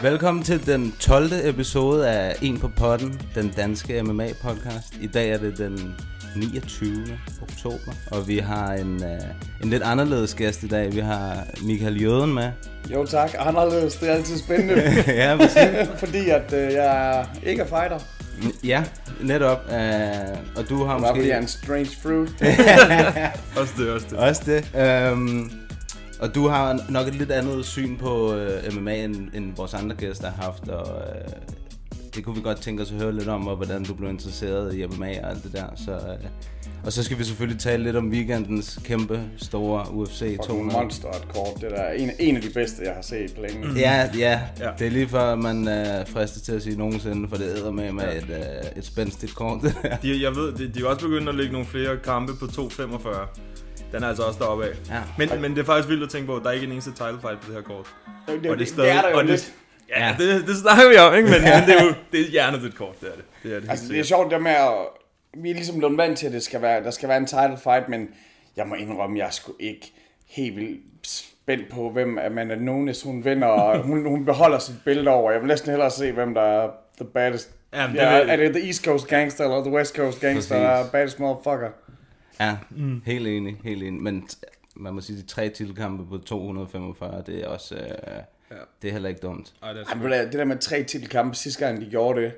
Velkommen til den 12. episode af En på potten, den danske MMA-podcast. I dag er det den 29. oktober, og vi har en, uh, en lidt anderledes gæst i dag. Vi har Michael Jøden med. Jo tak, anderledes, det er altid spændende, ja, præcis. fordi at øh, jeg ikke er fighter. ja, netop. Uh, og du har Bare fordi måske... jeg er en strange fruit. Også det, også det. Også det. Um, og du har nok et lidt andet syn på uh, MMA, end, end vores andre gæster har haft, og uh, det kunne vi godt tænke os at høre lidt om, og hvordan du blev interesseret i MMA og alt det der. Så, uh, og så skal vi selvfølgelig tale lidt om weekendens kæmpe store UFC Fucking 200. monster et kort. Det er en, en af de bedste, jeg har set på længe. Ja, ja, Ja. ja, det er lige før man uh, frister til at sige nogensinde, for det æder med med et, uh, et spændstigt kort. De, jeg ved, de, de er også begyndt at lægge nogle flere kampe på 2.45. Den er altså også deroppe af. Ja. Men, men det er faktisk vildt at tænke på, at der er ikke en eneste title fight på det her kort. Det, det, Og det er det, stadig- det er der jo og det- lidt. Ja, det, det snakker vi om, ikke? Men, men det er jo det er hjernet et kort, det er det. Det er det, Altså, det er sjovt det med at... Vi er ligesom blevet vant til, at det skal være, der skal være en title fight, men jeg må indrømme, jeg er sgu ikke helt vildt spændt på, hvem Amanda Nunes hun vinder, og hun, hun beholder sit billede over. Jeg vil næsten hellere se, hvem der er the baddest. Jamen, det ja, vil- er det the East Coast gangster eller the West Coast gangster, der er Præcis. baddest motherfucker? Ja, mm. helt enig, helt enig. Men man må sige, de tre titelkampe på 245, det er også... Øh, ja. Det er heller ikke dumt. Ej, det er det der- med tre titelkampe, sidste gang de gjorde det,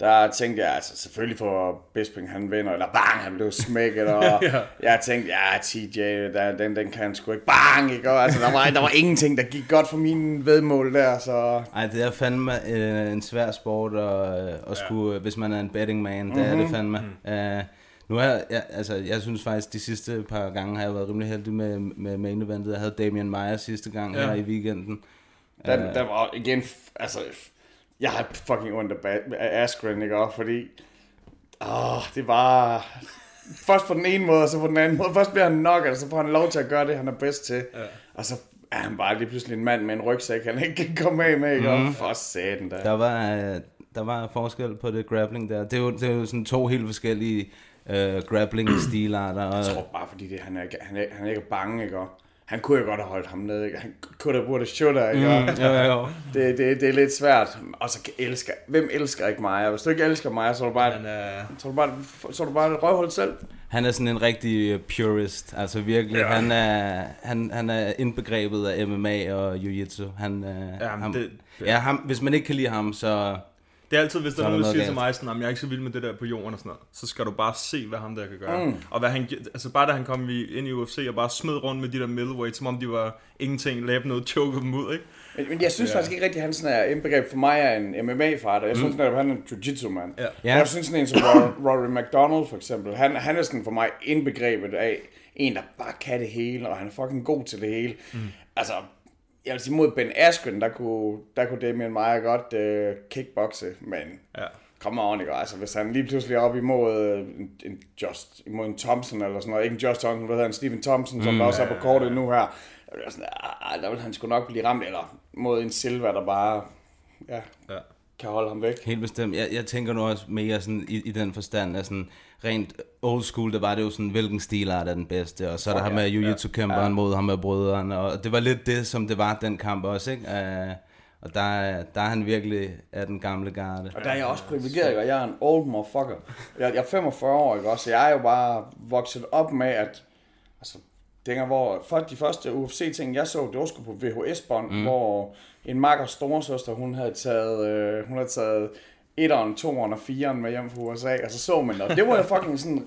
der tænkte jeg, altså selvfølgelig for Bisping han vinder, eller bang, han blev smækket, og ja. jeg tænkte, ja, TJ, der, den, den kan han sgu ikke, bang, ikke? Og, altså, der, var, der var ingenting, der gik godt for min vedmål der, så Ej, det er fandme øh, en svær sport at, øh, at skulle, hvis man er en betting man, det er det fandme. Mm. Uh, nu er jeg, altså, jeg synes faktisk, de sidste par gange har jeg været rimelig heldig med, med main eventet. Jeg havde Damian Meyer sidste gang ja. her i weekenden. den, der var igen, altså, jeg har fucking ondt af Askren, ikke? Og fordi, åh, det var... Først på den ene måde, og så på den anden måde. Først bliver han nok, og så får han lov til at gøre det, han er bedst til. Ja. Og så er han bare lige pludselig en mand med en rygsæk, han ikke kan komme af med, ikke? Mhm. Og for satan da. Der var, øh, der var forskel på det grappling der. Det er jo, det er jo sådan to helt forskellige øh, grappling-stilarter. Og, Jeg tror bare, fordi det, han, er, ikke- han, er, han er ikke bange, ikke? Og han kunne jo godt have holdt ham ned, ikke? Han kunne have burde shooter, ikke? Og jo, jo, jo. det, det, det, er lidt svært. Og så elsker, hvem elsker ikke mig? Hvis du ikke elsker mig, så er du bare, Men, øh, så er du bare, så er du bare et røvhul selv. Han er sådan en rigtig øh, purist, altså virkelig. Ja. Han, er, han, han er indbegrebet af MMA og jiu-jitsu. Han, øh, Ja, ham, det- ja, ham, hvis man ikke kan lide ham, så... det er altid, hvis der Så er nogen, der siger til mig sådan, "Jamen, jeg er ikke så vild med det der på jorden og sådan noget, så skal du bare se, hvad ham der kan gøre. Mm. Og hvad han, altså bare da han kom ind i UFC og bare smed rundt med de der middleweight, som om de var ingenting, lavede noget, choke dem ud, ikke? Men, men jeg synes ja. faktisk ikke rigtig, at han sådan er indbegreb for mig er en MMA-fighter. Jeg synes netop, at han er en jiu-jitsu-mand. Ja. Jeg synes sådan en som Rory, Rory McDonald for eksempel, han, han er sådan for mig indbegrebet af en, der bare kan det hele, og han er fucking god til det hele. Mm. Altså, jeg vil sige mod Ben Askren, der kunne, der kunne Damien Meyer godt øh, kickboxe, men Ja. come on, ikke? Altså, hvis han lige pludselig er op imod øh, en, en Just, imod en Thompson eller sådan noget, ikke en Just Thompson, hvad hedder han, Steven Thompson, som der også er på kortet nu her, der vil, sådan, ah, der vil han sgu nok blive ramt, eller mod en Silva, der bare ja, Ja. Kan holde ham væk. Helt bestemt. Jeg, jeg tænker nu også mere sådan i, i den forstand, at sådan rent old school, der var det jo sådan, hvilken stilart er den bedste, og så er der Fuck ham med ja. jiu-jitsu-kæmperen ja. mod ham med brødrene, og det var lidt det, som det var den kamp også, ikke? Uh, og der, er- der er han virkelig af den gamle garde. Og der er jeg også privilegeret, ikke? og jeg er en old motherfucker. Jeg, jeg er 45 år, ikke også? Så jeg er jo bare vokset op med, at... Altså, dengang, hvor for de første UFC-ting, jeg så, det var sgu på VHS-bånd, mm. hvor en makker storesøster, hun havde taget, øh, hun havde taget etteren, toeren og fireren med hjem fra USA, og så så man det. Det var jo fucking sådan...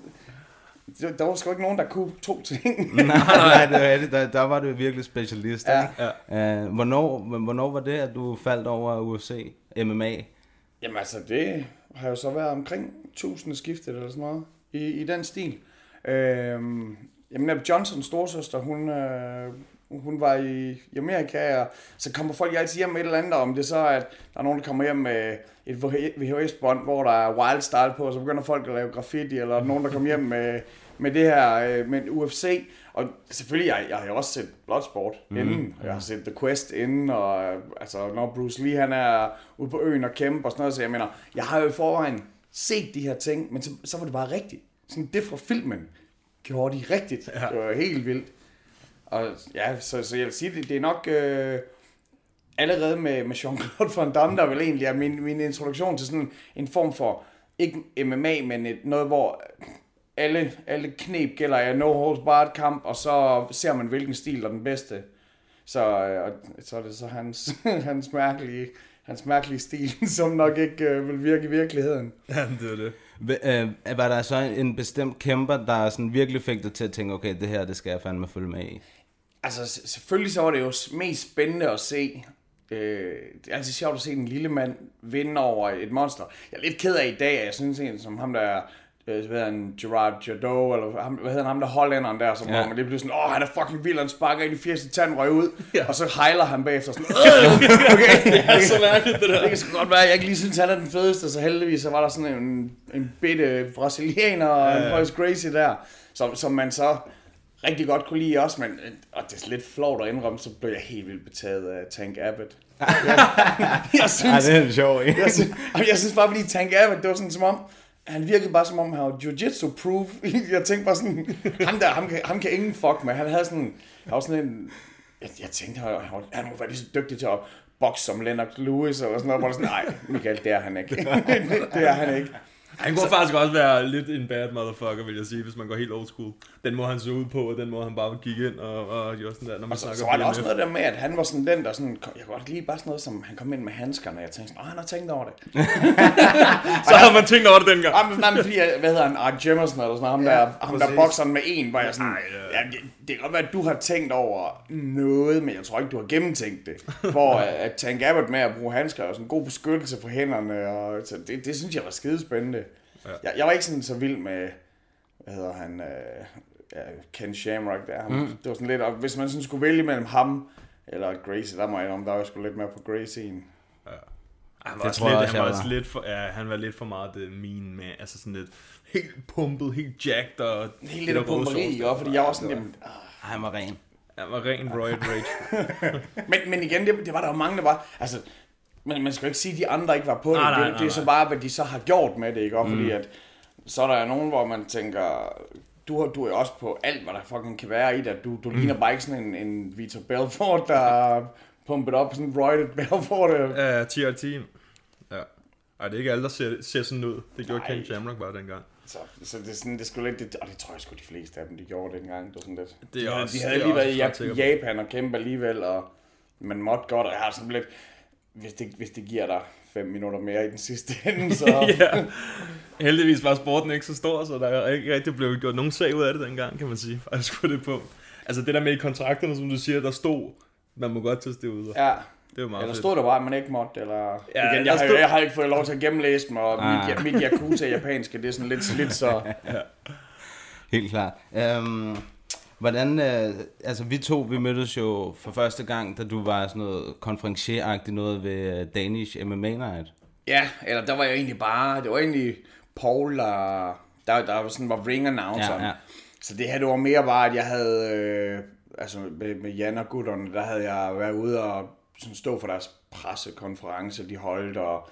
Der var sgu ikke nogen, der kunne to ting. nej, nej, det var det. Der, der var du virkelig specialist. Ja. ikke? Uh, hvornår, hvornår var det, at du faldt over UFC, MMA? Jamen altså, det har jo så været omkring 1000 skiftet eller sådan noget, i, i den stil. Øhm, jamen, Johnsons storsøster, hun, øh, hun var i, i Amerika, og så kommer folk altid hjem med et eller andet, om det så er, at der er nogen, der kommer hjem med et VHS-bånd, hvor der er wild style på, og så begynder folk at lave graffiti, eller nogen, der kommer hjem med, med det her, øh, med UFC, og selvfølgelig, jeg, jeg har jo også set Bloodsport mm. inden, jeg har set The Quest inden, og øh, altså, når Bruce Lee han er ude på øen og kæmper og sådan noget, så jeg mener, jeg har jo i forvejen set de her ting, men så, så var det bare rigtigt. Sådan det fra filmen gjorde de rigtigt. Ja. Det var helt vildt. Og ja, så, så jeg vil sige, det, det er nok øh, allerede med, med Jean-Claude Van Damme, der vel egentlig er min, min introduktion til sådan en form for, ikke MMA, men et, noget, hvor alle, alle knep gælder af no holds barred kamp, og så ser man, hvilken stil er den bedste. Så, øh, og, så er det så hans, hans, mærkelige, hans mærkelige stil, som nok ikke øh, vil virke i virkeligheden. Ja, det er det. Øh, var der så en bestemt kæmper, der sådan virkelig fik dig til at tænke, okay, det her, det skal jeg fandme følge med i? Altså, selvfølgelig så var det jo mest spændende at se. Øh, det er altid sjovt at se en lille mand vinde over et monster. Jeg er lidt ked af i dag, at jeg synes en som ham der hvad hedder han, Gerard Jadot, eller ham, hvad hedder han, ham der hollænderen der, som ja. man lige pludselig sådan, åh, han er fucking vild, han sparker ind i 80 tand røg ud, ja. og så hejler han bagefter sådan, øh, okay, det er så mærkeligt, det der. Det kan sgu godt være, jeg ikke lige synes, han er den fedeste, så heldigvis, så var der sådan en, en bitte brasilianer og ja, en Royce Gracie der, som, som man så rigtig godt kunne lide også, men øh, og det er lidt flot at indrømme, så blev jeg helt vildt betaget af Tank Abbott. jeg, jeg synes, ja, det er sjov, ikke? jeg, synes, jeg synes bare, fordi Tank Abbott, det var sådan som om, han virkede bare som om, han var jiu-jitsu proof. jeg tænkte bare sådan, ham der, ham kan, ham kan ingen fuck med. Han havde sådan, han var sådan en, jeg, jeg tænkte, han, han må være lige så dygtig til at bokse som Lennox Lewis, eller sådan noget, hvor sådan, nej, Michael, det er han ikke. det er han ikke. Han kunne så... faktisk også være lidt en bad motherfucker, vil jeg sige, hvis man går helt old school. Den må han så ud på, og den må han bare gik ind og, og gjorde sådan der, når man og så, snakker så var der også noget der med, at han var sådan den, der sådan, jeg kunne godt lide bare sådan noget, som han kom ind med handskerne, og jeg tænkte sådan, han har tænkt over det. så havde man tænkt over det dengang. Jamen, nej, men fordi, hvad hedder han, Art Jemerson, eller sådan ham ja, der, ham der bokseren med en, var jeg sådan, ja, det, det kan godt være, at du har tænkt over noget, men jeg tror ikke, du har gennemtænkt det. Hvor at Tank Abbott med at bruge handsker, og sådan god beskyttelse for hænderne, og så det, det synes jeg var skidespændende. Ja. Jeg, jeg var ikke sådan så vild med, hvad hedder han, øh, ja, Ken Shamrock der. Han, mm. Det var sådan lidt, og hvis man sådan skulle vælge mellem ham eller Gracie, der må jeg om, der var jeg sgu lidt mere på Gracie'en. Ja. Han var, det tror lidt, jeg, han var, også lidt for, ja, han var lidt for meget det min med, altså sådan lidt helt pumpet, helt jacked og... Helt lidt af pumperi, ja, fordi jeg var sådan, jamen, ah. Han var ren. Han var ren Royal Rage. men, men igen, det, det var der jo mange, der var, altså, men man skal jo ikke sige, at de andre ikke var på det. Nej, nej, nej, det, det er så bare, hvad de så har gjort med det, ikke? Og mm. fordi at, så er der nogen, hvor man tænker, du, har, du er også på alt, hvad der fucking kan være i det. Du, du mm. ligner bare ikke sådan en, en Vitor Belfort, der er pumpet op, sådan en roided Belfort. Ja, 10 af 10. Ja. Ej, det er ikke alle, der ser, ser sådan ud. Det gjorde Ken Shamrock bare dengang. Så, så det, er sådan, det skulle lidt, det, og det tror jeg sgu de fleste af dem, de gjorde dengang. Det var sådan lidt. Det er de, også, de havde lige været i Japan og kæmpe alligevel, og man måtte godt, og jeg har sådan lidt, hvis det, hvis det giver dig 5 minutter mere i den sidste ende, så... ja. Heldigvis var sporten ikke så stor, så der er ikke rigtig blevet gjort nogen sag ud af det dengang, kan man sige. Faktisk på det punkt. Altså det der med i kontrakterne, som du siger, der stod, man må godt teste ud. Ja. Det var meget eller stod der bare, at man ikke måtte, eller... Ja, Igen, jeg, har, stod... jeg har ikke fået lov til at gennemlæse mig, og ah. mit, mit Yakuza japanske, det er sådan lidt slidt, så... ja. Helt klart. Um, Hvordan, øh, altså vi to, vi mødtes jo for første gang, da du var sådan noget konferencieragtigt noget ved øh, Danish MMA Night. Ja, eller der var jeg egentlig bare, det var egentlig Paul, der, der, der sådan var ring announcer. Ja, ja. Så det her, det var mere bare, at jeg havde, øh, altså med, med Jan og gutterne, der havde jeg været ude og sådan stå for deres pressekonference, de holdt, og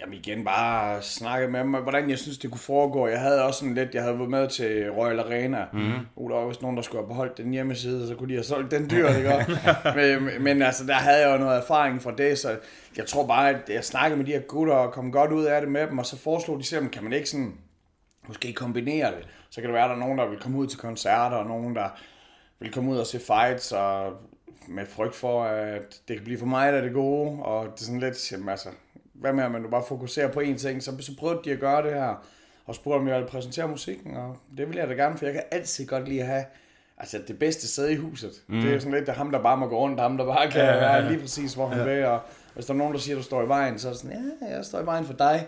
Jamen igen, bare snakke med dem, hvordan jeg synes, det kunne foregå. Jeg havde også sådan lidt, jeg havde været med til Royal Arena. Mm. Uh, der var også nogen, der skulle have beholdt den hjemmeside, så kunne de have solgt den dyr, ikke? men, men altså, der havde jeg jo noget erfaring fra det, så jeg tror bare, at jeg snakkede med de her gutter og kom godt ud af det med dem, og så foreslog de simpelthen, kan man ikke sådan, måske kombinere det. Så kan det være, at der er nogen, der vil komme ud til koncerter, og nogen, der vil komme ud og se fights, og med frygt for, at det kan blive for mig, der er det gode, og det er sådan lidt, jamen altså, hvad med, at man bare fokuserer på én ting, så, så prøvede de at gøre det her, og spurgte, om jeg ville præsentere musikken, og det vil jeg da gerne, for jeg kan altid godt lide at have altså det bedste sæde i huset. Mm. Det er sådan lidt, det er ham, der bare må gå rundt, ham, der bare kan ja, ja, ja. være lige præcis, hvor han ja. vil, og hvis der er nogen, der siger, at du står i vejen, så er det sådan, ja, jeg står i vejen for dig,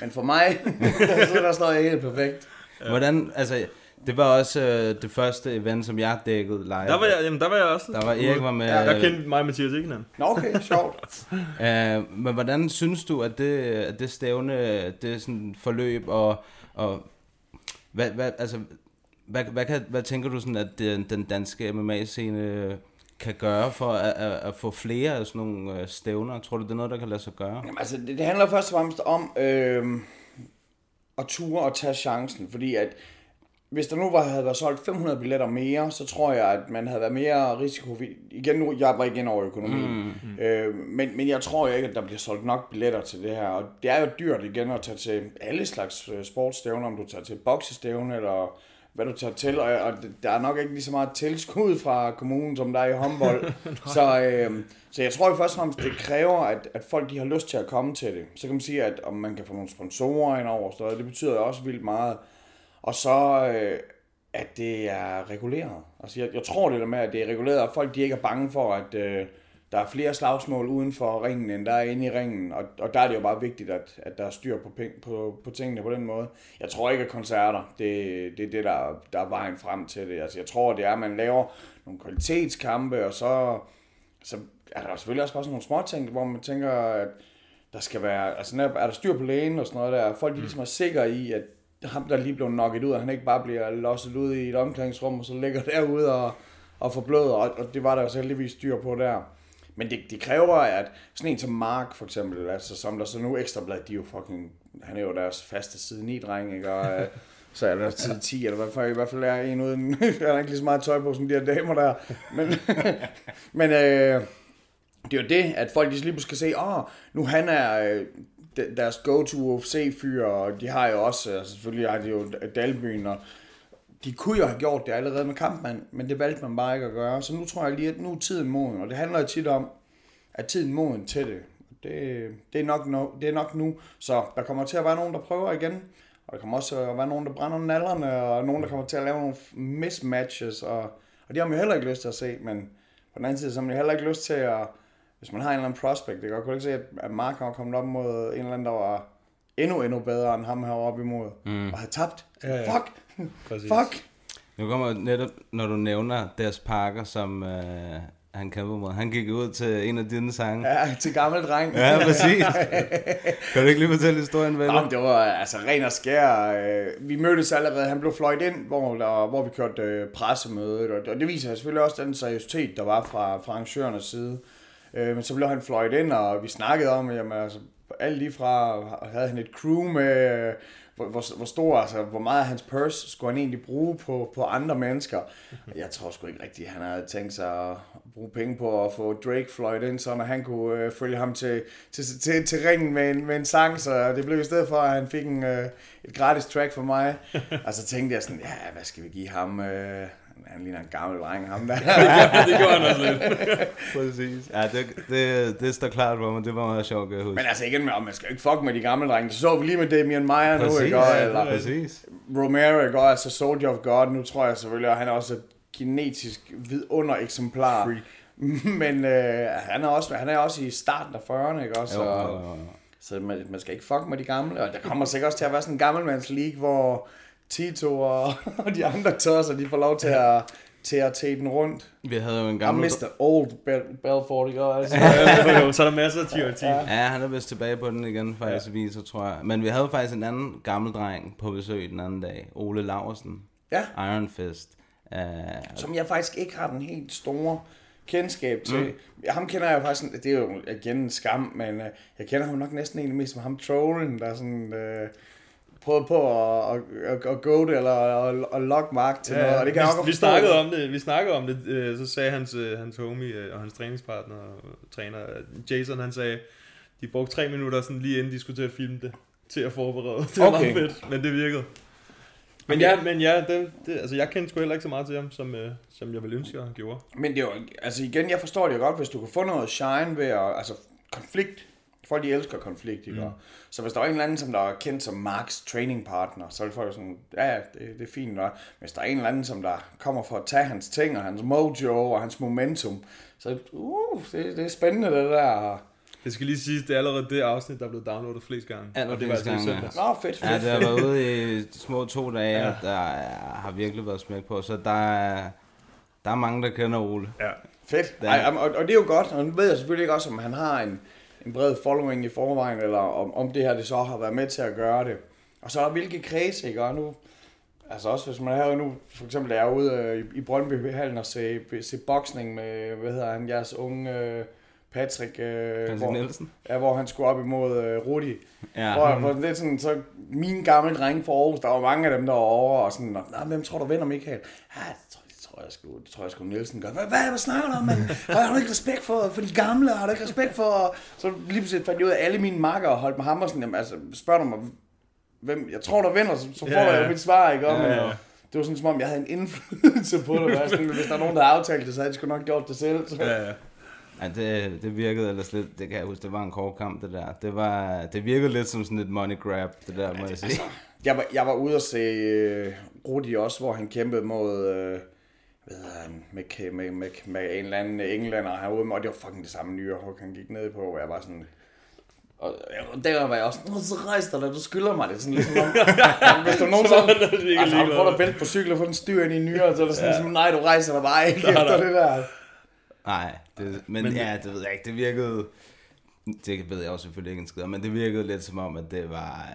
men for mig, så der står jeg helt perfekt. Ja. Hvordan, altså, Det var også øh, det første event, som jeg dækkede live. Der var jeg, jamen, der var jeg også. Der var Erik var med. Ja, der kendte mig og Mathias ikke hinanden. Nå, okay, sjovt. Øh, men hvordan synes du, at det, at det stævne, det sådan forløb, og, og hvad, hvad, altså, hvad, hvad, kan, hvad tænker du sådan, at den, den danske MMA-scene kan gøre for at, at, at få flere af sådan nogle øh, stævner? Tror du, det er noget, der kan lade sig gøre? Jamen, altså, det, det handler først og fremmest om øh, at ture og tage chancen, fordi at hvis der nu var, havde været solgt 500 billetter mere, så tror jeg, at man havde været mere risiko. Igen nu, jeg var igen over økonomien. Mm. Øh, men, men jeg tror ikke, at der bliver solgt nok billetter til det her. Og det er jo dyrt igen at tage til alle slags øh, sportsstævner, om du tager til boksestævne, eller hvad du tager til. Og, og der er nok ikke lige så meget tilskud fra kommunen, som der er i håndbold. så, øh, så jeg tror jo først og fremmest, det kræver, at, at folk de har lyst til at komme til det. Så kan man sige, at om man kan få nogle sponsorer ind over, så det betyder jo også vildt meget. Og så, øh, at det er reguleret. Altså, jeg, jeg tror det der med, at det er reguleret, og folk de ikke er bange for, at øh, der er flere slagsmål uden for ringen, end der er inde i ringen. Og, og der er det jo bare vigtigt, at, at der er styr på, peng, på, på tingene på den måde. Jeg tror ikke, at koncerter, det, det er det, der, der er vejen frem til det. Altså, jeg tror, det er, at man laver nogle kvalitetskampe, og så, så er der selvfølgelig også bare sådan nogle små ting, hvor man tænker, at der skal være, altså er der styr på lægen og sådan noget der, folk de ligesom er sikre i, at ham, der lige blev nokket ud, og han ikke bare bliver losset ud i et omklædningsrum, og så ligger derude og, og får og, og det var der jo så heldigvis styr på der. Men det, det kræver, at sådan en som Mark for eksempel, altså som der så nu ekstrablad, de er jo fucking, han er jo deres faste side 9 dreng, ikke? Og, øh, så er der tid 10, eller hvad for, i hvert fald er en uden, der er ikke lige så meget tøj på som de her damer der. Men, men øh, det er jo det, at folk lige pludselig skal se, åh, oh, nu han er øh, deres go-to UFC-fyr, og de har jo også, altså selvfølgelig har de jo Dalbyen, og de kunne jo have gjort det allerede med kampmand, men det valgte man bare ikke at gøre. Så nu tror jeg lige, at nu er tiden moden, og det handler jo tit om, at tiden moden til det. Det, det, er nok, no, det er nok nu, så der kommer til at være nogen, der prøver igen, og der kommer også at være nogen, der brænder nallerne, og nogen, der kommer til at lave nogle mismatches, og, og det har man jo heller ikke lyst til at se, men på den anden side, så har man jo heller ikke lyst til at, hvis man har en eller anden prospect, det kan godt ikke se, at Mark har kommet op mod en eller anden, der var endnu, endnu bedre end ham heroppe imod, mm. og havde tabt. Ja, ja. Fuck! Fuck! Nu kommer netop, når du nævner deres Parker, som øh, han kæmper mod. Han gik ud til en af dine sange. Ja, til gammel dreng. Ja, præcis. kan du ikke lige fortælle historien, vel? Jamen, det var altså ren og skær. Øh, vi mødtes allerede, han blev fløjt ind, hvor, der, hvor vi kørte øh, pressemødet, og det viser selvfølgelig også den seriøsitet, der var fra, fra arrangørernes side. Øh, men så blev han fløjt ind, og vi snakkede om, jamen altså, alt lige fra, havde han et crew med, hvor, hvor, hvor stor, altså, hvor meget af hans purse skulle han egentlig bruge på, på andre mennesker. Jeg tror sgu ikke rigtigt, at han havde tænkt sig at bruge penge på at få Drake fløjt ind, så han kunne øh, følge ham til, til, til, til ringen med en, med en sang, så det blev i stedet for, at han fik en, øh, et gratis track for mig. Og så tænkte jeg sådan, ja, hvad skal vi give ham? Øh, han ligner en gammel dreng, ham der. det gjorde han også lidt. Præcis. Ja, det, det, det står klart for mig. Det var meget sjovt at huske. Men altså igen, man skal jo ikke fuck med de gamle drenge. Så så vi lige med Damien Meyer nu, ikke? Ja, eller præcis. Romero, ikke? Og altså Soldier of God, nu tror jeg selvfølgelig, at han er også et genetisk vidunder eksemplar. Freak. Men øh, han, er også, han er også i starten af 40'erne, ikke også? Jo, jo, jo. Så man, man skal ikke fuck med de gamle. Og der kommer sikkert også til at være sådan en gammelmands league, hvor Tito og, og de andre tosser, de får lov til at til at tage den rundt. Vi havde jo en gammel... Mr. Old Bel- Belfort, ikke også? så er der masser af 10 og 10. Ja, han er vist tilbage på den igen, faktisk, ja. viser, tror jeg. Men vi havde faktisk en anden gammel dreng på besøg den anden dag. Ole Laversen. Ja. Iron Fist. Uh, Som jeg faktisk ikke har den helt store kendskab til. Mm. Ham kender jeg jo faktisk, det er jo igen en skam, men uh, jeg kender ham nok næsten egentlig mest som ham trollen, der sådan... Uh, prøvede på at, at, at gå det, eller at, at lokke Mark til ja, noget, og det kan vi, jeg vi snakkede om det, vi snakkede om det, øh, så sagde hans, øh, hans homie øh, og hans træningspartner og træner, Jason, han sagde, de brugte tre minutter sådan lige inden de skulle til at filme det, til at forberede. Det var Okay. meget fedt, men det virkede. Men ja, men ja det, det, altså jeg kendte sgu heller ikke så meget til ham, som, øh, som jeg ville ønske, at han gjorde. Men det er jo, altså igen, jeg forstår det jo godt, hvis du kan få noget shine ved at, altså konflikt, folk de elsker konflikt, ikke? Mm. Så hvis der var en eller anden, som der er kendt som Marks training partner, så vil folk jo sådan, ja, ja, det, det er fint nok. Hvis der er en eller anden, som der kommer for at tage hans ting, og hans mojo, og hans momentum, så uh, det, det er spændende det der. Det skal lige siges, det er allerede det afsnit, der er blevet downloadet flest gange. Allerflest og det var altså gange, ja. Nå, fedt, fedt, Ja, det har været ude i små to dage, Ja. der er, har virkelig været smæk på, så der er, der er mange, der kender Ole. Ja. Fedt. Ej, og, og det er jo godt, og nu ved jeg selvfølgelig ikke også, om han har en, en bred following i forvejen, eller om, om det her det så har været med til at gøre det. Og så hvilke kredse, ikke? Og nu, altså også hvis man har nu, for eksempel er jeg ude øh, i, i Brøndby Hallen og se, se boksning med, hvad hedder han, jeres unge øh, Patrick, øh, Patrick hvor, Nielsen. ja, hvor han skulle op imod Rudi. Ja. Hvor, hvor det er sådan, så mine gamle drenge fra Aarhus, der var mange af dem der var over, og sådan, Nå, hvem tror du vinder Michael? Ja, tror, det tror jeg sgu, det tror jeg sgu Nielsen gør. Hvad, hvad, hvad snakker du om, mand? Har du ikke respekt for, for de gamle? Har du ikke respekt for... Så lige pludselig fandt jeg ud af, at alle mine makker holdt med ham og sådan, jamen, altså, spørger du mig, hvem, jeg tror, der vinder, så, så får Ja, jeg ja. jo mit svar, ikke? Om, Ja, ja. og Det var sådan, som om jeg havde en indflydelse på det. jeg Sådan, hvis der er nogen, der har aftalt det, så havde de sgu nok gjort det selv. Så. Ja, ja. Ja, det, det virkede ellers lidt, det kan jeg huske, det var en kort kamp, det der. Det, var, det virkede lidt som sådan et money grab, det der, må jeg sige. Jeg var, jeg var ude og se uh, Rudi også, hvor han kæmpede mod, uh, hvad hedder han, med, med, med, med en eller anden englænder herude, og det var fucking det samme nye hug, han gik ned på, og jeg var sådan, og der var jeg også, Nå, så rejs dig du skylder mig det, sådan lidt som om, hvis du nogensinde, altså har du prøvet at vente på cykel og få den styr ind i nyere, så er det sådan, ja. som, nej, du rejser dig bare ikke efter det der. Nej, det, men, Men- ja, det ved jeg ikke, det virkede, det ved jeg også selvfølgelig ikke en skid men det virkede lidt som om, at det var,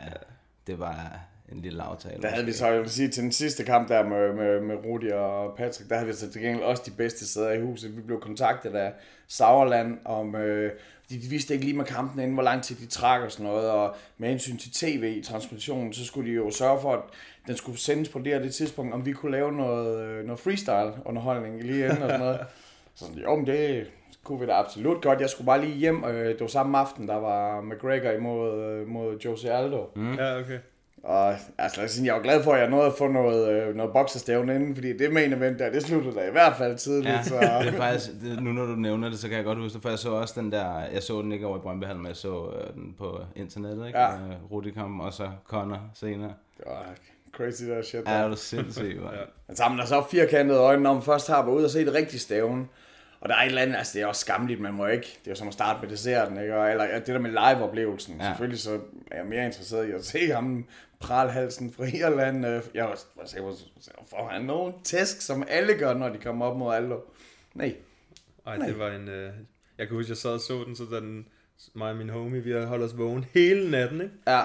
det var en lille aftale. Der havde vi så, jeg vil sige, til den sidste kamp der med, med, med Rudi og Patrick, der havde vi så til gengæld også de bedste sæder i huset. Vi blev kontaktet af Sauerland om, øh, de, de vidste ikke lige med kampen inden, hvor lang tid de trak og sådan noget, og med hensyn til tv-transmissionen, så skulle de jo sørge for, at den skulle sendes på det her det tidspunkt, om vi kunne lave noget, øh, noget freestyle-underholdning lige inden og sådan noget. Så sådan, jo, men det kunne vi da absolut godt. Jeg skulle bare lige hjem, og det var samme aften, der var McGregor imod øh, mod Jose Aldo. Mm. Ja, okay. Og altså, jeg, var glad for, at jeg nåede at få noget, øh, noget boksestævne inden, fordi det main event der, det sluttede da i hvert fald tidligt. Ja, så... det er faktisk, det, nu når du nævner det, så kan jeg godt huske det, for jeg så også den der, jeg så den ikke over i Brøndby men jeg så øh, den på internettet, ikke? Ja. Rudi kom, og så Connor senere. Var crazy der shit. Ja, det er sindssygt, ja. Men sammen der så firkantede øjne, når man først har været ude og se det rigtige stævne. Og der er et eller andet, altså det er også skamligt, man må ikke, det er jo som at starte med desserten, ikke? Og, eller ja, det der med live-oplevelsen. Ja. Ja. Selvfølgelig så er jeg mere interesseret i at se ham pralhalsen fra Irland. Øh, Jeg var, var sikker på, får han nogen tæsk, som alle gør, når de kommer op mod Aldo. Nej. Ej, det var en... Øh... Jeg kan huske, jeg sad og så den, så den... Mig og min homie, vi har holdt os vågen hele natten, ikke? Ja.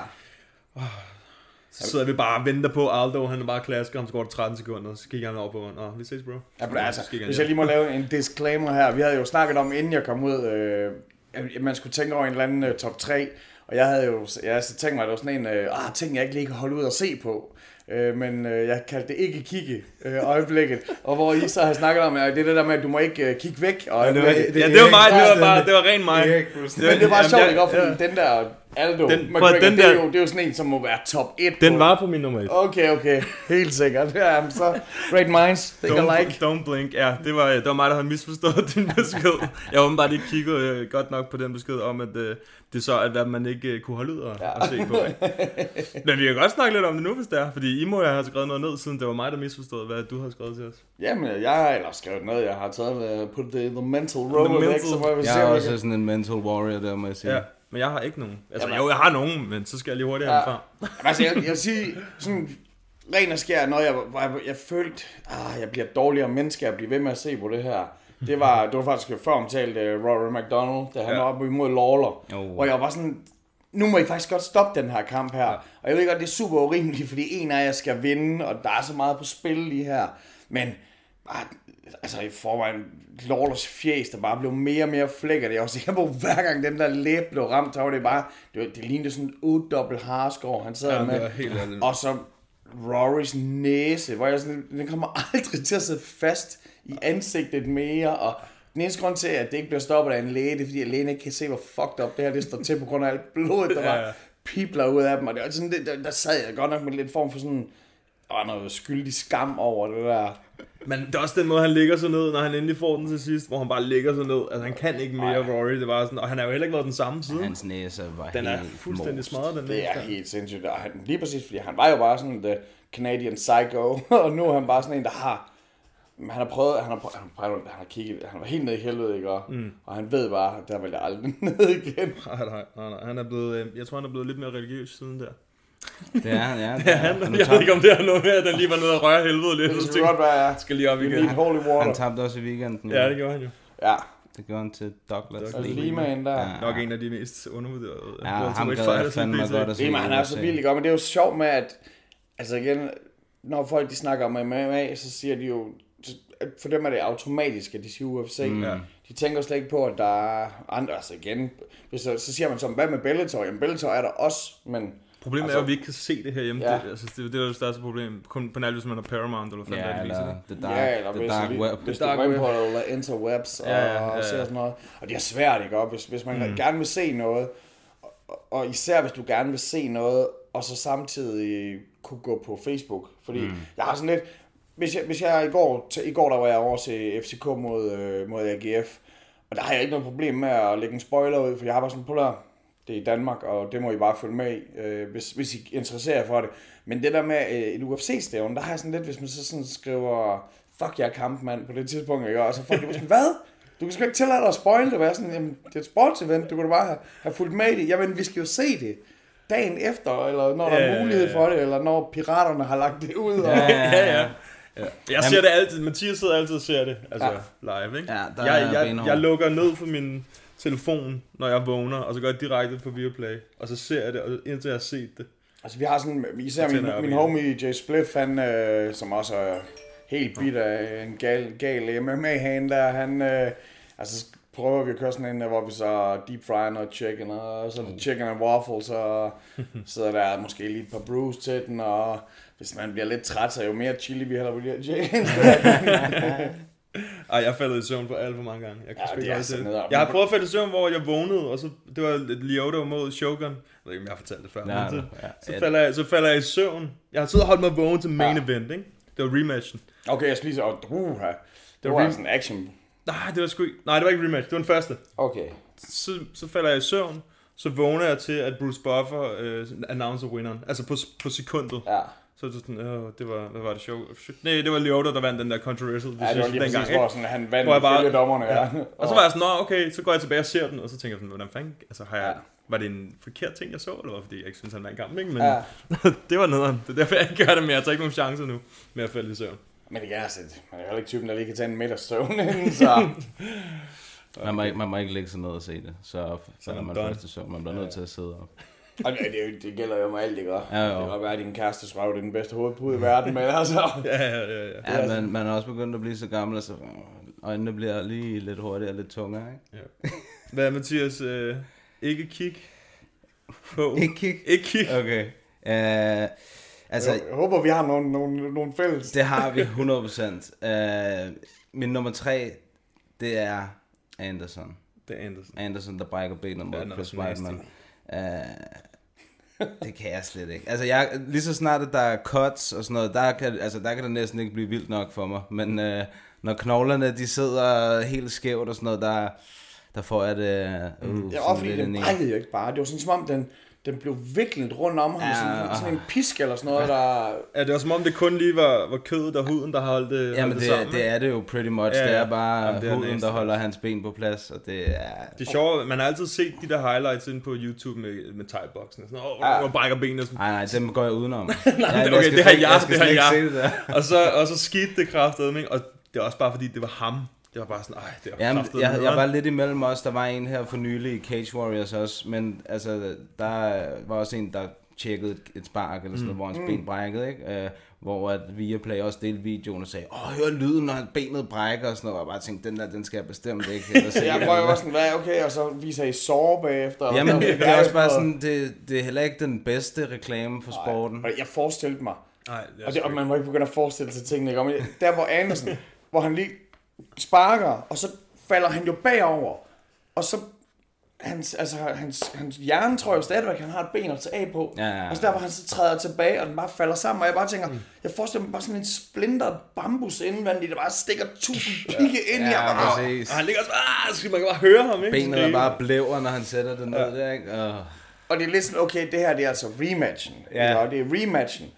Så sidder vi bare og venter på Aldo, han er bare klasker, ham så går der 13 sekunder, så kigger han over på, Nå, vi ses, bro. Ja, men altså, hvis jeg lige må lave en disclaimer her. Vi havde jo snakket om, inden jeg kom ud, øh, at man skulle tænke over en eller anden øh, top 3. Og jeg havde jo jeg havde så tænkt mig, at det var sådan en, øh, ah, ting jeg ikke lige kan holde ud og se på. Øh, men øh, jeg kaldte det ikke kigge øh, øjeblikket. Og hvor I så har snakket om, at det er det der med, at du må ikke øh, kigge væk. Og, Ja, det var- Ja, det var mig, det var bare, det var rent mig. Det ikke men det var sjovt, jeg- ikke? ja. den der Aldo, Den- McGregor, den det, er der- jo, det er jo sådan en, som må være top 1 Den på. var på min nummer 1. Okay, okay. Helt sikkert. Ja, så great minds, think Don't, alike. don't blink. Ja, det var, det var mig, der havde misforstået din besked. Jeg har åbenbart ikke kigget øh, godt nok på den besked om, at øh, det er så, at hvad man ikke øh, kunne holde ud og, ja. og se på. Ikke? Men vi kan godt snakke lidt om det nu, hvis det er. Fordi I må have skrevet noget ned, siden det var mig, der misforstod, hvad du har skrevet til os. Jamen, jeg har ellers skrevet noget, jeg har taget uh, put the, the mental rolodex, mental- så må jeg Jeg se, er jeg også kan... sådan en mental warrior, der må jeg sige. Ja, men jeg har ikke nogen. Altså, Jamen. jo, jeg har nogen, men så skal jeg lige hurtigere Ja. ja. fra. Jamen, altså, jeg, jeg vil sige, sådan ren og skær, når jeg, jeg, jeg følte, ah, jeg bliver dårligere menneske at blive ved med at se på det her. Det var, det var faktisk før omtalt uh, Rory McDonald, da han Ja. var oppe imod Lawler. Jo. Hvor jeg var sådan, nu må I faktisk godt stoppe den her kamp her. Ja. Og jeg ved godt, det er super urimeligt, fordi en af jer skal vinde, og der er så meget på spil lige her. Men bare, altså i forvejen, Lawlers fjes, der bare blev mere og mere flækket. Jeg var sikker på, hver gang den der læb blev ramt, så var det bare, det, var, det lignede sådan en otte dobbelt harskår, han sad Ja, med. helt ærligt. Og så Rorys næse, hvor jeg sådan, den kommer aldrig til at sidde fast i ansigtet mere, og den eneste grund til, at det ikke bliver stoppet af en læge, det er fordi, at lægen ikke kan se, hvor fucked up det her det står til, på grund af alt blodet, der var pibler ud af dem, og det var sådan, det, der, der sad jeg godt nok med lidt form for sådan, var noget skyldig skam over det der. Men det er også den måde, han ligger sig ned, når han endelig får den til sidst, hvor han bare ligger sig ned. Altså, han kan ikke mere, Rory. Det var sådan, og han har jo heller ikke været den samme siden. Hans næse var Den helt er fuldstændig most. smadret, den Det er næste. helt sindssygt. Og han, lige præcis, fordi han var jo bare sådan the Canadian psycho, og nu er han bare sådan en, der har han har prøvet, han har, prøvet, han har, prøvet, han har kigget, han var helt nede i helvede, ikke? Og, mm. og han ved bare, der vil jeg aldrig ned igen. Nej, nej, nej, nej. Han er blevet, øh, jeg tror, han er blevet lidt mere religiøs siden der. Det er han, ja. Ja, han, jeg ved ikke, om det er noget med, at han lige var nede og røre helvede lidt. Det skal godt være, ja. skal lige op igen. need holy water. Han tabte også i weekenden. Ja, det gjorde han jo. Ja, Det gjorde han til Douglas og Lee. Lehman der. Ja. Nok en af de mest undervurderede. Ja, ham gad jeg fandme godt at se. Lehman, han er så vildt godt, men det er jo sjovt med, at altså igen, når folk de snakker om MMA, så siger de jo, for dem er det automatisk, at de siger UFC. Mm. De tænker slet ikke på, at der er andre, altså igen, hvis så, så siger man så, hvad med Bellator? Jamen Bellator er der også, men Problemet Altså- er jo, at vi ikke kan se det her hjemme. Ja. Ja. Det, altså, det, det er jo det største problem. Kun på nær, hvis man har Paramount, eller fanden Ja, ja, det viser eller det. The Dark, ja, eller the dark Web. hvis du går ind på eller interwebs og, Ja, ja, og ja, ser ja. sådan noget. Og det er svært, ikke? Og hvis, hvis man mm. gerne vil se noget, og, og især hvis du gerne vil se noget, og så samtidig kunne gå på Facebook. Fordi mm. jeg har sådan lidt, hvis jeg, hvis jeg i går, til, i går der var jeg over til FCK mod, øh, mod AGF, og der har jeg ikke noget problem med at lægge en spoiler ud, for jeg har bare sådan, på der, det er i Danmark, og det må I bare følge med i, øh, hvis, hvis I interesserer jer for det. Men det der med øh, et UFC-stævn, der har jeg sådan lidt, hvis man så sådan skriver, fuck jeg er kampmand på det tidspunkt, ikke? og så folk de sådan, hvad? Du kan sgu ikke tillade dig at spoil det, hvad sådan, jamen, det er et sportsevent, du kunne da bare have, have fulgt med i det. Jamen, vi skal jo se det dagen efter, eller når der er ja, mulighed ja. for det, eller når piraterne har lagt det ud. Og, Ja, ja, Ja, ja. Jeg ser det altid. Mathias sidder altid og ser det. Altså Ja. live, ikke? Ja, der jeg, er jeg, benhård. jeg lukker ned for min telefon, når jeg vågner, og så går jeg direkte på Viaplay, og så ser jeg det, og indtil jeg har set det. Altså, vi har sådan, især Så min, min homie Jay Spliff, han, øh, som også er helt bit af en gal, gal MMA-han der, han, øh, altså prøver vi at køre sådan en, hvor vi så deep fry noget chicken, og så chicken and waffles, og sidder der måske lige et par brews til den, og hvis man bliver lidt træt, så jo mere chili vi hælder på de her chicken. Ej, jeg faldet i søvn for alt for mange gange. Jeg, kan Ja, sgu det ikke er sådan det. noget. jeg har prøvet at falde i søvn, hvor jeg vågnede, og så, det var Lyoto mod Shogun. Jeg ved ikke, om jeg har fortalt det før. Ja, men så, ja. så, falder jeg, så falder jeg i søvn. Jeg har siddet og holdt mig vågen til main Ja. event, ikke? Det var rematchen. okay, jeg skal lige så, og uh, det var var sådan action. Nej, det var sgu nej, det var ikke rematch. Det var den første. Okay. så, så falder jeg i søvn, så vågner jeg til, at Bruce Buffer øh, announcer winderen. Altså på, på sekundet. Ja. Så er det sådan, øh, det var, hvad var det show? Nej, det var Lyoto, der vandt den der controversial Ja, det var lige præcis, hvor sådan, han vandt Hvor jeg bare- dommerne. Ja. Og så var jeg sådan, nå okay, så går jeg tilbage og ser den, og så tænker jeg sådan, hvordan fanden, altså har jeg, Ja. var det en forkert ting, jeg så, eller var det, fordi jeg ikke synes, han vandt kampen, ikke? Men Ja. det var nederen. Det er derfor, jeg ikke gør det mere. Jeg tager ikke nogen chancer nu med at falde i søvn. Men det er altså, man er heller ikke typen, der lige kan tage en middags søvn inden, så... Man må, ikke, man må ikke lægge sig ned og se det, så falder er man done. først i søvn. Man bliver nødt til at sidde op. Og det, det, er gælder jo med alt, det gør. Ja, jo. Det kan godt være, at din kæreste røv det er den bedste hovedpude i verden, men altså... Ja, ja, ja, ja. Ja, men man er også begyndt at blive så gammel, så øjnene bliver lige lidt hurtigere og lidt tungere, ikke? Hvad er Mathias? Øh, ikke kig på. Ikke kig. Ikke kig. Okay. Uh, altså, Jeg håber, vi har nogle, nogle, nogle fælles. det har vi 100%. Uh, min nummer tre, det er Anderson. Det er Andersen. Anderson, der brækker benet mod Chris. Weidman. Uh, det kan jeg slet ikke. Altså, jeg, lige så snart, at der er cuts og sådan noget, der kan, altså, der kan det næsten ikke blive vildt nok for mig. Men uh, når knoglerne, de sidder helt skævt og sådan noget, der, der får jeg det... Uh, Ja, sådan og fordi i. brækkede jo ikke bare. Det var sådan, som om den, den blev viklet rundt om ham, Ja, ja, sådan, sådan en pisk eller sådan noget, der... Ja, det var som om det kun lige var, var kødet og huden, der holdt det, Jamen, holdt det, det sammen. det er det jo pretty much. Ja, Det ja. er bare Jamen, det er huden, der holder hans ben på plads, og det er... Det er sjovt, man har altid set de der highlights inde på YouTube med, med thai-boxen. Sådan, åh, Ja. hvor brækker benene. Sådan. Nej, nej, dem går jeg udenom. Nej, jeg okay, det har jeg, skal det har jeg. det. Og så, og så skete det kraftedeme? Og det er også bare fordi, det var ham. Det var bare sådan, ej, det var Jamen, jeg, jeg var lidt imellem os. Der var en her for nylig i Cage Warriors også, men altså, der var også en, der tjekkede et- et spark eller sådan noget, hvor hans ben brækkede, ikke? Uh, hvor at Viaplay også delte videoen og sagde, åh, hør lyden, når benet brækker og sådan noget. Og jeg bare tænkte, den der, den skal jeg bestemt ikke. Eller. Jeg prøver også sådan, hvad, okay, og så viser I sår bagefter. og Jamen, så- det er også bare sådan, det, det er heller ikke den bedste reklame for sporten. Og jeg forestillede mig, Nej, det og, det, og man må ikke begynde at forestille sig tingene, ikke? Og men der hvor Andersen, hvor han lige sparker, og så falder han jo bagover, og så hans, altså, hans, hans hjerne tror jeg jo stadigvæk, at han har et ben at tage af på. Ja, ja, ja. Og så der, hvor han så træder tilbage, og den bare falder sammen, og jeg bare tænker, mm. jeg forestiller mig bare sådan en splinter bambus indvendigt, der bare stikker tusind pigge ind i Ja, ham. og-. Og han ligger også, ah, så man kan bare høre ham, ikke? Benet er bare blæver, når han sætter det ned der, ikke? Og... Og det er lidt sådan, okay, det her det er altså rematchen. Ja. Ja. Og det er rematchen.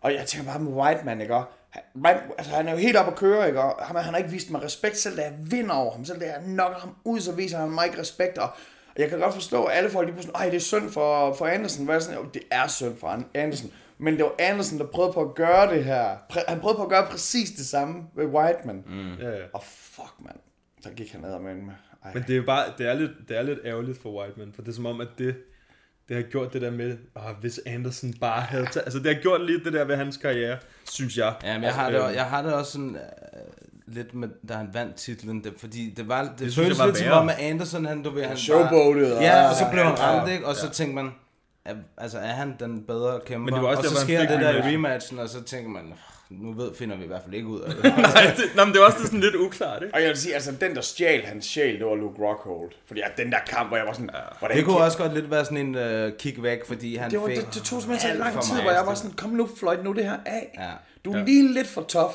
Og jeg tænker bare med Whiteman, ikke? Og han, man, altså, han er jo helt oppe at køre, ikke? Og han, han har ikke vist mig respekt, selv da jeg vinder over ham. Selv da jeg nokker ham ud, så viser han mig ikke respekt. Og og jeg kan godt forstå, at alle folk lige pludselig, ej, det er synd for, for Andersen. Hvad er det sådan? Jo, det er synd for An- Andersen. Men det var Andersen, der prøvede på at gøre det her. Præ- han prøvede på at gøre præcis det samme ved Whiteman. Mm. Ja, ja. Og fuck, mand. Så gik han ned med med. Ej. Men det er jo bare, det er lidt, det er lidt ærgerligt for Whiteman, for det er som om, at det, det har gjort det der med, åh, hvis Anderson bare havde taget, altså det har gjort lidt det der ved hans karriere, synes jeg. Ja, men jeg har, det, Øhm, også- jeg har det også sådan øh, lidt med, da han vandt titlen, det, fordi det var, det, det synes føltes jeg var lidt som om, at Anderson, han, du ved, han Showboatet, og- Ja, og så blev han ramt, ikke? Og så tænkte man, er, altså er han den bedre kæmper? Men det var også og så sker det der i rematchen. rematchen, og så tænker man, nu ved, finder vi i hvert fald ikke ud af det. Nej, det, nå, men det var også sådan lidt uklart, ikke? Og jeg vil sige, altså den der stjal hans sjæl, det var Luke Rockhold. Fordi at den der kamp, hvor jeg var sådan, hvordan det kunne kan- også godt lidt være sådan en uh, kick væk, fordi han det, var, fik det, det tog simpelthen så lang tid, hvor jeg var sådan, kom nu Floyd, nu det her af. Ja. Du er lige lidt for tough.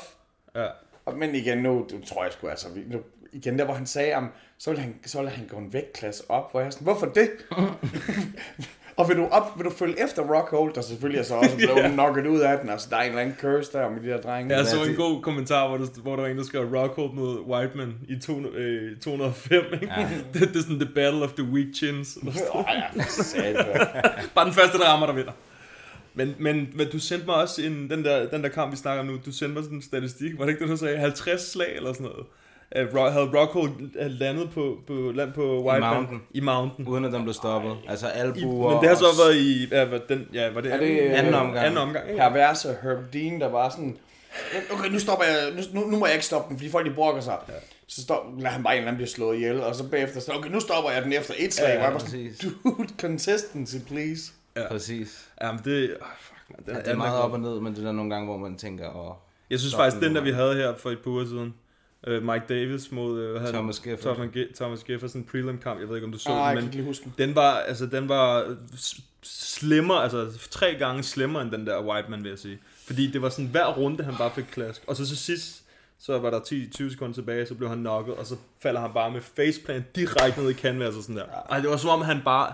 Ja. Og- Men igen, nu det tror jeg sgu altså, nu, igen der, hvor han sagde, om, så ville han, så ville han gå en vægtklasse op, hvor jeg er sådan, hvorfor det? og vil du, op, vil du følge efter Rockhold, der selvfølgelig er så også blevet yeah. knocket ud af den, altså der er en eller anden curse der med de der drenge. Jeg så det- en god kommentar, hvor der, hvor der var en, der skrev Rockhold mod Whiteman i to, øh, 205, ikke? Ja. det, det, er sådan the battle of the weak chins. Ej, ja. Bare den første, der rammer, der vinder. Men, men, men du sendte mig også en, den, der, den der kamp, vi snakker om nu, du sendte mig sådan en statistik, var det ikke det, du sagde? 50 slag eller sådan noget? At Ro- havde Rockhold landet på, på, land på Whiteman? Mountain. I Mountain. Uden at den blev stoppet. Altså I, albuer men det har så været i, ja, var den, ja, var det, Er det, anden omgang. anden omgang, ikke? perverse Herb Dean, der var sådan, okay, nu stopper jeg, nu, nu, nu må jeg ikke stoppe den, fordi folk de brokker sig. Ja. Så stop, lader han bare en eller anden blive slået ihjel, og så bagefter, så, okay, nu stopper jeg den efter et slag, Ja, ja, bare sådan, præcis. dude, consistency, please. Præcis. Ja, men det, oh, fuck, man, den, Ja, er- det er meget op og ned, men det er der nogle gange, hvor man tænker, åh, Jeg synes faktisk, den den der vi havde her for et par uger siden, uh, Mike Davis mod havde- Thomas Jefferson. Thomas, Ge- Thomas Jefferson prelim kamp, jeg ved ikke om du så Ah, den, jeg kan men ikke lige huske den. den var, altså, den var s- slimmer, altså tre gange slimmer end den der Whiteman, vil jeg sige. Fordi det var sådan, hver runde, han bare fik klask. Og så til sidst, så var der 10-20 sekunder tilbage, så blev han knocket, og så falder han bare med faceplant direkte ned i canvas og sådan der. Ej, det var som om han bare...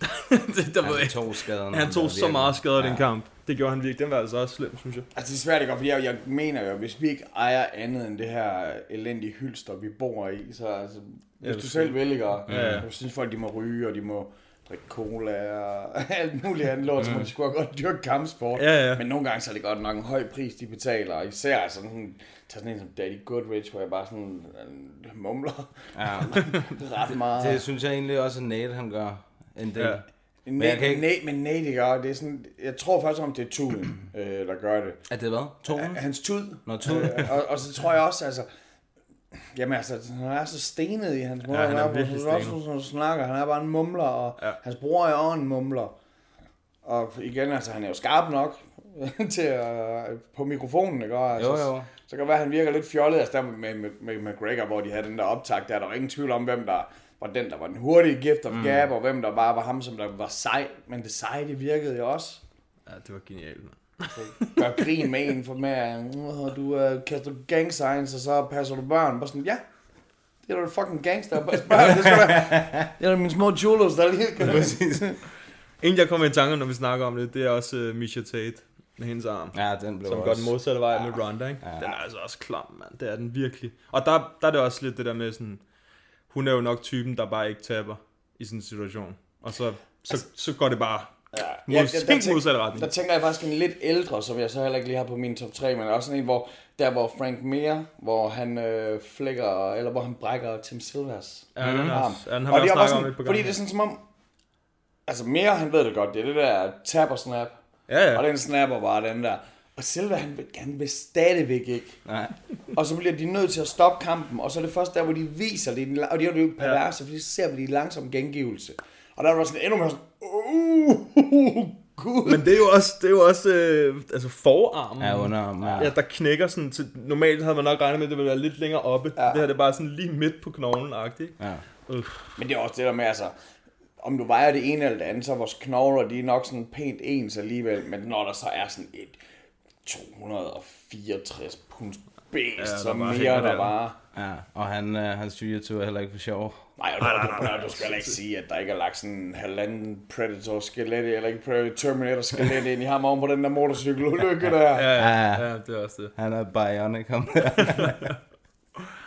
det, der var, han tog skaden. han tog så meget skade i den kamp. Det gjorde han virkelig. Den var altså også slem, synes jeg. Altså, det er svært ikke, fordi jeg, jeg mener jo, hvis vi ikke ejer andet end det her elendige hylster, vi bor i, så altså, hvis Ja, du det selv vælger, Ja, ja, ja. ja. jeg synes folk, de må ryge, og de må drikke cola og alt muligt andet lort, så må de sgu godt dyrke kampsport. Ja, ja. Men nogle gange så er det godt nok en høj pris, de betaler, og især altså sådan, tag sådan en som Daddy Goodrich, hvor jeg bare sådan øh, mumler Ja. ret meget. Det synes jeg egentlig også, at Nate han gør en del. Ja. Ja. Men, jeg kan ikke- Nate, men Nate, og det er sådan, jeg tror først om det er tuden, øh, der gør det. Er det hvad? Tonen? Hans tud. Nå, tud. Øh, og, og så tror jeg også, altså, jamen altså, han er så stenet i hans måde, Ja, han er at være virkelig på. Også, når han snakker, han er bare en mumler, og Ja. ja. hans bror er også en mumler. Og igen, altså, han er jo skarp nok til at, på mikrofonen, ikke? Altså, Jo, jo. Så kan det være, at han virker lidt fjollet, altså der med, med, med McGregor, hvor de havde den der optag, der er der ingen tvivl om, hvem der var den, der var den hurtige gift of mm. gab, og hvem der bare var ham, som der var sej. Men det seje, det virkede jo også. Ja, det var genialt, man. gør grin med en for "Åh, du uh, kaster gang signs, og så passer du børn. Bare sådan, ja, det er du fucking gangster. Pas børn, det skal være. Det er mine små chulos, der lige kan Præcis. En, jeg kommer i tanke, når vi snakker om det, det er også uh, Misha Tate med hendes arm. Ja, den blev Som går også... den modsatte vej med Ronda, ikke? Den er altså også klam, mand. Det er den virkelig. Og der, der er det også lidt det der med sådan... Hun er jo nok typen, der bare ikke taber i sådan en situation. Og så, så, så går det bare Ja, mod, ja, der, der, tænk, modsatte retning. der tænker jeg faktisk en lidt ældre, som jeg så heller ikke lige har på min top 3, men også sådan en, hvor, der hvor Frank Mir, hvor han øh, flækker, eller hvor han brækker Tim Silvers Ja, er arm. ja, den har Og det også er om sådan, par Fordi det er sådan som om, altså Mir, han ved det godt, det er det der tap og snap, Ja, ja. og den snapper bare den der. Og Silva, han vil, han vil stadigvæk ikke. Nej. Og så bliver de nødt til at stoppe kampen, og så er det først der, hvor de viser det, og det er jo perverse, fordi så ser vi de langsomme gengivelse. Og der var sådan endnu mere sådan, uh, gud. Men det er jo også, det er jo også øh, altså forarmen. Ja, underarm, ja. Ja, der knækker sådan til, normalt havde man nok regnet med, at det ville være lidt længere oppe. Ja. Ja. Det her det er bare sådan lige midt på knoglen-agtigt. Ja. Men det er også det der med, altså, om du vejer det ene eller det andet, så er vores knogler, de er nok sådan pænt ens alligevel, men når der så er sådan et 264 punds bæst, Ja, så mere der der. bare. Ja, og han, øh, hans jiu er heller ikke for sjov. Nej, og du, du, du skal heller ikke sige, at der ikke er lagt sådan en halvanden Predator-skelet, eller ikke Predator Terminator-skelet ind i ham oven på den der motorcykelulykke der. Ja, ja, Ja. ja, det er også det. Han er bionic, ham der.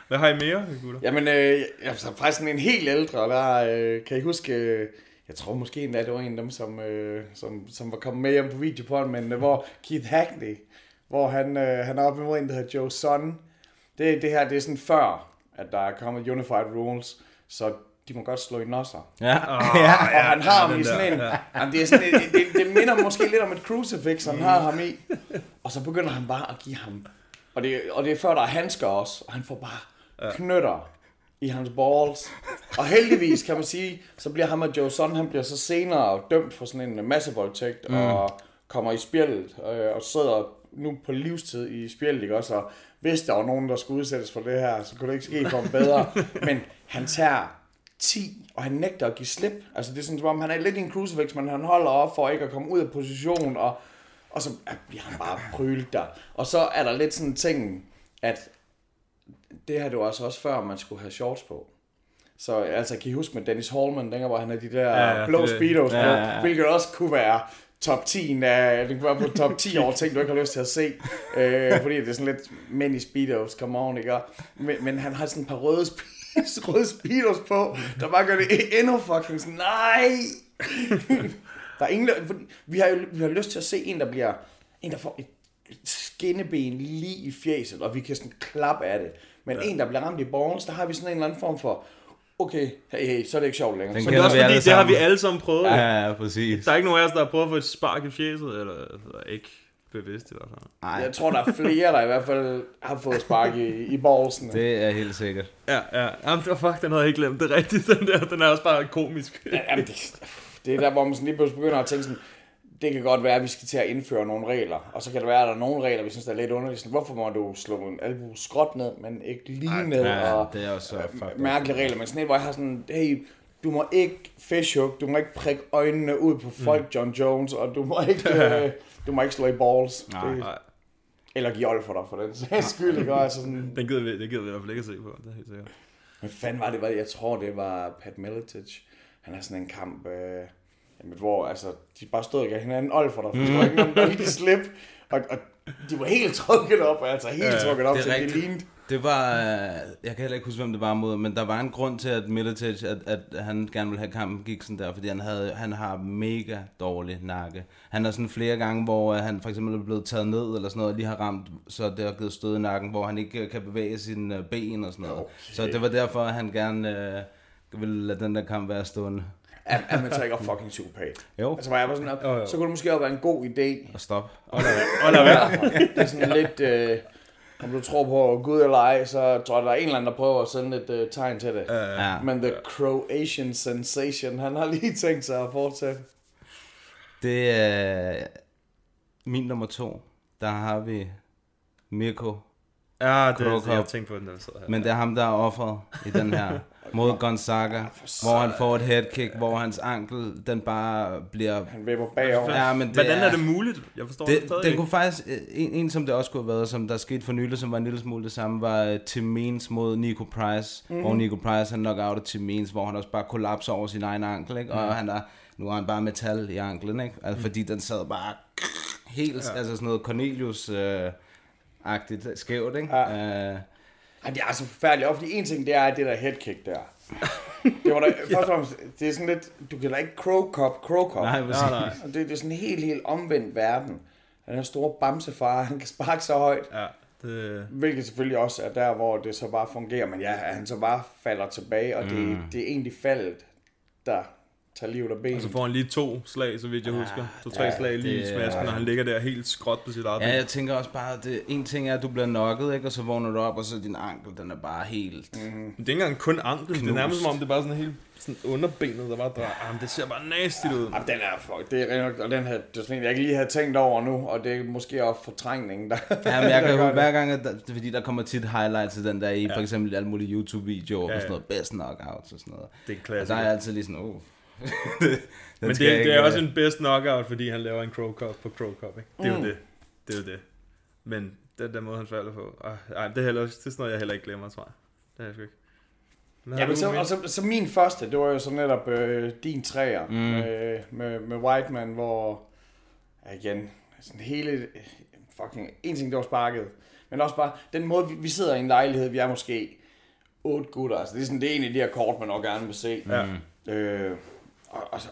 Hvad har I mere, gutter? Jamen, øh, jeg er faktisk sådan en helt ældre, der øh, kan I huske, øh, jeg tror måske endda, det var en af dem, som, øh, som, som var kommet med hjem på video på men øh, hvor Keith Hackney, hvor han, øh, han er oppe imod en, der hedder Joe Son. Det, det her, det er sådan før, at der er kommet Unified Rules, så de må godt slå i nosser. Ja, ja. Og han har ham i sådan der, en... ja. Jamen, det, er sådan, det, det, det minder måske lidt om et crucifix, han har ham i. Og så begynder han bare at give ham... Og det, og det er før, der er handsker også, og han får bare knytter i hans balls. Og heldigvis, kan man sige, så bliver ham og Joe Son, han bliver så senere dømt for sådan en massevoldtægt, mm. og kommer i spjældet, øh, og sidder nu på livstid i spjældet, ikke også? Og hvis der var nogen, der skulle udsættes for det her, så kunne det ikke ske for ham bedre. Men han tager 10, og han nægter at give slip. Altså det er sådan, som om han er lidt i en crucifix, men han holder op for ikke at komme ud af position, og, og så bliver han bare prylet der. Og så er der lidt sådan en ting, at det her det var altså også før, man skulle have shorts på. Så altså, kan I huske med Dennis Hallman, dengang hvor han havde de der Ja, ja, blå det- speedos ja, ja, ja. hvilket også kunne være top 10 af, det kunne være på top 10 over ting, du ikke har lyst til at se. Øh, fordi det er sådan lidt mænd i speedos, come on, ikke? Men, men han har sådan et par røde, spe- røde speedos på, der bare gør det endnu fucking sådan, nej! der er ingen, vi har jo vi har lyst til at se en, der bliver, en, der får et skinneben lige i fjeset, og vi kan sådan klappe af det. Men ja. en, der bliver ramt i balls, der har vi sådan en eller anden form for, okay, hey, hey, så er det ikke sjovt længere. Den Så Men det er også vi fordi, det har vi alle sammen prøvet. Ja. Ja, ja, præcis. Der er ikke nogen af os, der har prøvet at få et spark i fjeset, eller, eller ikke bevidst i hvert fald. Nej, jeg tror, der er flere, der i hvert fald har fået spark i, i ballsen. det er helt sikkert. Ja, ja. Jamen, fuck, den havde jeg ikke glemt. Det er rigtigt, den der. Den er også bare komisk. Jamen, det, det er der, hvor man sådan lige pludselig begynder at tænke sådan, det kan godt være, at vi skal til at indføre nogle regler. Og så kan det være, at der er nogle regler, vi synes, der er lidt underligt. Hvorfor må du slå en albu skråt ned, men ikke lige ned? Ja, og det er også up. mærkelige regler. Men sådan et, hvor jeg har sådan, hey, du må ikke fishhook, du må ikke prikke øjnene ud på folk, mm. John Jones, og du må ikke, øh, du må ikke slå i balls. Nej. det, Nej, eller give for dig, for den sags skyld. Ikke? Altså sådan, den gider vi, det gider vi i hvert fald ikke at se på. Det er helt sikkert. Hvad fanden var det? Jeg tror, det var Pat Miletich. Han har sådan en kamp, øh, jamen, hvor altså, de bare stod og gav hinanden old for dig. Mm. For ikke nogen rigtig slip. Og, og, de var helt trukket op, altså helt ja, trukket op, det så det rigtigt. lignede. Det var, øh, jeg kan heller ikke huske, hvem det var mod, men der var en grund til, at Miletic, at, at han gerne ville have kampen, gik sådan der, fordi han, havde, han har mega dårlig nakke. Han har sådan flere gange, hvor øh, han for eksempel er blevet taget ned, eller sådan noget, og lige har ramt, så det har givet stød i nakken, hvor han ikke øh, kan bevæge sine øh, ben og sådan noget. Okay. Så det var derfor, at han gerne øh, ville lade den der kamp være stående. Er, er man så ikke fucking psykopat? Jo, Altså, hvor jeg var sådan, Jo, jo. så kunne det måske også være en god idé. og stop. Og lad være. Det er sådan lidt, øh, om du tror på Gud eller ej, så tror jeg, der er en eller anden, der prøver at sende et øh, tegn til det. Ja. Men The Croatian Sensation, han har lige tænkt sig at fortsætte. Det er min nummer to. Der har vi Mirko Ja, det Krokop. jeg tænkte på den, der sidder her. Men det er ham, der er offeret i den her mod Gonzaga, hvor han får et headkick, hvor hans ankel, den bare bliver... Han vipper bagover. Ja, men det Hvordan er er det muligt? Jeg forstår det, Det, stadig den kunne faktisk, en, en som det også kunne have været, som der skete for nylig, som var en lille smule det samme, var øh, Tim Means mod Nico Price, mm. hvor Nico Price han knock out Tim Means, hvor han også bare kollapser over sin egen ankel, ikke? og han er, nu har han bare metal i anklen, ikke? Altså, fordi den sad bare helt, ja. altså sådan noget Cornelius øh, agtigt skævt, ikke? Ja. Uh, Ej, det er altså forfærdeligt. Og fordi en ting, det er det der headkick der. Det var da, først og fremmest, det er sådan lidt, du kan da ikke crow cop, crow cop. nej, præcis. Nej, nej. Og det, det er sådan en helt, helt omvendt verden. Den her store bamsefar, han kan sparke så højt. Ja, det... Hvilket selvfølgelig også er der, hvor det så bare fungerer. Men ja, han så bare falder tilbage, og det, Mm. det er egentlig faldet, der tager livet af benet. Og så får han lige to slag, så vidt jeg husker. To-tre ja, slag lige i smasken, og han ligger der helt skråt på sit eget Ja, jeg tænker også bare, at det, en ting er, at du bliver knocket, ikke? og så vågner du op, og så din ankel, den er bare helt... Mm. Men Det er ikke engang kun anklen. Det er nærmest som om, det er bare sådan helt sådan underbenet, der bare drejer. Jamen, det ser bare nasty ud. Jamen, den er fuck, det er rent nok, og den her, det er sådan en, jeg ikke lige havde tænkt over nu, og det er måske også fortrængningen, der, Ja, men jeg kan gør hver gang, at der, det er fordi der kommer tit highlights til den der i, ja. for eksempel alle mulige YouTube-videoer, ja, Ja, ja. ja. og sådan noget, best knockouts og sådan noget. Det er en Og der er jeg altid lige sådan, oh. Den Men det, det er også en best knockout, fordi han laver en crow cup på crow cup, ikke? Det er Mm. jo det. Det er jo det. Men den der måde, han falder på. Ah, ej, det er, heller, det er sådan noget, jeg heller ikke glemmer, tror jeg. Det er jeg sgu ikke. Ja, men så, og så, så min første, det var jo så netop øh, din træer mm. med, med, med Whiteman, hvor igen, sådan hele, fucking, en ting, det var sparket, men også bare, den måde, vi, vi sidder i en lejlighed, vi er måske otte gutter, altså det er sådan, det er en af de her kort, man nok gerne vil se. Ja. Øh, og, og så,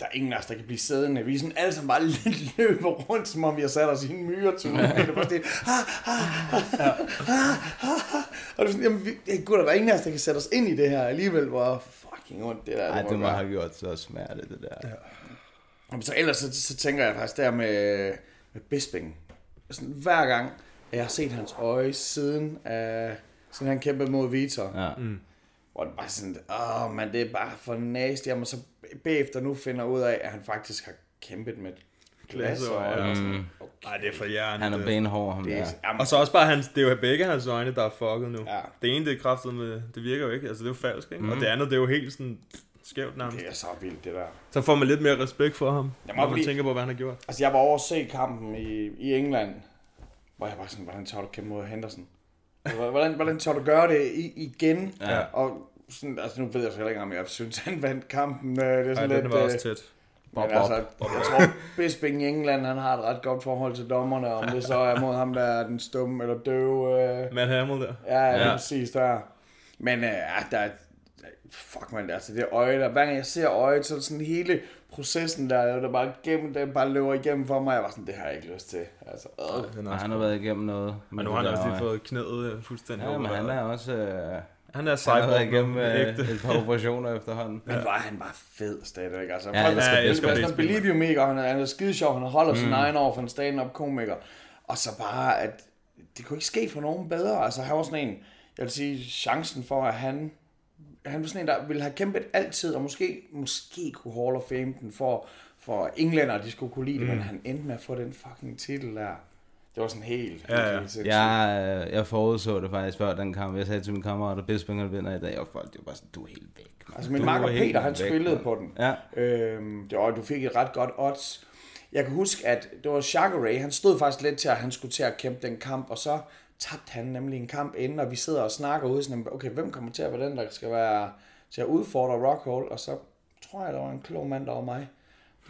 der er ingen af os, der kan blive siddende. Vi er sådan alle sammen bare løber rundt, som om vi har sat os i en myretur. Ja. Det er bare sådan. Og det er sådan, jamen, vi, hey, gutter, der er ingen af os, der kan sætte os ind i det her alligevel. Hvor fucking ondt det der. Ej, det må gøre. have gjort så smerte, det der. Ja. Men så ellers så, så tænker jeg faktisk der med, med Bisping. Sådan, hver gang, at jeg har set hans øje siden, af, siden han kæmpede mod Vitor. Ja. Mm. Hvor det bare sådan, åh man, det er bare for nasty. Og så bagefter nu finder ud af, at han faktisk har kæmpet med glas og øjne. og sådan. Ej, det er for hjernen. Han er benhård, ham Det er, jamen, Og så også bare, hans, det er jo begge hans øjne, der er fucket nu. Ja. Det ene, det er kraftet med, det virker jo ikke, altså det er jo falsk, ikke? Mm. Og det andet, det er jo helt sådan skævt nærmest. det er så vildt, det der. Så får man lidt mere respekt for ham, Jamen, når man fordi- tænker på, hvad han har gjort. Altså, jeg var over at se kampen i, i England, hvor jeg var sådan, hvordan tør du kæmpe mod Henderson? Hvordan, hvordan tør du gøre det igen? Ja. Og sådan, altså, nu ved jeg så heller ikke, om jeg synes, han vandt kampen. Øh, Det er Ej, sådan den lidt... var øh, også tæt. Men Bob, altså, bob. jeg tror, Bisping i England, han har et ret godt forhold til dommerne, om det så er mod ham, der er den stumme eller døve. Øh, Matt Hamill der. ja, ja, præcis der. Men øh, der er, fuck man, altså det øje der, hver gang jeg ser øjet, så er sådan hele processen der, der bare, gennem, der bare løber igennem for mig, jeg var sådan, det har jeg ikke lyst til. Altså, øh. Og også han har været igennem noget. Men nu har han også lige fået knæet øh, fuldstændig Ja, men han er også... Øh, han er han har været cyborg igennem øh, et par operationer efterhånden. Men var han bare fed stadigvæk. Altså, Ja, folk, jeg elsker Bisping, Bisping. Believe you me, og han er, han er skide sjov, han holder mm. sin egen over for en stand-up komiker. Og så bare, at det kunne ikke ske for nogen bedre. Altså, han var sådan en, jeg vil sige, chancen for, at han, han var sådan en, der ville have kæmpet altid, og måske, måske kunne Hall of Fame den for, for englænder, de skulle kunne lide det, mm. men han endte med at få den fucking titel der. Det var sådan helt, Ja, ja. helt. Jeg, øh, jeg forudså det faktisk før den kamp. Jeg sagde til min kammerat, at Bisping han vinder i dag, og folk de var bare sådan, du er helt væk. Man. Altså min makker er Peter, han væk, spillede mand." på den. Ja. Øhm, det var, du fik et ret godt odds. Jeg kan huske, at det var Chakray, han stod faktisk lidt til, at han skulle til at kæmpe den kamp, og så tabte han nemlig en kamp inden, og vi sidder og snakker ude, sådan, okay, hvem kommer til at være den, der skal være til at udfordre Rockhold, og så tror jeg, der var en klog mand, der var mig,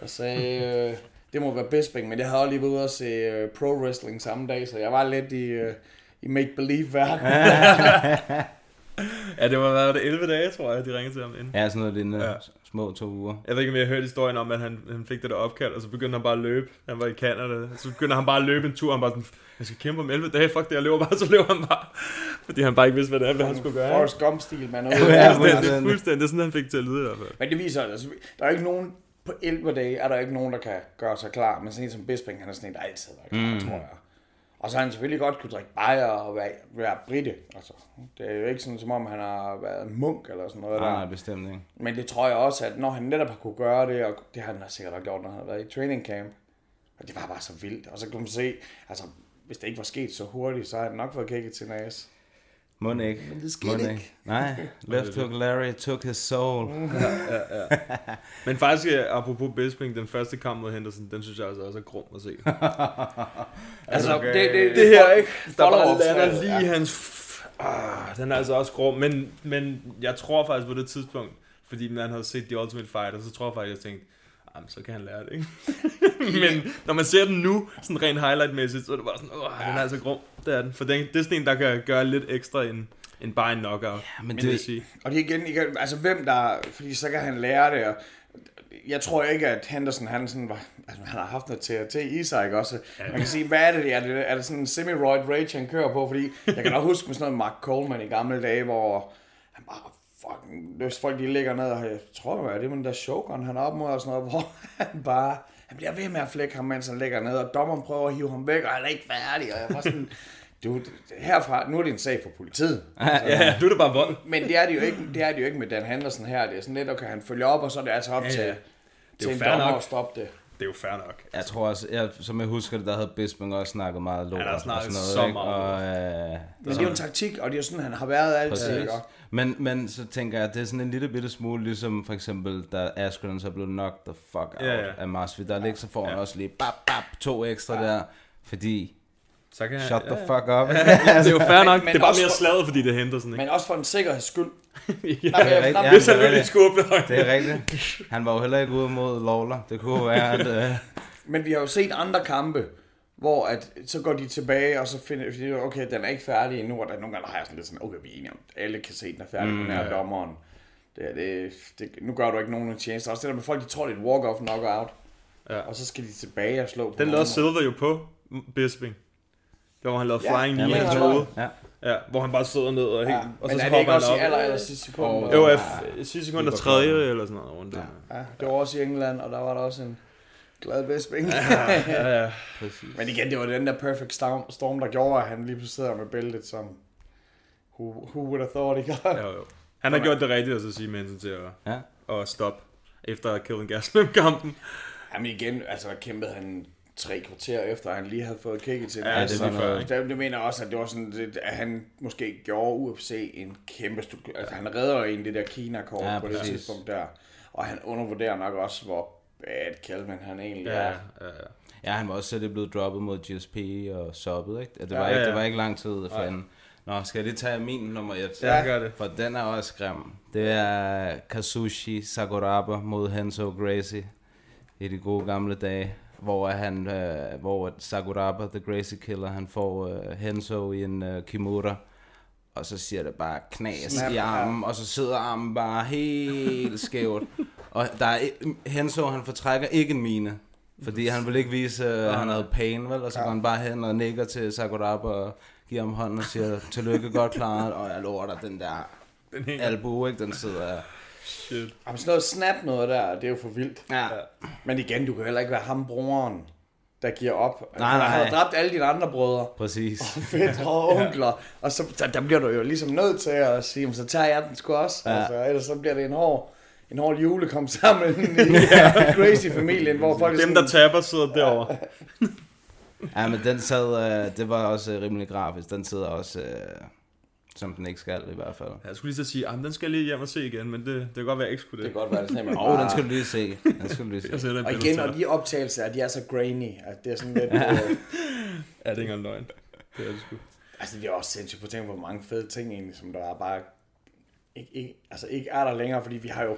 der sagde, øh, det må være Bisping, men jeg havde også lige været ude og se øh, pro wrestling samme dag, så jeg var lidt i, øh, i make-believe-verden. Ja, det var, det, 11 dage, tror jeg, de ringede til ham inden. Ja, sådan noget lignende. Ja. Små to uger. Jeg ved ikke, om jeg har hørt historien om, at han, han fik det der opkald, og så begyndte han bare at løbe. Han var i Canada. Så begyndte han bare at løbe en tur. Han bare sådan, jeg skal kæmpe om 11 dage, fuck det, jeg løber bare, så løber han bare. Fordi han bare ikke vidste, hvad det er, hvad han skulle gøre. Forrest Gump-stil, man er Ja, ja, er fuldstændig. fuldstændig, det er sådan, han fik det til at lyde i hvert fald. Men det viser, altså, der er ikke nogen, på 11 dage er der ikke nogen, der kan gøre sig klar, men sådan en som Bisping, han er sådan en, der altid har været klar, mm. tror jeg. Og så har han selvfølgelig godt kunne drikke bajer og være, være britte. Altså, det er jo ikke sådan, som om han har været munk eller sådan noget Nej, der. nej, bestemt ikke. Men det tror jeg også, at når han netop har kunne gøre det, og det har han da sikkert også gjort, når han har været i training camp, og det var bare så vildt. Og så kunne man se, altså, hvis det ikke var sket så hurtigt, så havde han nok fået kigget til næse. Må ikke. Men det skete ikke. Nej, left hook Larry took his soul. Men faktisk, øh, apropos Bisping, den første kamp mod Henderson, den synes jeg altså også er grum at se. Altså, Okay. det, det, det, Det her, ikke Der bare lander ja. lige hans... f- Ah, den er altså også grum, men, men jeg tror faktisk på det tidspunkt, fordi man havde set The Ultimate Fighter, så tror jeg faktisk, jeg tænkte, jamen, så kan han lære det, ikke? men når man ser den nu, sådan rent highlight-mæssigt, så er det bare sådan, åh, den er altså grum. Det er den. For den, det er sådan en, der kan gøre lidt ekstra end, end bare en knockout. Ja, men det det- vil sige. Og det er igen, igen, altså hvem der, fordi så kan han lære det, og jeg tror ikke, at Henderson, han sådan var, altså han har haft noget TRT i sig, ikke også? Man kan sige, hvad er det, er det, er det sådan en semi-roid rage, han kører på, fordi jeg kan nok huske med sådan noget Mark Coleman i gamle dage, hvor fucking, hvis folk de ligger ned, og jeg tror, hvad er det med den der Shogun, han er op mod og sådan noget, hvor han bare, han bliver ved med at flække ham, mens han ligger ned, og dommeren prøver at hive ham væk, og han er ikke færdig, og jeg var sådan, du, herfra, nu er det en sag for politiet. Ja, nu er det bare vold. Men det er det jo ikke, det er det jo ikke med Dan Henderson her. Det er sådan lidt, okay, han følger op, og så er det altså op Ja, til, ja. til jo en fair dommer nok. at stoppe det. Det er jo fair nok. Jeg tror også, jeg, som jeg husker det, der havde Bisping også snakket meget lort. Ja, der har og snakket sådan så ikke? meget Og, øh, Men det er jo en taktik, og det er jo sådan, han har været altid. Præcis. Ikke? Men, men så tænker jeg, at det er sådan en lille bitte smule, ligesom for eksempel, da Askren så blev knocked the fuck out Ja, ja. af Masvidal, ikke? så får han Ja. også lige bap, bap, to ekstra der, fordi Så kan Shut ja, the ja. fuck up. Det er jo fair nok. men det er bare mere slaget, fordi det er Henderson, ikke? Men også for en sikkerheds skyld. ja, Nej, rigtigt. Ja, Hvis han det er rigtigt. skulle åbne øjnene. Det er rigtigt. Han var jo heller ikke ude mod Lawler. Det kunne være, at... Øh, Men vi har jo set andre kampe, hvor at, så går de tilbage, og så finder de, okay, den er ikke færdig endnu, og der er nogle gange, der har jeg sådan lidt sådan, okay, vi er enige om, alle kan se, den er færdig, mm, den er dommeren. Det, det, det, nu gør du ikke nogen en tjeneste. Også det der med folk, de tror, det er et walk-off knockout. Ja. Og så skal de tilbage og slå på Den lavede Silver jo på Bisping. Der hvor han lavede Ja, flying ja, knee i men hans han- hoved. ja. Ja, hvor han bare sidder ned og, helt, Ja, og men så er det hopper ikke han også op. i aller, aller sidste sekund? Og- Jo, ja, sidste sekund er tredje eller sådan noget rundt. Ja. Ja, det var også i England, og der var der også en glad Bisping. Ja, ja. Men igen, det var den der perfect storm, der gjorde, at han lige pludselig sidder med bæltet som... Who, who would have thought, ikke? Jo, jo. Han har gjort det rigtigt, og så sige Manson til at, Ja. at stoppe efter at Kevin Gastelum kampen. Jamen igen, altså der kæmpede han tre kvarter efter, at han lige havde fået kigget til. Ja, det altså, før, ikke? det, det mener også, at det var sådan, lidt, at han måske gjorde UFC en kæmpe... stu- Altså han redder jo egentlig det der Kina-kort Ja, på det præcis. tidspunkt der. Og han undervurderer nok også, hvor bad Kelvin han egentlig Ja, er. ja, ja. Ja, han var også selv blevet droppet mod GSP og soppet, ikke? Det var, Ja, ikke, ja. det var ikke lang tid for han. Nå, skal jeg lige tage min nummer et? Ja, gør det. For den er også grim. Det er Kazushi Sakuraba mod Henzo Gracie i de gode gamle dage, hvor han, øh, hvor Sakuraba, the Gracie Killer, han får øh, Henzo i en øh, kimura, og så siger det bare knas Snap, i ja. armen, og så sidder armen bare helt skævt. Og der er, Henzo, han fortrækker ikke en mine, fordi han vil ikke vise, at han havde pain, vel? Og så går han bare hen og nikker til Sakuraba og giver ham hånden og siger, tillykke godt klaret, og jeg lover dig, den der Den albu, ikke? Den sidder... Shit. Jamen sådan noget snap noget der, det er jo for vildt. Ja. Men igen, du kan heller ikke være ham broren, der giver op. Nej, Han nej. har dræbt alle dine andre brødre. Præcis. fædre og onkler. Og så der, der bliver du jo ligesom nødt til at sige, "Jamen, så tager jeg den sgu også. Ja. Altså, ellers så bliver det en hård, en hård julekom sammen i Crazy-familien, hvor folk er Dem, der taber, sidder derovre. Ja, men den sad, øh, det var også øh, rimelig grafisk. Den sidder også, øh, som den ikke skal i hvert fald. Jeg skulle lige så sige, at den skal jeg lige hjem og se igen, men det, det kan godt være, at jeg ikke skulle det det. kan godt være, det sådan, at Åh, oh, den skal du lige se. Den skal du lige se. Jeg et Og igen, og de optagelser, de er så grainy, at det er sådan lidt... ja. Ja, det er ikke engang løgn. Det er det sgu. altså, det er også sindssygt på ting, hvor mange fede ting egentlig, som der er bare ikke, ikke, altså ikke er der længere, fordi vi har jo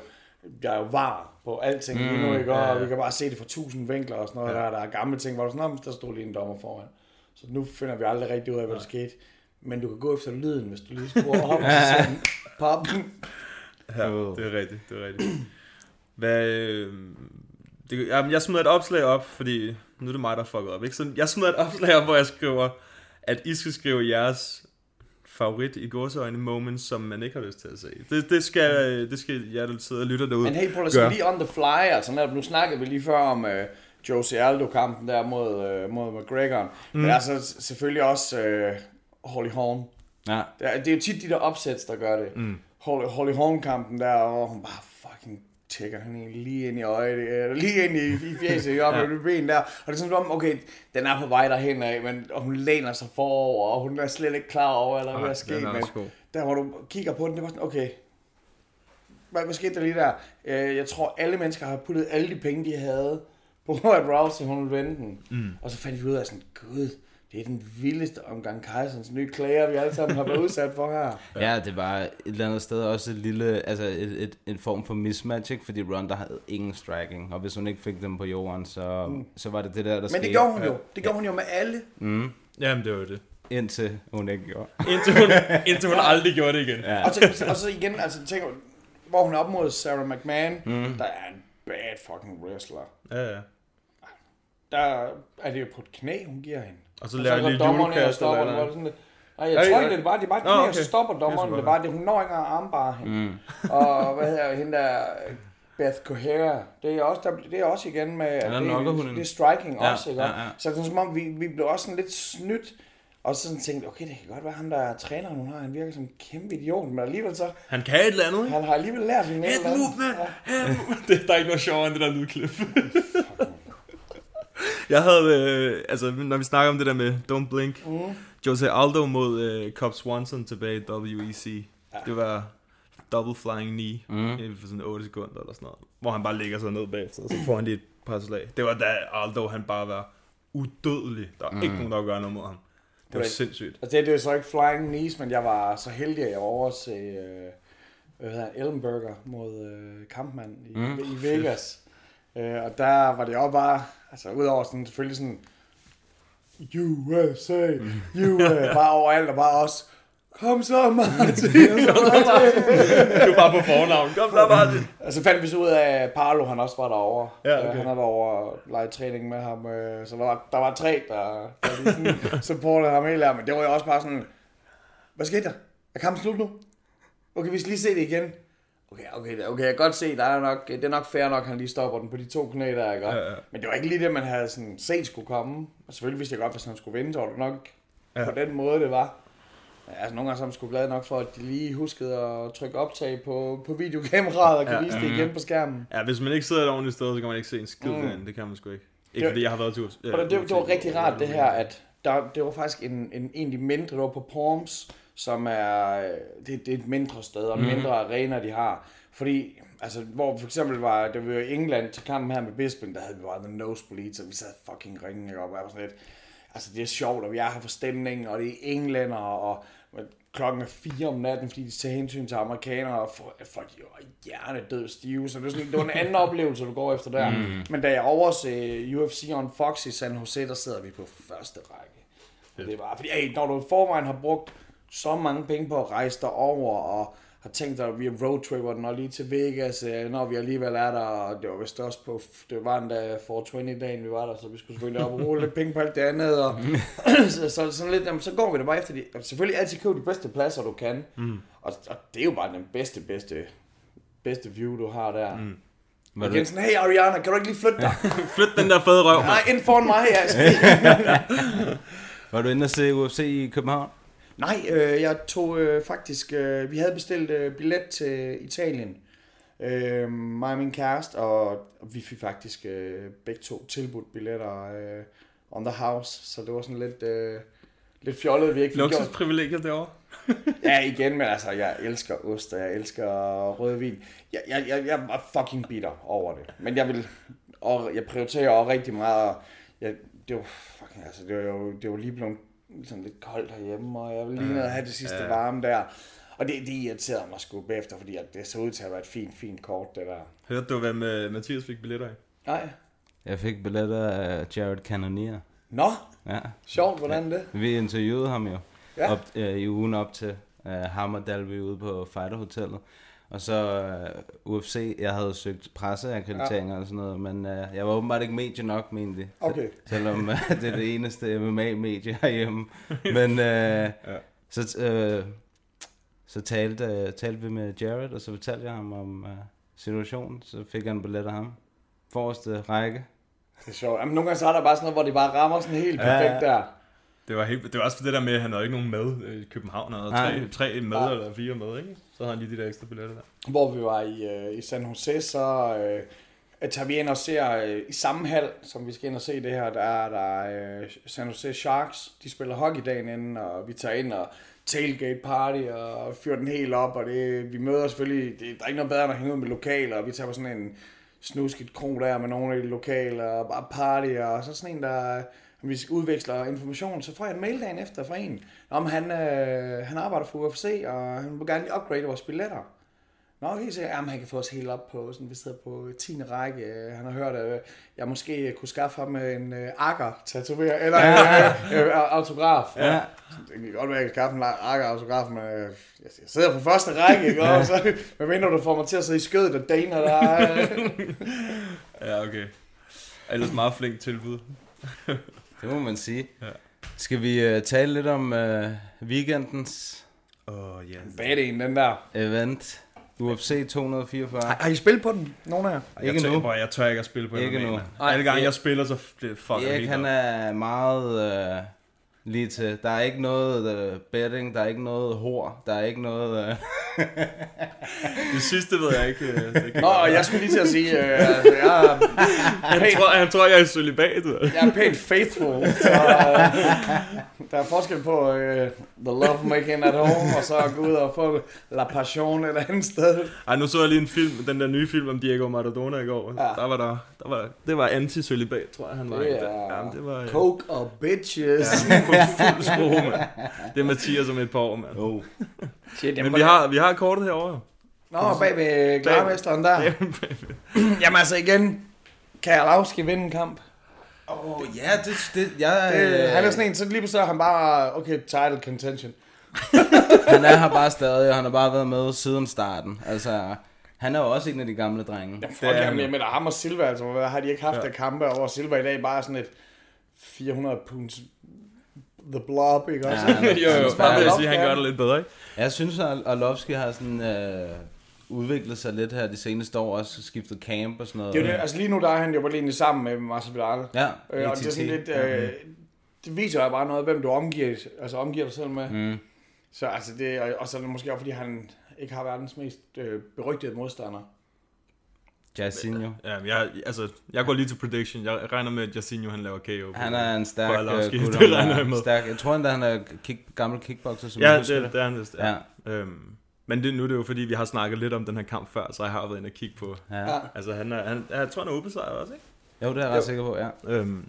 der er jo var på alting lige nu, ikke? Og vi kan bare se det fra tusind vinkler og sådan noget. Ja. Der, der er gamle ting, hvor der er sådan, "Nå, men der stod lige en dommer foran. Så nu finder vi aldrig rigtig ud af, hvad der skete. Men du kan gå efter lyden, hvis du lige skruer op til sådan pop. Ja, det er rigtigt, det er rigtigt. Hvad, øh, det, jamen, jeg smider et opslag op, fordi nu er det mig, der fucker op. Ikke? Så jeg smider et opslag op, hvor jeg skriver, at I skal skrive jeres favorit i gåseøjne moments, som man ikke har lyst til at se. Det, det, skal, det skal jeg, der sidder og lytter derude. Men hey, prøv at lige on the fly, altså netop, nu snakkede vi lige før om uh, Jose Aldo-kampen der mod, uh, mod McGregor. Mm. Men altså selvfølgelig også uh, Holly Holm. Ja. Det er, det er jo tit de der opsæts, der gør det. Mm. Holly, Holly Holm-kampen der, hvor hun bare fucking tækker egentlig lige ind i øjet, øh, lige ind i, i fjeset, ikke? op ja. med ben der. Og det er sådan okay, den er på vej derhen af, men og hun læner sig forover, og hun er slet ikke klar over, eller hvad der er sket. den er Men god. der hvor du kigger på den, det var sådan, okay, hvad, hvad skete der lige der? Øh, Jeg tror, alle mennesker har puttet alle de penge, de havde, på at Rousey, hun ville vende den. Mm. Og så fandt vi ud af sådan, gud, det er den vildeste omgang Kajsons nye klager, vi alle sammen har været udsat for her. ja, det var et eller andet sted også et lille, altså et, et, en form for mismatch, ikke? fordi Ronda havde ingen striking, og hvis hun ikke fik dem på jorden, så, mm. så var det det der, der Men skete. det gjorde hun jo. Det gjorde hun jo med alle. Jamen, det var jo det. Indtil hun ikke gjorde. Indtil hun, indtil hun aldrig gjorde det igen. Ja. Og så, og så igen, altså tænk, hvor hun er op mod Sarah McMahon, mm. der er en bad fucking wrestler. Ja, ja. Der er det jo på et knæ, hun giver hende. Og så laver jeg lige julekast stopper eller noget. det sådan Nej, jeg tror ikke, det er bare, det er bare et Nå, knæ, og okay. så stopper dommeren. Det er Det bare det, hun når ikke engang at armbare hende. Mm. og hvad hedder hende der, Beth Kohara, det er også, der, det er også igen med, at der det, er, det er striking Ja, også, ikke? ja, ja. Så det er som om, vi, vi blev også sådan lidt snydt, og så sådan tænkte, okay, det kan godt være ham, der er træneren, hun har, han virker som en kæmpe idiot, men alligevel så, Han kan et eller andet, ikke? han har alligevel lært hende et Head eller andet. movement! Ja. Head movement! Det, der er ikke noget sjovere end det der lydklip. jeg havde, øh, altså når vi snakker om det der med Don't Blink, mm. Jose Aldo mod øh, Cobb Swanson tilbage i WEC. Ja. Det var double flying knee mm. for sådan 8 sekunder eller sådan noget. Hvor han bare ligger sig ned bagefter, og så får han lige et par slag. Det var da Aldo han bare var udødelig. Der var mm. ikke nogen, der kunne gøre noget mod ham. Det var sindssygt. Altså det, det er så ikke Flying Knees, men jeg var så heldig, at jeg var over til øh, hvad hedder Ellenberger mod øh, Kampmann i, mm. i Vegas. Øh, og der var det jo bare, altså udover sådan selvfølgelig sådan USA, USA, bare overalt, og bare også, kom så Martin. Du var på fornavn. Kom så, Martin. Og så fandt vi så ud af, at Parlo han også var derovre. Ja, Øh, okay. Han havde været over og lege træning med ham. øh, Så der var, der var tre, der, der sådan supportede ham helt her. Men det var jo også bare sådan, hvad skete der? Er kampen slut nu? Okay, vi skal lige se det igen. Okay, okay, okay, jeg kan godt se, der er nok, det er nok fair nok, at han lige stopper den på de to knæ der, ikke? Ja, ja. Men det var ikke lige det, man havde sådan set skulle komme. Og selvfølgelig vidste jeg godt, hvis han skulle vinde, så var det nok Ja. på den måde, det var. Ja, altså, nogle gange så er man sgu glad nok for, at de lige huskede at trykke optag på, på videokameraet og kan Ja. vise det igen på skærmen. Ja, hvis man ikke sidder et ordentligt sted, så kan man ikke se en skid Mm. mm. Det kan man sgu ikke. Ikke Det- fordi jeg har været til USA. Og det, det, det var rigtig rart det her, at der, det var faktisk en, en egentlig mindre, det var på Palms, som er, øh, det, det er et mindre sted, og Mhm. mindre arena, de har. Fordi, altså, hvor for eksempel var, det var i England til kampen her med Bisping, der havde vi bare the nosebleeds, og vi sad fucking ringen, og var sådan lidt, altså det er sjovt, og vi er her for stemningen, og det er englænder, og klokken er fire om natten, fordi de tager hensyn til amerikanere, og folk de var hjernedød stive, så det var, sådan, det var en anden oplevelse, du går efter der. Mm. Men da jeg overser UFC on Fox i San Jose, der sidder vi på første række. Det er bare, fordi hey, når du i forvejen har brugt så mange penge på at rejse derover, og har tænkt at vi roadtripper den og lige til Vegas, øh, når vi alligevel er der, og det var vist også på, det var endda 420-dagen, vi var der, så vi skulle selvfølgelig op og bruge lidt penge på alt det andet, og så, så, sådan lidt, jamen, så går vi da bare efter de, og selvfølgelig altid købe de bedste pladser, du kan, mm. og, og, det er jo bare den bedste, bedste, bedste view, du har der. Mm. Var Og du, Jensen, hey Ariana, kan du ikke lige flytte dig? Flyt den der fede røv, Nej, ind foran mig her. var du inde og se UFC i København? Nej, øh, jeg tog øh, faktisk, øh, vi havde bestilt øh, billet til Italien, øh, mig og min kæreste, og, og vi fik faktisk øh, begge to tilbudt billetter øh, on the house, så det var sådan lidt, øh, lidt fjollet, vi ikke fik gjort. Luksusprivilegier derovre. Ja, igen, men altså, jeg elsker ost, og jeg elsker rødvin. Jeg, jeg, jeg, jeg var fucking bitter over det, men jeg vil, og jeg prioriterer også rigtig meget, og jeg, det var, fucking, altså, det var jo det var lige blevet sådan lidt koldt herhjemme, og jeg ville lige ned og have det sidste ja. varme der. Og det, det irriterede mig sgu bagefter, fordi at det så ud til at være et fint, fint kort, det der. Hørte du, hvad med Mathias fik billetter af? Nej. Jeg fik billetter af Jared Cannonier. Nå, Ja. sjovt, hvordan det? Vi interviewede ham jo Ja. op, øh, i ugen op til øh, ham og Dalby ude på Fighter Hotellet. Og så øh, UFC, jeg havde søgt presseakkrediteringer ja. og sådan noget, men øh, jeg var åbenbart ikke medie nok, mente de. Okay. Selvom øh, det er det eneste MMA-medie herhjemme. Men øh, ja. så, øh, så talte, øh, talte vi med Jared, og så fortalte jeg ham om øh, situationen. Så fik han en billet af ham. Forreste række. Det er sjovt. Jamen, nogle gange så er der bare sådan noget, hvor de bare rammer sådan helt perfekt Ja. der. Det var, helt, det var også for det der med, at han havde ikke nogen med øh, i København. Han havde tre, tre med Nej. eller fire med, ikke? Så havde han lige de der ekstra billetter der. hvor vi var i, øh, i San Jose, så øh, tager vi ind og ser øh, i samme hal, som vi skal ind og se det her, der er der øh, San Jose Sharks. De spiller hockey dagen inden, og vi tager ind og tailgate party og fyrer den helt op, og det, vi møder selvfølgelig, det, der er ikke noget bedre end at hænge ud med lokaler, og vi tager på sådan en snusket kro der med nogle af de lokale, og bare party, og så sådan en, der vi udveksler information, så får jeg en mail dagen efter fra en, om han, øh, han arbejder for UFC, og han vil gerne lige upgrade vores billetter. Nå, okay, så jamen, han kan få os helt op på, sådan, vi sidder på 10. række. Øh, Han har hørt, at jeg måske kunne skaffe ham en uh, akker tatovering eller ja. uh, uh, autograf. Ja. Det kan godt være, at jeg kan skaffe en akker autograf, men uh, jeg sidder på første række, ikke? Og så, hvad mener du får mig til at sidde i skødet af Dana, der er... Ja, okay. Ellers meget flink tilbud. Det må man sige. Ja. Skal vi uh, tale lidt om uh, weekendens Åh, oh, ja. Bad en, den der. event? UFC 244. Har, har I spillet på den? Nogen af jer? Jeg Ikke tør, nu. Jeg tør ikke at spille på Ikke MMA, nu. Nej, Alle gange jeg spiller, så bliver fuck Erik, helt han er meget uh, lige til. Der er ikke noget uh, betting, der er ikke noget hår, der er ikke noget... Uh... Det sidste ved jeg ikke. øh, Det Nå, og jeg skulle lige til at sige, øh, altså, jeg, er han, tror, han tror, jeg er celibat. jeg er pænt faithful. Så, øh, Der er forskel på uh, the love making at home, og så at gå ud og få la passion et andet sted. Ej, nu så jeg lige en film, den der nye film om Diego Maradona i går. Ja. Der var der, der var, det var anti-celibat, tror jeg, han var. Er Ja, det var... øh, Coke og bitches. Ja, på fuld skrue, mand. Det er Mathias om et par år, mand. Oh. Shit, Men vi har, vi har kortet herovre. Nå, bag ved glarmesteren der. Jamen altså igen, kan Arlovski vinde en kamp? Åh, oh, ja, det, det, jeg, Det, han er sådan en, så lige pludselig er han bare, okay, title contention. han er her bare stadig, og han har bare været med siden starten. Altså, han er jo også en af de gamle drenge. Fuck, jamen, jeg mener, ham og Silva, altså, hvad har de ikke haft ja. af kampe, og hvor Silva i dag bare er sådan et 400 punds the blob, ikke også? Ja, han er- jo, jo, bare vil jeg sige, han ja. gør det lidt bedre, ikke? Jeg synes, at Arlovski har sådan, øh, udviklet sig lidt her de seneste år, også skiftet camp og sådan noget. Det er det, altså lige nu der er han jo bare lige sammen med Marcel Vidal. Ja, øh, og det er sådan lidt, øh, det viser jo bare noget, hvem du omgiver, altså omgiver dig selv med. Mm. Så altså det, og- og så er det måske også, fordi han ikke har verdens mest øh, berygtede modstander. Jairzinho. Ja, jeg, altså, jeg går lige til prediction. Jeg regner med, at Jacinho, han laver KO. Han er en stærk Arlovski. øh, gut. Det regner jeg med. Stærk. Jeg tror endda, han er kick, gammel kickboxer, som Ja, det, det, det er han vist. Ja. Ja. Øhm, men det, nu er det jo fordi, vi har snakket lidt om den her kamp før, så jeg har været inde og kigge på. Ja. Altså, han er, han, jeg tror, han er ubesejret også, ikke? Jo, det er jeg ret sikker på, ja. Øhm,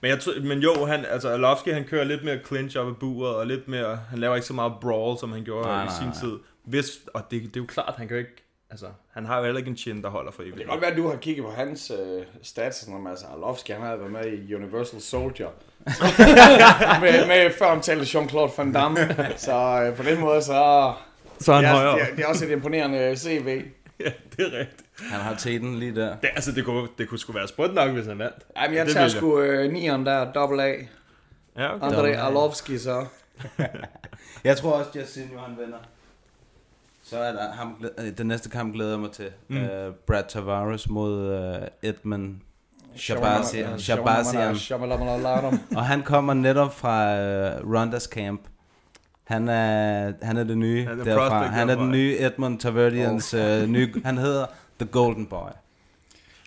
men, jeg, tror- men jo, han, altså Arlovski, han kører lidt mere clinch op ad buret, og lidt mere, han laver ikke så meget brawl, som han gjorde Nej, i nej, sin nej. tid. Hvis, og det, det er jo klart, han kan jo ikke, altså, han har jo heller ikke en chin, der holder for Det evigt. kan godt være, at du har kigget på hans øh, stats, sådan noget, altså Arlovski, han havde været med i Universal Soldier. med, med før omtalte Jean-Claude Van Damme. Så øh, på den måde, så... Så er han det, er, højere. det, er, det er også et imponerende CV. Ja, det er rigtigt. Han har teten lige der. Det, altså, det kunne, det kunne sgu være sprødt nok, hvis han vandt. Jamen, jeg Det tager sgu øh, nieren der, dobbelt A. Ja, okay. André Arlovski, så. Jeg tror også, Jairzinho han vinder. Så er der ham, øh, den næste kamp glæder jeg mig til. Mm. Uh, Brad Tavares mod uh, Edmund Shabazian. Og han kommer netop fra uh, Rondas camp. Han er, han er det nye Han er derfra. Han er den nye Edmund Taverdians uh, nye... Han hedder The Golden Boy.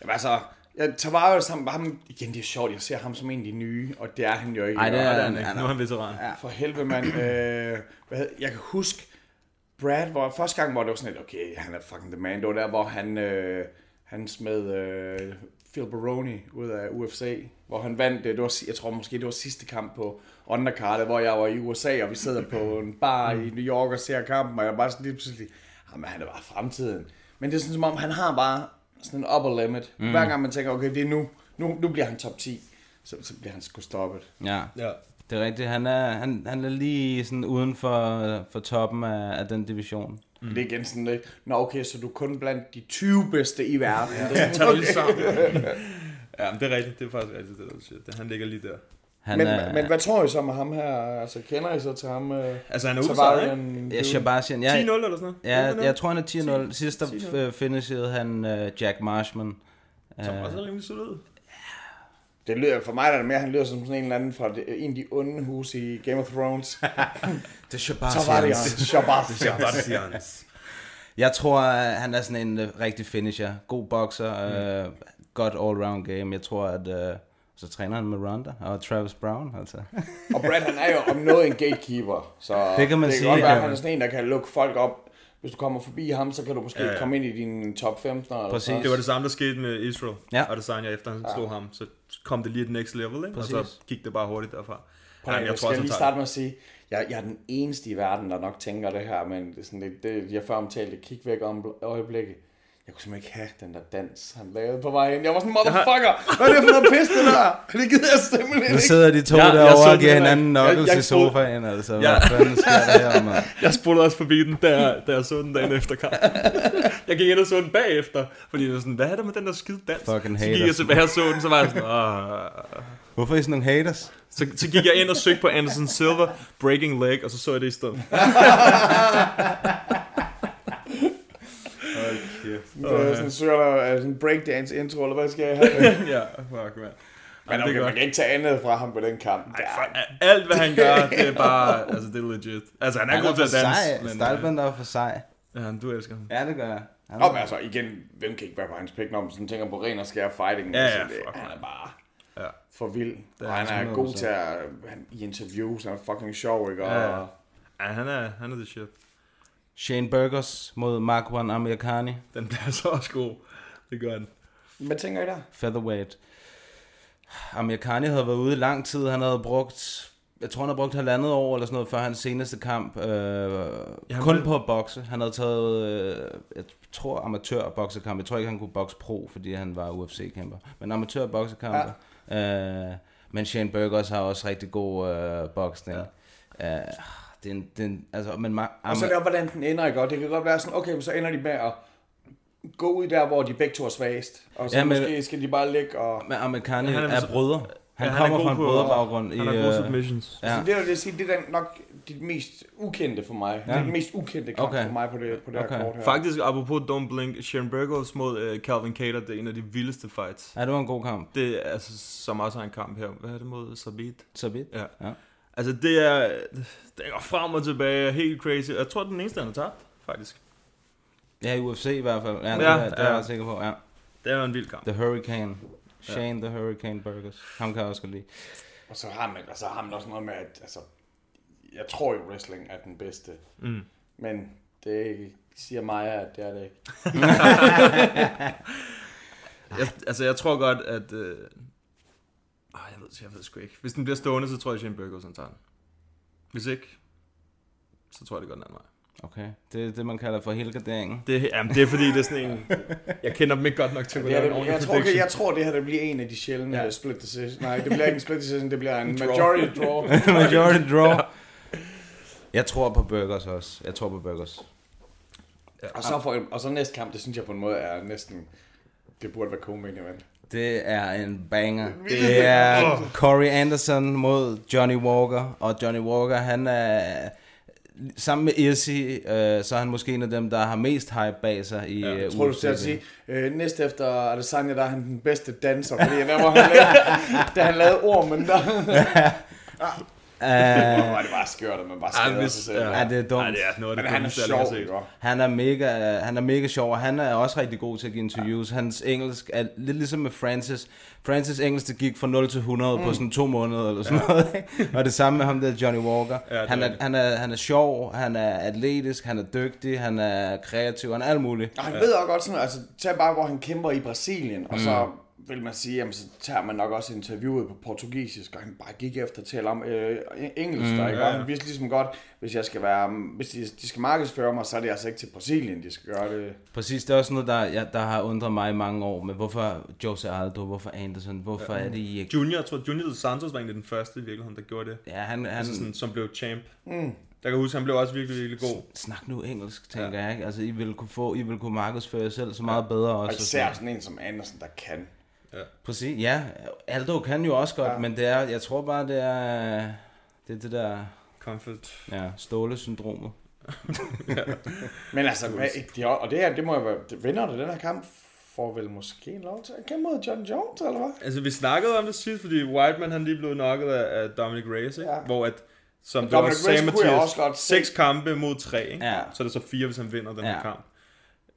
Jamen altså, jeg tager bare ham, ham, igen det er sjovt, jeg ser ham som en af de nye, og det er han jo ikke. Ej, det er Ja, han han, ikke. nu er han veteran. Ja, for helvede, mand. Øh, hvad hed, jeg kan huske, Brad, hvor første gang, hvor det var sådan lidt, okay, han er fucking the man, det var der, hvor han, øh, han smed øh, Phil Baroni ud af UFC, hvor han vandt, det, det var, jeg tror måske, det var sidste kamp på undercardet, hvor jeg var i USA, og vi sidder på en bar i New York og ser kampen, og jeg var bare sådan lige pludselig, jamen han er bare fremtiden. Men det er sådan som om, han har bare sådan en upper limit. Mm. Hver gang man tænker, okay, det er nu, nu, nu bliver han top 10, så, så bliver han sgu stoppet. Ja, Ja. Det er rigtigt. Han er, han, han er lige sådan uden for, for toppen af, af den division. Mm. Det er igen sådan lidt, nå okay, så du er kun blandt de 20 bedste i verden. Ja. Det, Tag dig lige sammen. ja, men det er rigtigt. Det er faktisk rigtigt, det du siger. Det- Han ligger lige der. Han men, er, men hvad tror I så med ham her? Altså, kender I så til ham? Uh, Altså, han er ubesejret, ikke? Ja, Shabazian. Ja, 10-0 eller sådan noget? ja, du jeg tror, han er 10-0. Sidst der 10-0. f- finishede han uh, Jack Marshman. Som Øh, også er rimelig solid. Det lyder for mig, der er det mere, han lyder som sådan en eller anden fra det, en af de onde huse i Game of Thrones. det er Tavarian. Shabazian. Shabazian. Jeg tror, at han er sådan en uh, rigtig finisher. God bokser. Uh, godt all-round game. Jeg tror, at... Uh, så træner han med Ronda og Travis Brown, altså. Og Brad, han er jo om noget en gatekeeper. Så Det kan man det sige, Kan godt være, ja. han er sådan en, der kan lukke folk op. Hvis du kommer forbi ham, så kan du måske Ja, ja, ja. ja. komme ind i din top 15. Eller Præcis. så. Det var det samme, der skete med Israel. Ja. Og det sagde jeg efter, han slog ham. Så kom det lige et next level, ikke? Og Præcis. så gik det bare hurtigt derfra. Prøv, Ja, jeg, jeg skal også, lige starte med at sige, jeg, jeg er den eneste i verden, der nok tænker det her, men det er sådan lidt, det, jeg før omtalte kig væk om øjeblikket. Jeg kunne simpelthen ikke have den der dans, han lavede på vej ind. Jeg var sådan, motherfucker, hvad er det for noget pis, det der? Det gider jeg simpelthen Nu ikke. sidder de to Ja, jeg derovre og giver hinanden. Jeg- knuckles jeg i sofaen, altså. Ja. Hvad fanden sker der her, mand? Jeg spurgte også forbi den, da jeg, da jeg så den dagen efter kampen. jeg gik ind og så den bagefter, fordi jeg var sådan, hvad er der med den der skide dans? Fucking så gik jeg haters. tilbage og så den, så var jeg sådan, Åh. Hvorfor er I sådan nogle haters? Så, så gik jeg ind og søgte på Anderson Silver, Breaking Leg, og så så jeg det i stedet. Det er sådan, søger der er sådan en breakdance intro, eller hvad skal jeg have? ja, fuck, man. Men okay, man kan ikke tage andet fra ham på den kamp. Ej, for, alt hvad han gør, det er bare, altså det er legit. Altså han er Han god er til for at danse. sej. men, Styleband er for sej. øh, Ja, du elsker ham. Ja, det gør jeg. Han Nå, men altså igen, hvem kan ikke være på hans pæk, når man sådan tænker på ren og skær fighting? Ja, ja, Altså, det, han er bare Ja. for vild. er Og han er 100%. god til at, han, i interviews, han er fucking sjov, ikke? Og, Ja, ja. Ja, han er, han er the shit. Shane Burgos mod Markwan Amerikani, Den bliver så også god. Det gør den. Hvad tænker I der? featherweight. Amerikani havde været ude i lang tid. Han havde brugt, jeg tror han havde brugt halvandet år eller sådan noget, før hans seneste kamp. Øh, Ja, kun på at bokse. Han havde taget, øh, jeg tror amatør boksekamp. Jeg tror ikke, han kunne bokse pro, fordi han var UFC-kæmper. Men amatør boksekamp. Ja. Øh, men Shane Burgos har også rigtig god øh, boksning. Ja. Øh, det er en, det er en, altså, men ma- Og så er det også, hvordan den ender, ikke? Og det kan godt være sådan, okay, så ender de med at gå ud der, hvor de begge to er svagest. Og så Ja, men- måske skal de bare ligge og... men Amerikani Ja, er er, brødre. Han, Ja, han er kommer god fra en brødrebaggrund. Han i, har gode øh, submissions. Ja. Så det vil jeg sige, det er den nok de mest ukendte for mig. Ja. Det er mest ukendte kamp Okay. for mig på det, på det Okay. her kort her. Faktisk, apropos Don't Blink, Sharon Burgos mod uh, Calvin Cater, det er en af de vildeste fights. Ja, det var en god kamp. Det er altså, som også har en kamp her. Hvad er det mod Sabit? Så vidt. Ja. Ja. Altså, det er... Det går frem og tilbage, helt crazy. Jeg tror, det er den eneste, han har tabt, faktisk. Ja, i UFC i hvert fald. Ja, det, Ja, er, det er ja. jeg ret sikker på. Ja. Det er en vild kamp. The Hurricane. Shane the Hurricane Burgers. Ham kan jeg også godt lide. Og så har man, altså, har man også noget med, at altså, jeg tror jo, wrestling er den bedste. Mm. Men det siger mig, at det er det ikke. Jeg, altså, jeg tror godt, at... Øh... Øh, jeg, ved, jeg ved sgu ikke. Hvis den bliver stående, så tror jeg, at Shane Burgos han tager den. Hvis ikke, så tror jeg, det går den anden vej. Okay. Det er det, man kalder for helgarderingen. Det, jamen, det er fordi, det er sådan en... Jeg kender dem ikke godt nok til at Det kunne lave en det, ordentlig jeg, tror, okay, jeg tror, det her det bliver en af de sjældne Ja. ja. split decisions. Nej, det bliver ikke en split decision, det bliver en Draw. majority draw. Majority draw. Jeg tror på Burgers også. Jeg tror på Burgers. og, så for, og så næste kamp, det synes jeg på en måde er næsten... Det burde være co-main event. Det er en banger. Det er Corey Anderson mod Johnny Walker. Og Johnny Walker, han er... Sammen med Izzy, øh, så er han måske en af dem, der har mest hype bag sig i ja, Jeg tror, du skal at sige, øh, næste efter Adesanya, der er han den bedste danser, fordi der var han lavede, da han lavede ormen der. Uh, Hvor var det bare skørt, at man bare skader hvis- sig selv. ja. Ja. ja, det er dumt. Nej, det er noget af Men det han er sjov? Han er mega, han er mega sjov, og han er også rigtig god til at give interviews. Hans engelsk er lidt ligesom med Francis. Francis engelsk, det gik fra 0 til 100 mm. på sådan to måneder eller sådan ja. noget. Og det samme med ham der Johnny Walker. Ja, det er han, er, han, er, han er sjov, han er atletisk, han er dygtig, han er kreativ, han er alt muligt. Og han ved også godt sådan, altså tag bare, hvor han kæmper i Brasilien, og så vil man sige, jamen så tager man nok også interviewet på portugisisk, og han bare gik efter at tale om øh, engelsk, mm, der, ikke? ja, Og han vidste ligesom godt, hvis jeg skal være, hvis de, de skal markedsføre mig, så er det altså ikke til Brasilien, de skal gøre det. Præcis, det er også noget, der, ja, der har undret mig i mange år. Men hvorfor Jose Aldo, hvorfor Anderson, hvorfor ja. er det I ikke... Junior, jeg tror, Junior Dos Santos var egentlig den første i virkeligheden, der gjorde det. Ja, han, han Altså sådan, som blev champ. Mm. Der kan jeg huske, han blev også virkelig, virkelig god. snak nu engelsk, tænker ja. jeg. Ikke? Altså, I vil kunne få, I vil kunne markedsføre jer selv så meget bedre Og også. især sådan en som Andersen, der kan. Præcis, ja. Aldo kan jo også godt, ja. men det er, jeg tror bare, det er det, er det der Comfort. ja, stålesyndromet. Men altså, hvad, de, og det her, det må jo være, det vinder du den her kamp, får vel måske en lov til at kæmpe mod John Jones, eller hvad? Altså, vi snakkede om det sidst, fordi Whiteman, han lige blev knocket af, af Dominic Reyes, ikke? Ja. Hvor at, som du Dominic også sagde, Reyes kunne jeg Mathias, også godt se. seks kampe mod tre, ikke? Ja. Så er det så fire, hvis han vinder den Ja. her kamp.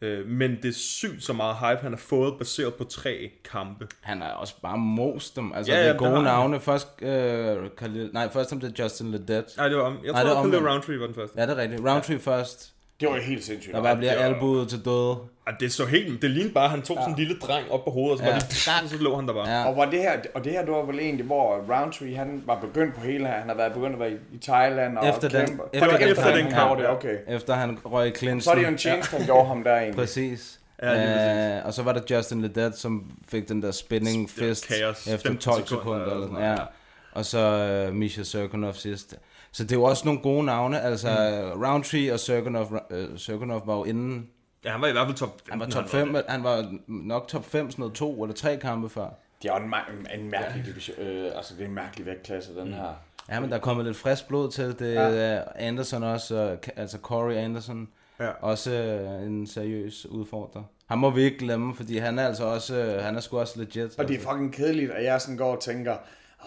Øh, men det er sygt så meget hype, han har fået baseret på tre kampe. Han er også bare most dem. Altså, Ja, det er har gode han. navne. Først, øh, Khalil, nej, først om det er Justin Ledet. Nej, det var om. Jeg tror, Khalil. Roundtree var den første. Ja, det er rigtigt. Roundtree ja. først. Det var jo helt sindssygt. Der bare bliver var- albuet til døde. Og det så helt, det lignede bare, at han tog sådan en lille dreng op på hovedet, og så, Ja. ja. bare, så lå han der bare. Ja. Og, hvor det her, og det her, det var vel egentlig, hvor Roundtree, han var begyndt på hele her. Han har været begyndt at være i, Thailand og Efter den- kæmpe. efter var efter kamp, den han kamp, det, okay. Efter han røg i clinchen. Så er det jo en change, han gjorde ham der egentlig. Præcis. Ja, lige Ja, og så var der Justin Ledet, som fik den der spinning var fist kaos. efter 15 12 sekunder sekunder. eller sådan ja. noget, Og så uh, Misha Serkunov sidst. Så det er jo også nogle gode navne. Altså, mm. Roundtree og Serkunov, uh, Serkunov var jo inden... Ja, han var i hvert fald top 15. Han var top 5, han var nok top 5, sådan noget to eller tre kampe før. Det er jo en, en mærkelig division. Øh, altså, det er en mærkelig vægtklasse, den her. Ja, men der er kommet lidt frisk blod til. Det er ja. Anderson også, altså Corey Anderson. Ja. Også øh, en seriøs udfordrer. Han må vi ikke glemme, fordi han er altså også, øh, han er sgu også legit. Og det er altså. fucking kedeligt, at jeg sådan går og tænker,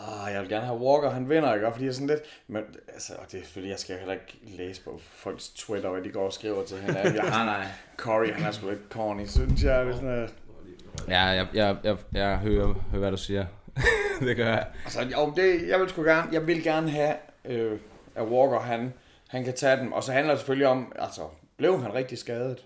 ah, jeg vil gerne have Walker, han vinder, ikke? Og Fordi jeg er sådan lidt, men altså, og det er fordi, jeg skal heller ikke læse på folks Twitter, hvad de går og skriver til hinanden. Jeg, Nej, nej. Corey, han er sgu lidt corny, synes jeg. Det er sådan, at, Ja, jeg, jeg, jeg, jeg hører, hører, hvad du siger. det gør jeg. Altså, jo, det, jeg vil sgu gerne, jeg vil gerne have, øh, at Walker, han, han kan tage dem. Og så handler det selvfølgelig om, altså, blev han rigtig skadet?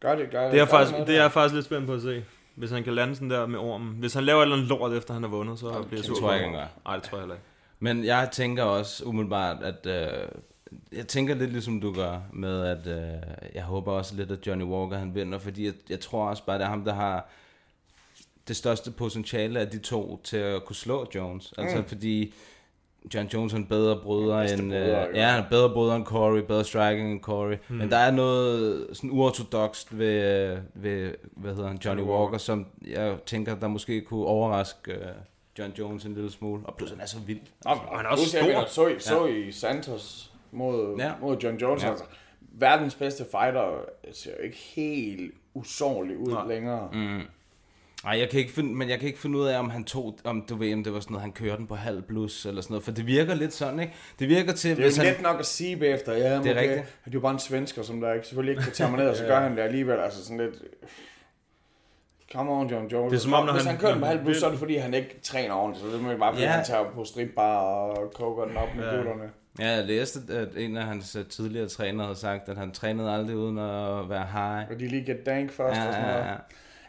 Gør det, gør Det er, gør faktisk, det er jeg faktisk lidt spændt på at se. Hvis han kan lande sådan der med ormen. Hvis han laver et eller andet lort, efter han har vundet, så bliver jeg sur. tror jeg ikke, han ham. Nej, det tror jeg heller ikke. Men jeg tænker også umiddelbart, at... Øh, jeg tænker lidt ligesom du gør, med at øh, jeg håber også lidt, at Johnny Walker han vinder, fordi jeg, jeg tror også bare, det er ham, der har det største potentiale af de to til at kunne slå Jones. Altså Mm. fordi John Jones er en bedre bryder bedste end... bryder, øh, ja, han er bedre bryder end Corey, bedre striking end Corey. Mm. Men der er noget sådan uortodokst ved, øh, ved hvad hedder han, Johnny Walker, Walker. som jeg tænker, der måske kunne overraske øh, John Jones en lille smule. Og plus han er så vild. Nå, Og han er også plus, jeg stor. Så, I- så i Santos mod, Ja. mod John Jones. Ja. Altså, verdens bedste fighter ser jo ikke helt usårlig ud. Nej. længere. Mm. Nej, jeg kan ikke finde, men jeg kan ikke finde ud af, om han tog, om du ved, om det var sådan noget, han kørte den på halv blus eller sådan noget, for det virker lidt sådan, ikke? Det virker til, Det er hvis jo han... let nok at sige bagefter, ja, det er okay. det er jo bare en svensker, som der ikke, selvfølgelig ikke kan tage mig ned, og så gør han det alligevel, altså sådan lidt... Come on, John Jones. Det er som om, når Hvis han- han, kører den på halv plus, så er det fordi, han ikke træner ordentligt, så det er bare fordi, Ja. han tager på stripbar og koger den op med Ja. ja. gutterne. Ja, jeg læste, at en af hans øh, tidligere trænere havde sagt, at han trænede aldrig uden at være high. Og de lige get dank først Ja, og sådan ja, noget. ja.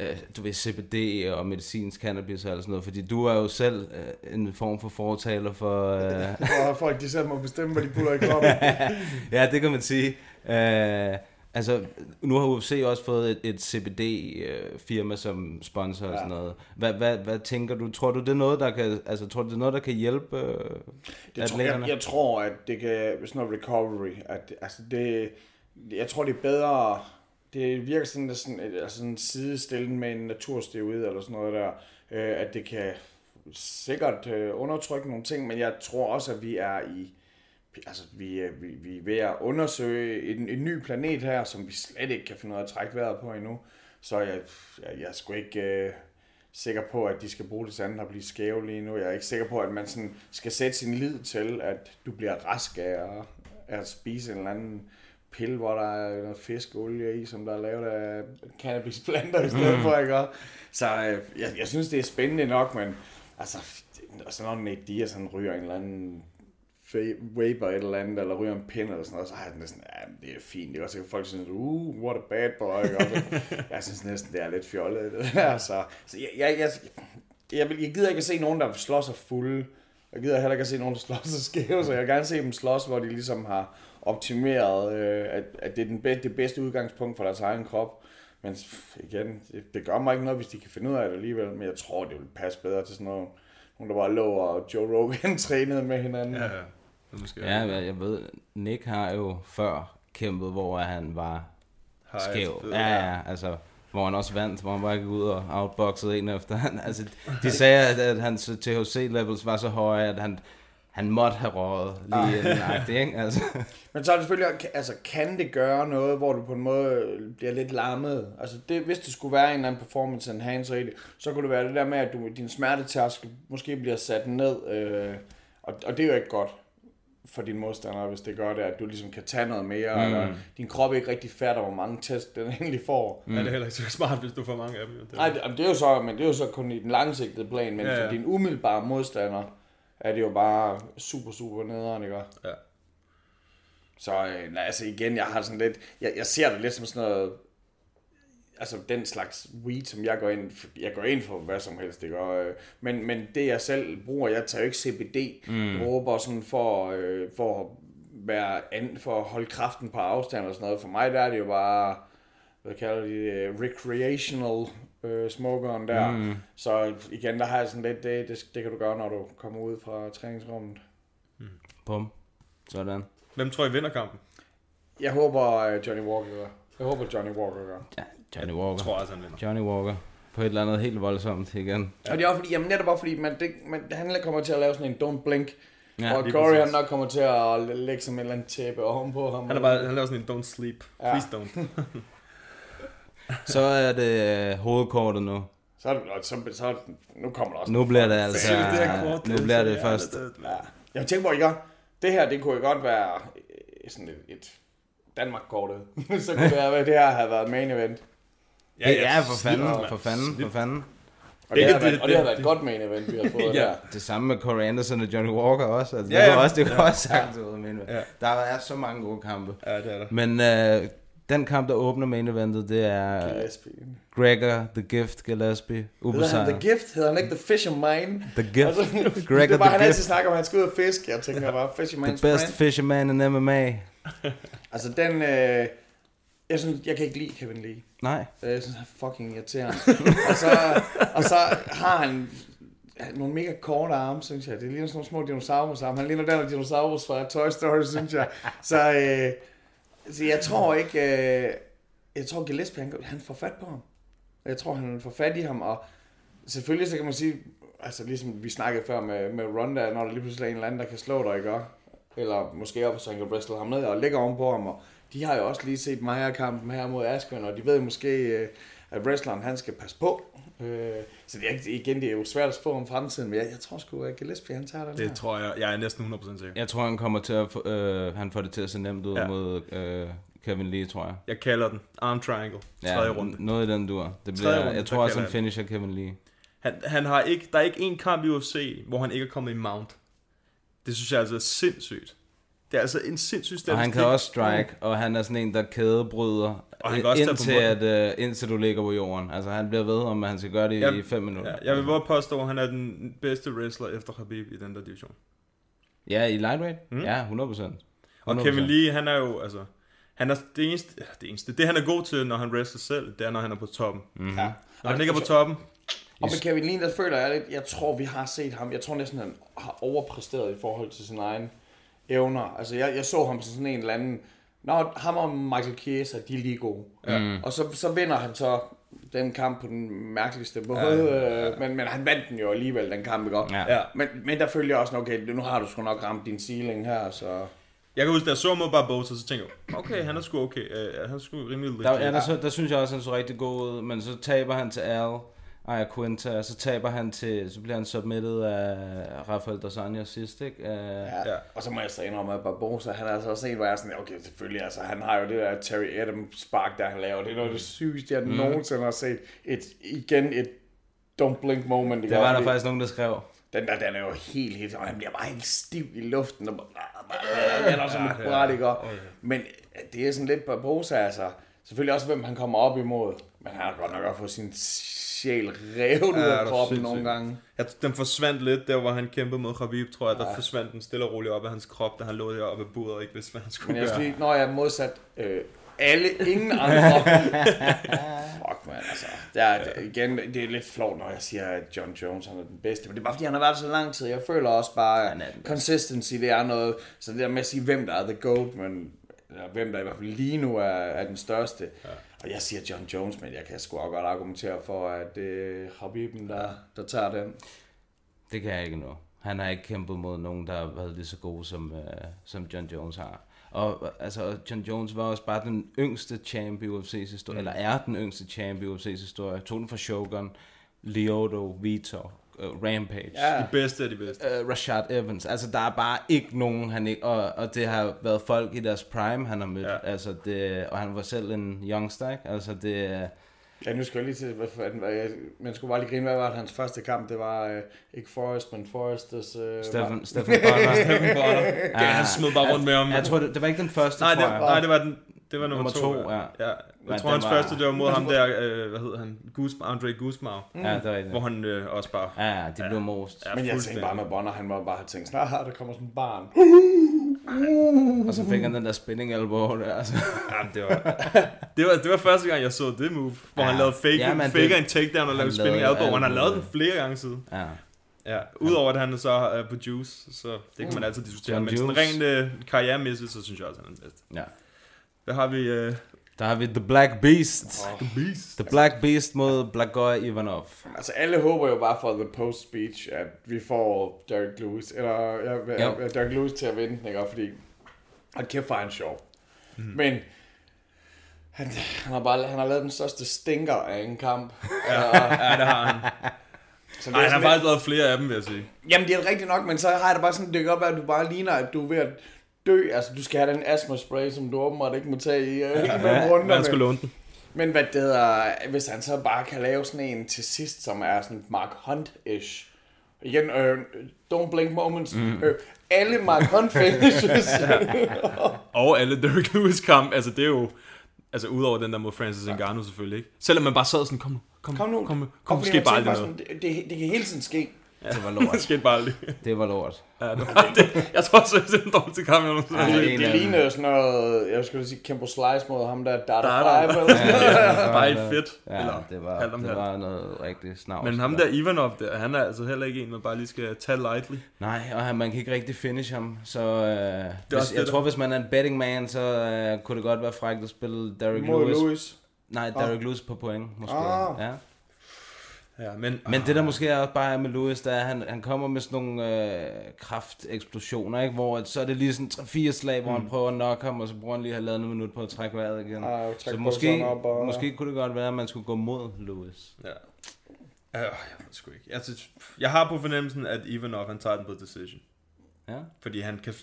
uh, du ved, CBD og medicinsk cannabis og alt sådan noget, fordi du er jo selv uh, en form for fortaler for... Uh, Og folk de selv må bestemme, hvad de putter i kroppen. ja, det kan man sige. Uh, altså, nu har UFC også fået et, et CBD-firma som sponsor og Ja. sådan noget. Hvad, hvad, hvad tænker du? Tror du, det er noget, der kan, altså, tror du, det er noget, der kan hjælpe uh, Det tror, jeg, jeg tror, at det kan, sådan noget recovery, at altså det, jeg tror, det er bedre, det virker sådan, det sådan, altså en sidestilling med en natursteroid eller sådan noget der, øh, at det kan sikkert øh, undertrykke nogle ting, men jeg tror også, at vi er i, altså vi, øh, vi, vi er ved at undersøge en, en ny planet her, som vi slet ikke kan finde ud af at trække vejret på endnu. Så jeg, jeg, jeg er sgu ikke øh, sikker på, at de skal bruge det til andet at blive skæve lige nu. Jeg er ikke sikker på, at man sådan skal sætte sin lid til, at du bliver rask af at, at spise en eller anden pille, hvor der er noget fiskeolie i, som der er lavet af cannabisplanter i stedet mm. for, ikke? Så øh, jeg, jeg synes, det er spændende nok, men altså, altså når Nate Diaz, han ryger en eller anden vapor et eller andet, eller ryger en pind eller sådan noget, så har jeg det næsten, ja, det er fint. Det er også sikkert, folk synes, uh, what a bad boy. ikke også? jeg synes næsten, det er lidt fjollet. Det der, så, så jeg, jeg, jeg, jeg, vil, jeg gider ikke at se nogen, der slår sig fulde. Jeg gider heller ikke at se nogen, der slår sig skæve, så jeg vil gerne se dem slås, hvor de ligesom har optimeret, øh, at, at det er den bedste, det bedste udgangspunkt for deres egen krop. Men igen, det, det gør mig ikke noget, hvis de kan finde ud af det alligevel, men jeg tror, det vil passe bedre til sådan noget, nogen, der bare lå og Joe Rogan trænede med hinanden. Ja, ja. Det Måske Ja, jeg, ved, Nick har jo før kæmpet, hvor han var Hej, skæv. Ja, ja, altså, hvor han også vandt, hvor han bare gik ud og outboxede en efter. Han, altså, de sagde, at, at hans THC-levels var så høje, at han, han måtte have røget lige inden agtig, ikke? Altså, Men så er det selvfølgelig, altså kan det gøre noget, hvor du på en måde bliver lidt lammet? Altså det, hvis det skulle være en eller anden performance enhancer i det, så kunne det være det der med, at du, din smertetærskel måske bliver sat ned, øh, og, og det er jo ikke godt for dine modstandere, hvis det gør det, at du ligesom kan tage noget mere, mm. eller din krop ikke rigtig fatter, hvor mange test den egentlig får. Mm. Ja, det er heller ikke så smart, hvis du får mange af dem. er- Nej, det, det er jo så, men det er jo så kun i den langsigtede plan, men ja, ja. for din umiddelbare modstander er det jo bare super, super nederen, ikke? Ja. Så øh, nej, altså igen, jeg har sådan lidt, jeg, jeg ser det lidt som sådan noget, altså den slags weed, som jeg går ind for, jeg går ind for hvad som helst, ikke? Og, øh, men, men det jeg selv bruger, jeg tager jo ikke CBD, mm. sådan for, øh, for at være an, for at holde kraften på afstand og sådan noget. For mig der er det jo bare, hvad kalder de det, recreational øh, smokeren der. Mm. Så igen, der har jeg sådan lidt, det, det, det kan du gøre, når du kommer ud fra træningsrummet. bum. Sådan. Hvem tror I vinder kampen? Jeg håber, øh, Johnny Walker gør. Jeg håber, Johnny Walker gør. Ja, Johnny Walker. Jeg tror også, han vinder. Johnny Walker. på et eller andet helt voldsomt igen. Og det er også fordi, jamen netop bare fordi, man, det, man, han kommer til at lave sådan en don't blink. Ja, Ja, og Corey han nok kommer til at lægge som et eller andet tæppe ovenpå ham. Han, er bare, han laver sådan en don't sleep. Ja. Please don't. Så er det øh, hovedkortet nu. Så, er det, så, så, det- nu kommer der også Nu bliver det altså... Det her kort, nu det er bliver det først. det- Ja. Jeg tænker på, ikke? Det her, det kunne jo godt være øh, sådan et, et Danmark-kortet. så kunne det, have, været- det her have været main event. Ja, ja, for snip, fanden, mand. for fanden, for fanden. Og Det det, været, det- og det har det- været et godt main event, vi har fået Ja. der. Det samme med Corey Anderson og Johnny Walker også. Altså, Ja, det ja. kunne også, det kunne også sagtens men Ja. der er så mange gode kampe. Ja, det er der. Men øh, den kamp, der åbner main eventet, det er Gillespie. Gregor, The Gift, Gillespie, Hedder han ubesejret. The Gift? Hedder han ikke The Fisherman? The Gift, Altså, Gregor det var han The altid Gift, snakker om, at han skal ud og fiske. Jeg tænker bare, Fisherman's the best friend. fisherman in MMA. Altså den, øh, jeg, synes, jeg kan ikke lide Kevin Lee. Nej, Øh, Jeg synes, han er fucking irriterende. og, så, og så har han nogle mega korte arme, synes jeg. Det ligner sådan nogle små dinosaurer arme. Han ligner den der dinosaurus fra Toy Story, synes jeg. Så, øh, Altså, jeg tror ikke... Øh, jeg tror, Gillespie, han, han får fat på ham. Jeg tror, han får fat i ham, og selvfølgelig så kan man sige, altså ligesom vi snakkede før med, med Ronda, når der lige pludselig er en eller anden, der kan slå dig, ikke? Eller måske op, så han kan wrestle ham ned og ligge ovenpå ham, og de har jo også lige set Maja-kampen her mod Aspen, og de ved måske, øh, at wrestleren han skal passe på. Øh, Så det er, ikke- igen, det er jo svært at spå om fremtiden, men jeg, jeg tror sgu, at Gillespie han tager den her. Det tror jeg. Jeg er næsten 100% sikker. jeg tror, han kommer til at få, øh, han får det til at se nemt ud Ja. ja. mod øh, Kevin Lee, tror jeg. Jeg kalder den Arm Triangle. Tredje runde. noget i den dur. Det bliver, runde, jeg tror også, han finisher Kevin Lee. Han, han har ikke, der er ikke en kamp i UFC, hvor han ikke er kommet i mount. Det synes jeg altså er sindssygt. Det er altså en sindssyg Og statistik. han kan også strike, og han er sådan en, der kædebryder, Og han kan også tage på indtil, at, uh, indtil du ligger på jorden. Altså, han bliver ved, om han skal gøre det Jeg- i 5 minutter. Ja, jeg vil bare påstå, at han er den bedste wrestler efter Khabib i den der division. Ja, i lightweight? Mm. Ja, 100%. Og 100%. Kevin Lee, han er jo, altså... Han er det eneste, ja, det eneste, det han er god til, når han wrestler selv, det er, når han er på toppen. Mm-hmm. Ja. Når han ikke er på toppen, Og med Kevin Lee, der føler jeg lidt, jeg tror, vi har set ham, jeg tror næsten, han har overpræsteret i forhold til sine egne evner. Altså, jeg, jeg så ham som sådan en eller anden, Nå, ham og Michael Chiesa, de er lige gode. Ja. Mm. Og så, så vinder han så den kamp på den mærkeligste måde, ja, ja. Men, men han vandt den jo alligevel, den kamp, ikke? Ja. ja. Men, men der følger jeg også, okay, nu har du sgu nok ramt din ceiling her, så... Jeg kan huske, da jeg så mod Barbosa, så tænkte jeg, okay, han er sgu okay. Uh, han er sgu rimelig legit. Der, ja, der, så, der synes jeg også, han så rigtig god ud, men så taber han til Al, Aya Quinta, og så taber han til, så bliver han submitted af Rafael Dos Anjos sidst, ikke? Uh, ja. Ja. Og så må jeg så indrømme, at Barbosa, han er altså også en, hvor jeg er sådan, okay, selvfølgelig, altså, han har jo det der Terry Adams spark, der han laver. Det er noget af det sygeste, jeg mm. nogensinde har set. Et, igen et don't blink moment. Det var der faktisk nogen, der skrev. Den der, den er jo helt, helt, og han bliver bare helt stiv i luften. Og bare, han er som et bræt, ikke? Men det er sådan lidt Barbosa, altså. Selvfølgelig også, hvem han kommer op imod. Men han har godt nok også fået sin sjæl revet ud Ja, af kroppen sindssygt. nogle gange. Jeg, den forsvandt lidt, der hvor han kæmpede mod Khabib, tror jeg. Der forsvandt den stille og roligt op af hans krop, da han lå deroppe af buret og ikke vidste, hvad han skulle Men jeg gøre. lige, når jeg er modsat øh, alle, ingen andre. Fuck, man, altså. Det er, det, igen, det er lidt flot, når jeg siger, at John Jones han er den bedste. Men det er bare, fordi han har været så lang tid. Jeg føler også bare, at consistency, det er noget. Så det der med at sige, hvem der er the GOAT, men eller hvem der i hvert fald lige nu er, er den største. Ja. Og jeg siger John Jones, men jeg kan sgu også godt argumentere for, at det er Habib'en, der, der tager den. Det kan jeg ikke nå. Han har ikke kæmpet mod nogen, der har været lige så gode, som, uh, som John Jones har. Og altså, John Jones var også bare den yngste champ i UFC's historie, mm. eller er den yngste champ i UFC's historie. Tog den fra Shogun, Lyoto, Vitor, uh, Rampage. Ja. De bedste er de bedste. Uh, Rashad Evans. Altså, der er bare ikke nogen, han ikke... Og, og det har været folk i deres prime, han har mødt. Ja. Altså, det, og han var selv en youngster, ikke? Altså, det... Ja, nu skal jeg lige til, hvad, hvad, jeg, man skulle bare lige grine, hvad var det, hans første kamp? Det var øh, ikke Forrest, men Forrest's... Øh, Stefan, Stefan Bonner. Stephen Bonner. Ja, han smed bare rundt med ham. Jeg tror, det, det var ikke den første, Nej, det, tror jeg. nej, det var den, det var nummer, Nummer to. to, ja. ja. Jeg tror, den hans var- første, det var mod ham der, øh, hvad hedder han, Guzma, Andre Guzmau, Ja, det er rigtigt. hvor han øh, også bare... Ja, ja, de blev most. Ja, Men jeg tænkte bare med Bonner, han må bare have tænkt sådan, ah, der kommer sådan et barn. Og så fik han den der spinning elbow der, altså. Jamen, det var, det, var, det var første gang, jeg så det move, hvor Ja. han lavede fake, Ja, faker det- en takedown og lavede spinning elbow, og han har lavet den flere gange siden. Ja. Ja, udover at han så er på juice, så det kan man altid diskutere. Men sådan rent øh, karrieremæssigt, så synes jeg også, han er den bedste. ja. Hvad har vi? Øh, Der har vi The Black Beast. The Beast. The Black Beast mod Blagoy Ivanov. Altså, alle håber jo bare for the post-speech, at vi får Derek Lewis, eller ja, ja, Derek Lewis til at vinde, ikke? Og fordi, han kæft for han sjov. Mm. Men, han, han, har bare han har lavet den største stinker af en kamp. ja, Ja, det har han. så det Ej, er han har faktisk lavet flere af dem, vil jeg sige. Jamen, det er rigtigt nok, men så har jeg det bare sådan, det kan godt være, at du bare ligner, at du er ved at dø. Altså, du skal have den astma spray, som du åbenbart ikke må tage i uh, helt mellem Man skulle låne den. Men hvad det hedder, hvis han så bare kan lave sådan en til sidst, som er sådan Mark Hunt-ish. Igen, øh, don't blink moments. Mm. Øh, alle Mark Hunt finishes. Og alle Derek Lewis kamp, altså det er jo... Altså udover den der mod Francis Ngannou selvfølgelig, ikke? Selvom man bare sad sådan, kom nu, kom, Kom nu. kom, kom, Og kom fordi sker jeg bare tænkte aldrig noget. sådan, Det, det, det, ske. Det var Det lort. skete bare aldrig. Det var lort. Ja, det var, det, jeg tror også, det er den dårligste kamp, jeg nogensinde har Ja, set. det en Det dem. ligner jo sådan noget, jeg skulle sige Kimbo Slice mod ham der, Data Dada. 5 eller sådan noget. Bare i fedt. Ja, Eller det var, det halvt. var noget rigtig snavs. Men ham der Ivanov der, han er altså heller ikke en, man bare lige skal tage lightly. Nej, og han, man kan ikke rigtig finish ham. Så øh, hvis, jeg det, tror, der- hvis man er en betting man, så øh, kunne det godt være frækt at spille Derek Mod Lewis. Lewis. Nej, Derek Lewis på point, måske. Ah. Ja. Ja, men, Men det der måske er også bare er med Lewis, der er, han, han kommer med sådan nogle øh, krafteksplosioner, ikke? hvor så er det lige sådan 3-4 slag, hvor han prøver at knock ham, og så bruger han lige halvandet minut på at trække vejret igen. Ah, trække så måske, op og- måske kunne det godt være, at man skulle gå mod Lewis. Ja. Ja, jeg ved sgu ikke. Jeg, synes, jeg har på fornemmelsen, at Ivanov han tager den på decision. Ja. Fordi han kan,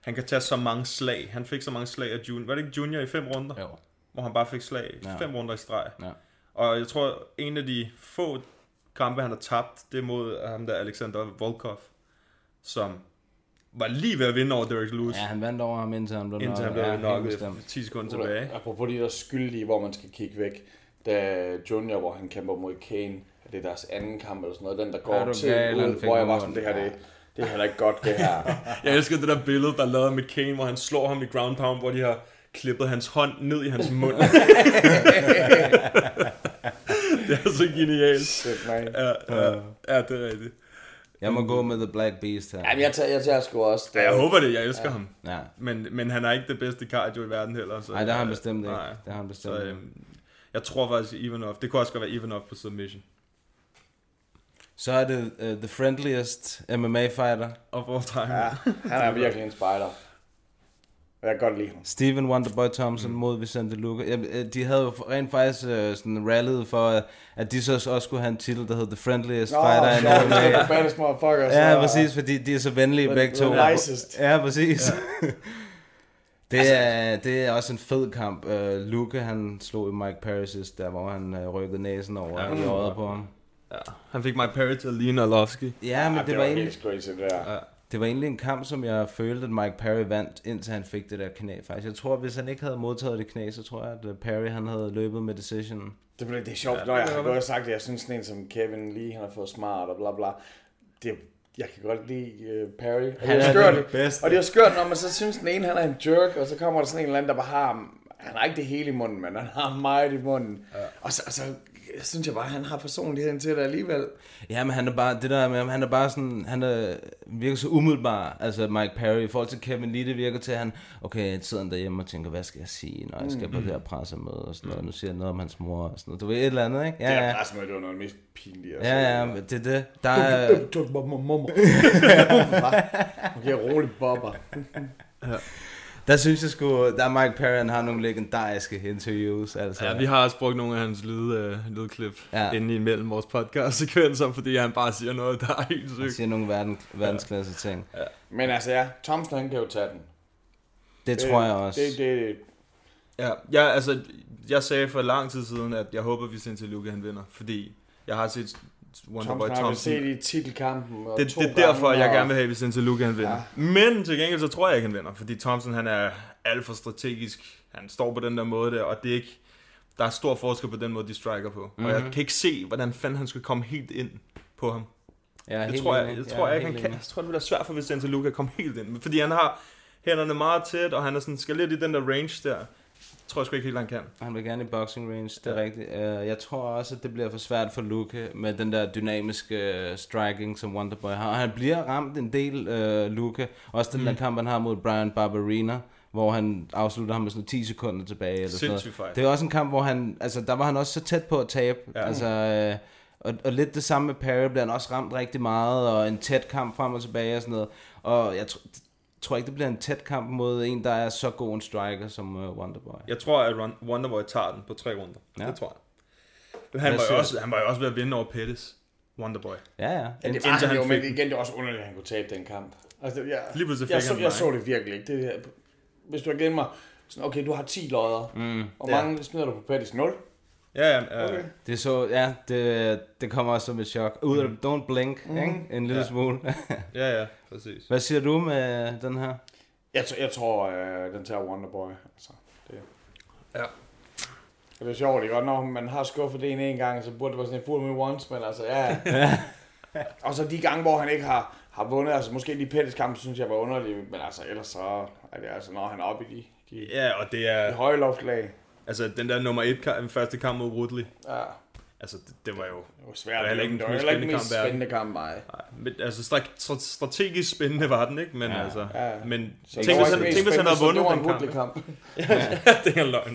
han kan tage så mange slag. Han fik så mange slag af Junior. Var det ikke Junior i fem runder? Jo. Hvor han bare fik slag Ja. fem runder i streg. Ja. Og jeg tror, en af de få kampe, han har tabt, det er mod ham der Alexander Volkov, som var lige ved at vinde over Derek Lewis, Ja, han vandt over ham, indtil han blev indtil han knocket. blev helt nok bestemt. 10 sekunder tilbage. Apropos de der skyldige, hvor man skal kigge væk. Da Junior, hvor han kæmper mod Kane, det er deres anden kamp eller sådan noget, den der Er går du til han ud, fik hvor jeg var sådan, det her, det, det er heller ikke godt, det her. Jeg elsker det der billede, der er lavet med Kane, hvor han slår ham i ground pound, hvor de har klippet hans hånd ned i hans mund. det er så genialt. Shit, man. Ja, ja, ja, det er rigtigt. Jeg må gå med The Black Beast her. Jamen, jeg tager, jeg tager sgu også. Ja, jeg håber det, jeg elsker ja. ham. Ja. Men, men han er ikke det bedste cardio i verden heller. Så, Nej, det har han bestemt ikke. Nej. Det har han bestemt Så, ikke. øhm, jeg tror faktisk Ivanov. Det kunne også godt være Ivanov på submission. Så er det uh, The Friendliest MMA Fighter. Of all time. Ja, han er virkelig en spider. Og jeg kan godt lide ham. Steven Wonderboy Thompson mm. mod Vicente. Ja, øh, de havde jo rent faktisk uh, sådan rallied for, at de så også skulle have en titel, der hed The Friendliest Nå, Fighter in MMA. det er the baddest motherfucker. Ja, præcis, fordi de er så venlige The- begge the to. nicest. Ja, præcis. Ja. det, er, det er også en fed kamp. Uh, Luke, han slog i Mike Paris, der hvor han uh, rykkede næsen over Ja. i øjet på ham. Ja. Han fik Mike Perry til at ligne Arlovski. Ja, men Ja, det, det, var egentlig, helt crazy, det der. Ja. Det var egentlig en kamp, som jeg følte, at Mike Perry vandt, indtil han fik det der knæ. Faktisk. Jeg tror, hvis han ikke havde modtaget det knæ, så tror jeg, at uh, Perry han havde løbet med decision. Det, blev- det er sjovt, ja, når jeg har og sagt, at jeg synes sådan en som Kevin Lee, han har fået smart og bla bla. Det, jeg kan godt lide uh, Perry. Og det Han er er skørt, den bedste. og det er skørt, når man så synes, den ene han er en jerk, og så kommer der sådan en eller anden, der bare har, han har ikke det hele i munden, men han har meget i munden. Ja. Og, så, og så synes jeg bare, han har personligheden til det alligevel. Ja, men han er bare, det der med, ham, han er bare sådan, han er, virker så umiddelbar, altså Mike Perry, i forhold til Kevin Lee, det virker til, at han, okay, sidder han derhjemme og tænker, hvad skal jeg sige, når jeg skal på det her pressemøde og sådan noget, nu siger jeg noget om hans mor og sådan noget, du ved, et eller andet, ikke? Ja, det Ja, er ja, pressemøde, det var noget mest pinligt. Altså. ja, ja, det er det, der er, okay, rolig bobber. Der synes jeg sgu, der er Mike Perry, han har nogle legendariske interviews, altså. Ja, vi har også brugt nogle af hans lyd, øh, lydklip Ja. ja. inde imellem vores podcast-sekvenser, fordi han bare siger noget, der er helt Han sygt. siger nogle verden, verdensklasse ting. Men altså ja, Thompson han kan jo tage den. Det tror jeg også. Det, det, Ja, ja, altså, jeg sagde for lang tid siden, at jeg håber, Vicente Luque han vinder, fordi jeg har set Wonderboy Thompson har vi Thompson. set i titelkampen. Og Det, to det er derfor, jeg og- gerne vil have Vicente Luque han vinder. Ja. Men til gengæld så tror jeg ikke, han vinder, fordi Thompson han er alt for strategisk. Han står på den der måde der, og det er ikke... Der er stor forskel på den måde, de striker på. Mm-hmm. Og jeg kan ikke se, hvordan fanden han skal komme helt ind på ham. Jeg er Det helt tror jeg, jeg, tror jeg ikke, er han helt kan. Jeg tror, det bliver svært for Vicente Luque at komme helt ind. Fordi han har hænderne meget tæt, og han er sådan, skal lidt i den der range der. Tror jeg sgu ikke helt, han kan. Han vil gerne i boxing range, det er ja. rigtigt. Uh, jeg tror også, at det bliver for svært for Luke med den der dynamiske uh, striking, som Wonderboy har. Og han bliver ramt en del, uh, Luke. Også den mm. der kamp, han har mod Brian Barberina, hvor han afslutter ham med sådan 10 sekunder tilbage. Eller sådan noget. Det er også en kamp, hvor han, altså der var han også så tæt på at tabe. Ja. Altså, øh, og, og lidt det samme med Perry, bliver han også ramt rigtig meget, og en tæt kamp frem og tilbage og sådan noget. Og jeg tror ikke, det bliver en tæt kamp mod en, der er så god en striker som uh, Wonderboy. Jeg tror, at Wonderboy tager den på tre runder. Ja. Det tror jeg. Men han var, jo også, han var jo også ved at vinde over Pettis. Wonderboy. Ja, ja. Ja, det var han han jo, men igen, det er også underligt, at han kunne tabe den kamp. Altså, jeg, Lige pludselig jeg, fik så, han jeg så det virkelig ikke. Det, her- hvis du har givet mig, sådan, okay, du har 10 lodder, mm, og Ja. mange smider du på Pettis 0. Ja, ja. ja. Okay. Det så, ja, det, det kommer også som et chok. Ud af, don't blink, mm. ikke? En lille Ja. smule. ja, ja, præcis. Hvad siger du med den her? Jeg, t- jeg tror, øh, den tager Wonderboy. Altså, det. Ja. Det er sjovt, ikke? Og når man har skuffet det en en gang, så burde det være sådan en full me once, men altså, ja. og så de gange, hvor han ikke har, har vundet, altså måske de Pettis kampe, synes jeg var underlige, men altså ellers så er det altså, når han er oppe i de, de, Ja, og det de er... høje loftlag. Altså, den der nummer et kamp, første kamp mod Woodley. Ja, Altså, det, det var jo... det var svært. Det var heller ikke den mest spændende kamp, spændende kamp, nej. Nej, men, altså, stra- stra- strategisk spændende var den, ikke? Men Ja. ja, altså... Ja. Ja. Men Så tænk, hvis han, tænk, hvis han havde vundet den en kamp. Woodley-kamp. det er løgn.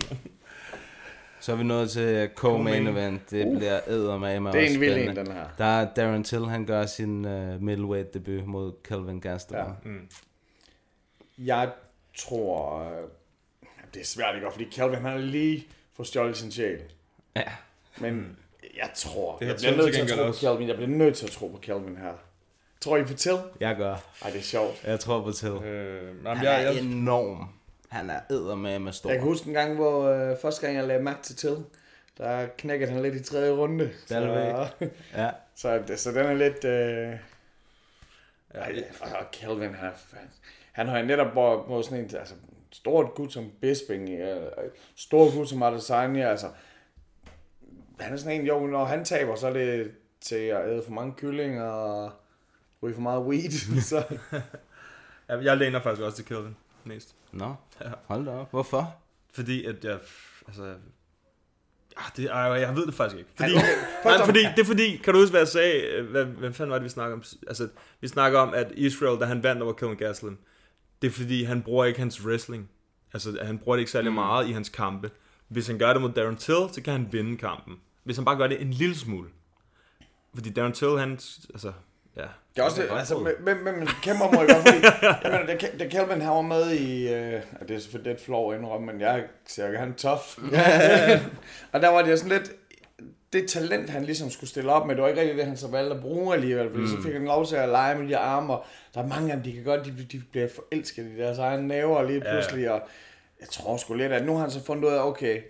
Så er vi nået til co-main event. Det uh. bliver eddermame Det er også en vild en, spændende. den her. Der er Darren Till, han gør sin uh, middleweight debut mod Kelvin Gastelum. Ja. Ja. Jeg tror... Det er svært ikke, fordi Calvin han har lige fået stjålet sin sjæl. ja. Men jeg tror... Det jeg bliver nødt til til at tro på også. Calvin. Jeg bliver nødt til at tro på Calvin her. Tror I på Till? Jeg gør. Ej, det er sjovt. Jeg tror på Till. Øh, jamen, Han jeg, er jeg, enorm. Han er eddermame stor. Jeg kan huske en gang, hvor øh, første gang jeg lagde mærke til Till, der knækkede han lidt i tredje runde. Så. Ja. så, så den er lidt... Øh, ja, ej, og Calvin, han, er, han, han har jo netop hvor, hvor sådan en altså, stort gut som Bisping, ja, stor gut som Adesanya, altså han er sådan en, jo, når han taber, så er det til at æde for mange kyllinger og ryge for meget weed. så, jeg, jeg læner faktisk også til Kelvin mest. Nå, Ja. hold da op. Hvorfor? Fordi at jeg... Altså... Ah, det, ej, jeg ved det faktisk ikke. Fordi, Okay, nej, fordi, det er fordi, kan du huske, hvad jeg sagde? Øh, Hvad, hvad fanden var det, vi snakkede om? Altså, vi snakker om, at Israel, da han vandt over Kelvin Gastelum, det er fordi, han bruger ikke hans wrestling. Altså, han bruger det ikke særlig meget i hans kampe. Hvis han gør det mod Darren Till, så kan han vinde kampen. Hvis han bare gør det en lille smule. Fordi Darren Till, han... Altså, ja. det er også Det er det, altså, men, men, men kæmper mig godt, fordi, jeg mener, da, da Calvin han var med i, øh, og det er selvfølgelig lidt flov at indrømme, men jeg ser han tough. og der var det sådan lidt, det talent, han ligesom skulle stille op med, det var ikke rigtig det, han så valgte at bruge alligevel, fordi mm. så fik han lov til at lege med de arme, og der er mange af dem, de kan godt, de, de bliver forelsket i deres egne næver lige Ja. pludselig, og jeg tror sgu lidt, at nu har han så fundet ud af, okay,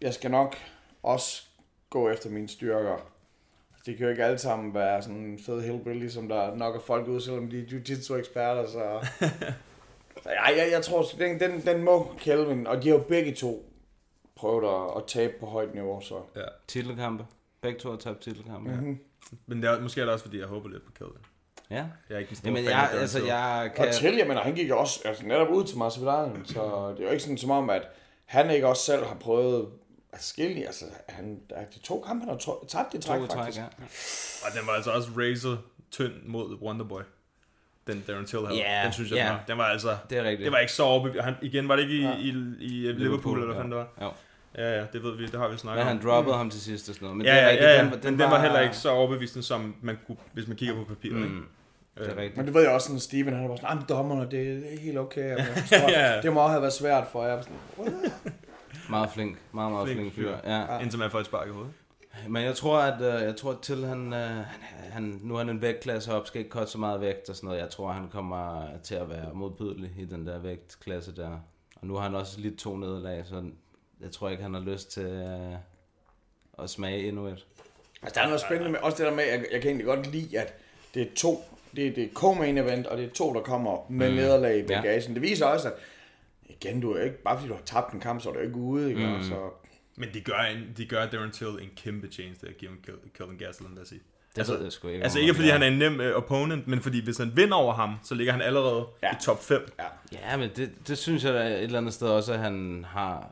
jeg skal nok også gå efter mine styrker. De kan jo ikke alle sammen være sådan en fed hillbilly, som der nok er folk ud, selvom de er jiu-jitsu-eksperter, så... så jeg, jeg, jeg tror, den, den, den må Kelvin, og de har jo begge to prøvet at, at tabe på højt niveau, så... ja. Titelkampe. Begge to har tabt titelkampe. Ja. Mhm. Men det er, måske er det også, fordi jeg håber lidt på Kelvin. ja. Jeg er ikke en stor Jamen, jeg, altså, Till. jeg Kan... Og til, jeg mener, han gik jo også altså, netop ud til Masvidal, så det er jo ikke sådan som om, at han ikke også selv har prøvet at skille altså, han, der- de to kampe, han har tabt i træk, To i træk, faktisk. ja. Og den var altså også razor tynd mod Wonderboy. Den Darren Till havde. Ja, den synes jeg, ja. den, var, den var altså... Det er rigtigt. Det var ikke så overbevisende. Han, igen, var det ikke i, Ja. i, i, i Liverpool, eller hvad fanden det var? Jo. Ja, ja, det ved vi, det har vi snakket Men om. han droppede ham til sidst og sådan noget. Men ja, det er ja, rigtigt, ja, ja. den, Den, den, den var heller ikke så overbevisende, som man kunne, hvis man kigger på papiret. Mm. Mm, det er rigtigt. Men det ved jeg også, sådan Steven, han var sådan, nah, dommerne, det, er helt okay. Jeg forstår, Ja. Det må også have været svært for jer. Sådan, "What?" Meget flink. Meget, meget flink, Flink fyr. fyr. Ja. Indtil man får et spark i hovedet. Men jeg tror, at øh, jeg tror til han, øh, han, han, nu er han en vægtklasse op, skal ikke koste så meget vægt og sådan noget. Jeg tror, han kommer til at være modbydelig i den der vægtklasse der. Og nu har han også lidt to nederlag, så jeg tror ikke, han har lyst til øh, at smage endnu et. Altså, der er noget spændende med, også det der med, jeg, jeg kan egentlig godt lide, at det er to, det, er- det er co-main event, og det er to, der kommer med mm. nederlag i bagagen. Det viser også, at igen, du er ikke, bare fordi du har tabt en kamp, så er du ikke ude, ikke? Mm. Så, Men de gør, en, de gør Darren Till en kæmpe chance, der giver Kel- Kelvin Gastelum, lad os sige. Det altså, ved jeg sgu ikke. Altså ikke fordi han er en nem uh, opponent, men fordi hvis han vinder over ham, så ligger han allerede Ja. ja. i top 5. ja. Ja, men det, det synes jeg da et eller andet sted også, at han har...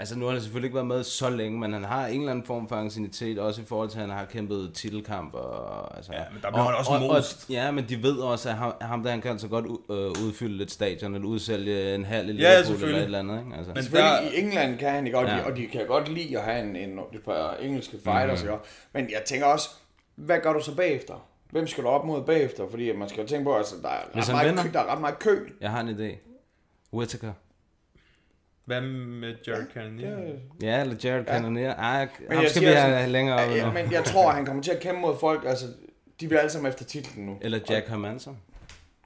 Altså nu har han selvfølgelig ikke været med så længe, men han har en eller anden form for anciennitet, også i forhold til, at han har kæmpet titelkamp. Og, altså, Ja, men der bliver han også og, og, most. Ja, men de ved også, at ham, ham der han kan altså godt øh, udfylde et stadion, eller udsælge en halv i Ja, Liverpool, eller selvfølgelig. et eller andet. Ikke? Altså. Men Selvfølgelig der, i England kan han ikke, og, de, Ja. og de kan godt lide at have en, en, et par engelske fighters, mm. men jeg tænker også, hvad gør du så bagefter? Hvem skal du op mod bagefter? Fordi man skal jo tænke på, at altså, der, er ret meget, kø, der er ret meget kø. Jeg har en idé. Whittaker. Hvad med Jared Cannonier? Ja, eller Jared ja. Cannonier. Ej, Men ham jeg skal vi have sådan- længere op Ja, men jeg tror, han kommer til at kæmpe mod folk, altså, de vil alle sammen efter titlen nu. Eller Jack Hermanson.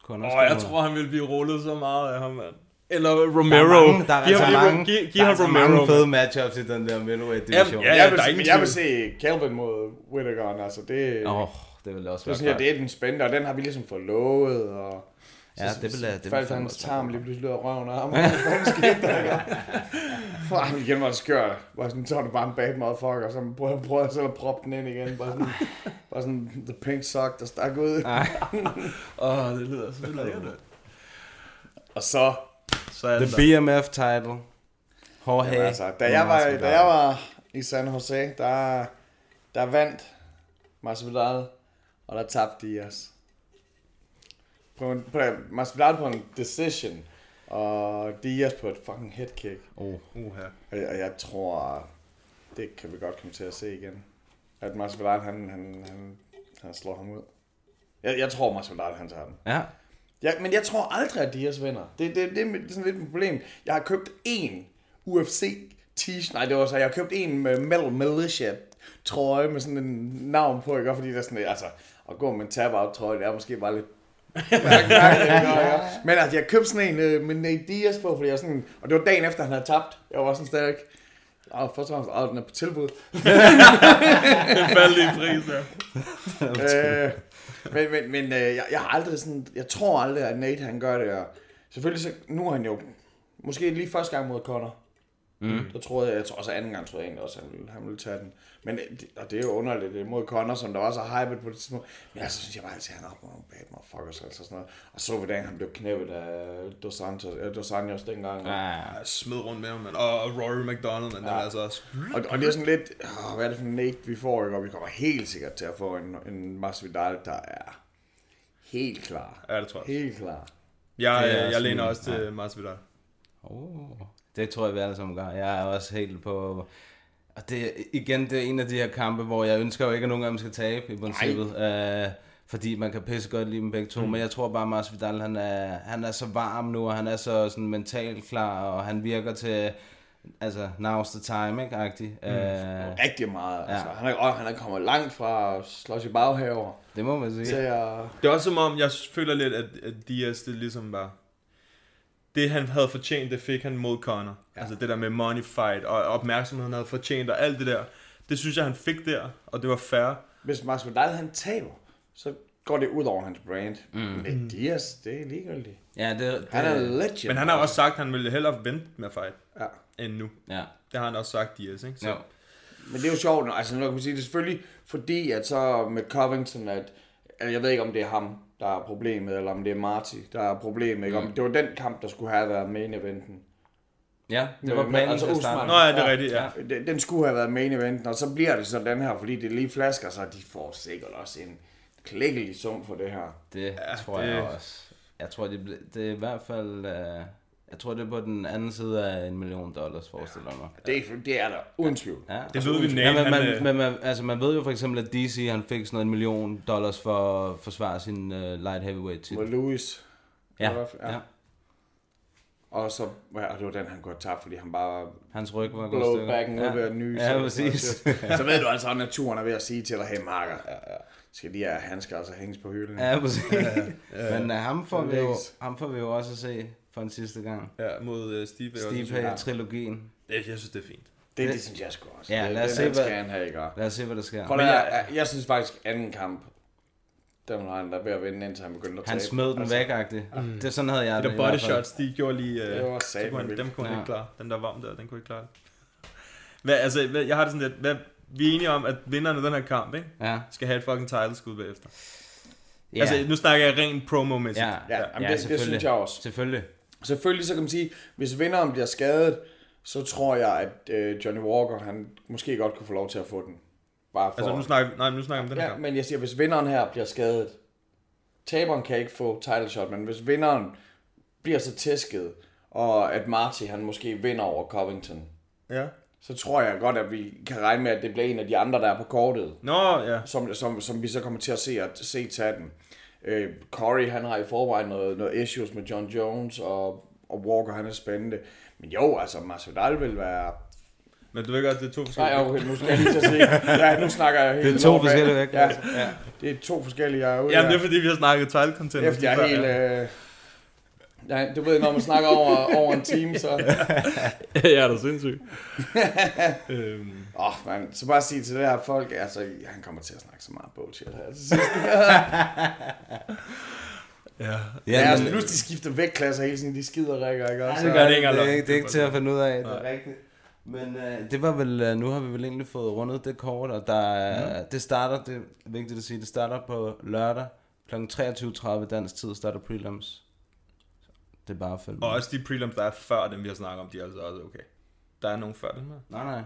Kunne Åh, oh, jeg tror, han vil blive rullet så meget af ham, mand. Eller Romero. Der er mange, der er giv altså ham, mange, giv, giv der er altså Romero. mange fede matchups i den der middleweight division. Ja, jeg vil, men jeg vil se Calvin mod Whittaker, altså det, Åh, oh, det ville også det, være sådan, ja, det er den spændende, og den har vi ligesom fået lovet, og Ja, det vil jeg- det faldt fandme hans også tarm lige pludselig ud af røven af ham. Hvad skete der, han igen var skør. Var sådan, så var det bare en bad motherfucker, så prøvede jeg prøvede selv at proppe den ind igen. Bare sådan, bare sådan the pink sock, der stak ud. Åh, oh, det lyder så lækkert. Og så, Så er The der. BMF title. Jorge. jamen, altså, da jeg, var, da jeg var i San Jose, der, der vandt Masvidal, og der tabte Diaz. På en, på, Masvidal på en decision, og Diaz på et fucking headkick. Oh. Uha. Og jeg, og jeg tror, det kan vi godt komme til at se igen. At Masvidal, han, han, han, han slår ham ud. Jeg, jeg tror, Masvidal, han tager den. Ja. Ja, men jeg tror aldrig, at Diaz vinder. Det, det, det, det er sådan lidt et problem. Jeg har købt én UFC t-shirt. Nej, det var så, jeg har købt en med Metal Militia trøje med sådan en navn på, ikke? Fordi det er sådan, altså, at gå med en tap-out trøje, det er måske bare lidt Og Men altså, jeg købte sådan en øh, med Nate Diaz på, fordi jeg sådan, og det var dagen efter, han havde tabt. Jeg var sådan stadig, og først og fremmest, åh, den er på tilbud. Det faldt i pris, ja. øh, men men, men øh, jeg, jeg har aldrig sådan, jeg tror aldrig, at Nate han gør det, og selvfølgelig så, nu er han jo, måske lige første gang mod Connor, mm. der troede jeg, jeg tror også anden gang troede jeg egentlig også, at han ville, han ville tage den. Men øh, det, og det er jo underligt, det er mod Connor, som der var så hyped på det tidspunkt. Men altså, synes jeg bare altid, at han er op nogle bad motherfuckers, altså sådan noget. Og så hvordan han blev knæppet af Dos Santos, øh, Dos Anjos dengang. Ja. Jeg smed rundt med ham, man. Og, og Rory McDonald, men ja. den er altså også... Og, og det er sådan lidt, åh, hvad er det for en Nate, vi får, ikke? Og vi kommer helt sikkert til at få en, en Masvidal, der er helt klar. Ja, det tror jeg. Helt klar. Jeg, er jeg, jeg sådan- læner også til Masvidal. Oh, det tror jeg, vi alle sammen gør. Jeg er også helt på... Og det, igen, det er en af de her kampe, hvor jeg ønsker jo ikke, at nogen af dem skal tabe i princippet. Øh, fordi man kan pisse godt lide dem begge to. Mm. Men jeg tror bare, at Masvidal, han er, han er så varm nu, og han er så sådan mentalt klar, og han virker til, altså, now's the time, ikke? Agtig. Mm. Øh, Rigtig meget. Altså. Han, er, og han er kommet langt fra at slås i baghaver det må man sige. til at... Det er også som om, jeg føler lidt, at, at Diaz, det ligesom var... Det han havde fortjent, det fik han mod Conor. Ja. Altså det der med money fight, og opmærksomheden han havde fortjent, og alt det der. Det synes jeg, han fik der, og det var fair. Hvis Masvidal han taber, så går det ud over hans brand. Mm. Men Diaz, det er ligegyldigt. Ja, det, det, Han er legend. Men han har også sagt, at han ville hellere vente med at fight, Ja. end nu. Ja. Det har han også sagt, Diaz, ikke? Så, Jo. Men det er jo sjovt, altså når kan man sige, det er selvfølgelig fordi, at så med Covington, at, at jeg ved ikke, om det er ham, der er problemet, eller om det er Marty, der er problemet. Ikke? Om, det var den kamp, der skulle have været main eventen. Ja, det var planen altså starte. Nå ja, det er rigtigt, ja. Den, den skulle have været main eventen, og så bliver det sådan den her, fordi det lige flasker sig, de får sikkert også en klækkelig sum for det her. Det Ja, tror det- jeg også. Jeg tror, det, ble, det er i hvert fald... Uh, jeg tror, det er på den anden side af en million dollars, forestiller jeg mig. Det, er- det er der, uden tvivl. Ja. Det ved vi, Ja, men, man, øh, men man, altså, man ved jo for eksempel, at DC han fik sådan noget en million dollars for at forsvare sin uh, light heavyweight titel. Louis. Ja, Ja. ja. Og så ja, og det var den, han kunne have tabt, fordi han bare Hans ryg var blowed stykker. backen ud ved at nyse. Ja, præcis. Så ved du altså, at naturen er ved at sige til dig, hey marker, ja, ja. skal de her handsker altså hænges på hylden? Ja, præcis. Men uh, ham, får vi jo, ham får vi jo også at se for en sidste gang. ja mod uh, Steve. Steve Steve Hay-trilogien. det, jeg synes, det er fint. Det, det synes jeg sgu også. Ja, Det- lad os se, skal hvad- han have, ikke? Lad os se, hvad der sker. Prøv, jeg, jeg, jeg, synes faktisk, anden kamp, den var han der ved at vinde, indtil han begyndte at Han tabe. smed den væk, agtigt. Det er sådan havde jeg De det der hvert body shots, de gjorde lige... Uh, Det var satme kunne han, dem kunne han Ja. ikke klare. Den der varm der, den kunne ikke klare det. Hvad, altså, hvad, jeg har det sådan lidt... Hvad, vi er enige om, at vinderen af den her kamp, ikke? Ja. Skal have et fucking title skud bagefter. Ja. Altså, nu snakker jeg rent promo-mæssigt. Ja, Ja, jamen, det- det selvfølgelig. synes jeg også. Selvfølgelig. Selvfølgelig så kan man sige, hvis vinderen bliver skadet, så tror jeg, at øh, Johnny Walker, han måske godt kunne få lov til at få den. Bare for... Altså, nu snakker, nej, nu snakker vi om den her Ja, kamp. men jeg siger, hvis vinderen her bliver skadet, taberen kan ikke få title shot, men hvis vinderen bliver så tæsket, og at Marty han måske vinder over Covington, Ja. så tror jeg godt, at vi kan regne med, at det bliver en af de andre, der er på kortet, Nå, ja. som, som, som vi så kommer til at se, at se tage den. Øh, Corey, han har i forvejen noget, noget issues med John Jones, og, og Walker, han er spændende. Men jo, altså, Masvidal vil være... Men du ved godt, det er to forskellige. Nej, okay, nu skal jeg lige til at se. Ja, nu snakker jeg helt Det er to forskellige væk, Ja, altså. ja, det er to forskellige, jeg er ude Jamen, det er fordi, vi har snakket title contenders. Efter jeg er helt... Øh... Ja, du ved, når man snakker over, over en time, så... Ja, jeg er da sindssyg. øhm, Åh, oh, man, så bare sige til det her folk, altså, han kommer til at snakke så meget bullshit her til sidst. ja. Ja, Ja, altså, de skifter vægtklasser hele tiden, de skider rækker, ikke også? det gør det ikke det, er ikke, det er ikke til at finde ud af, det er rigtigt. Men øh, det var vel, øh, nu har vi vel egentlig fået rundet det kort, og der, er- det starter, det er vigtigt at sige, det starter på lørdag kl. 23.30 dansk tid, starter prelims. Det er bare at. Og også de prelims, der er før dem, vi har snakket om, de er altså også okay. Der er nogen før dem her. Nej, nej.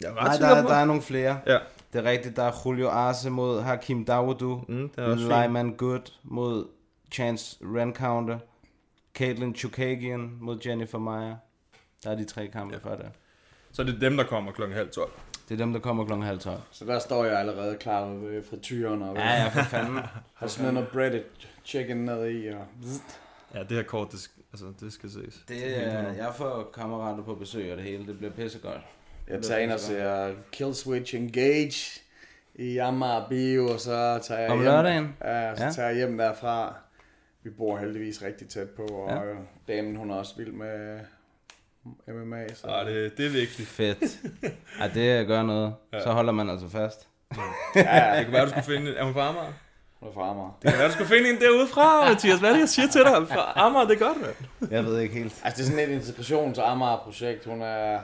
Jeg er Nej, der, er- der er nogle flere. Ja. Det er rigtigt, der er Julio Arce mod Hakim Dawodu. Mm. Lyman Good mod Chance Rencounter. Caitlin Chukagian mod Jennifer Meyer. Der er de tre kampe ja. før det. Så det er dem, der kommer klokken halv tolv. Det er dem, der kommer klokken halv tolv. Så der står jeg allerede klar ved frityren og Ja, ja, for fanden. har smidt noget breaded chicken ned i. Og... Ja, det her kort, det, sk- altså, det skal ses. Det er, jeg får kammerater på besøg og det hele. Det bliver pissegodt. Jeg tager ind og ser Kill Switch Engage i Amager Bio, og så tager jeg Om hjem. lørdagen? Ja, så Ja. tager jeg hjem derfra. Vi bor heldigvis rigtig tæt på, og ja. damen hun er også vild med MMA. Så Ah, det, det er vigtigt. Fedt. Ja, det gør noget. Så holder man altså fast. ja, Det kan være, du skulle finde en... Er hun fra Amager? hun er fra Amager. Det kan være, du skulle finde en derude fra, Mathias. Hvad er det, jeg siger til dig? Fra Amager, det er godt, mand. Jeg ved ikke helt. Altså, det er sådan et integrations Amager-projekt. Hun er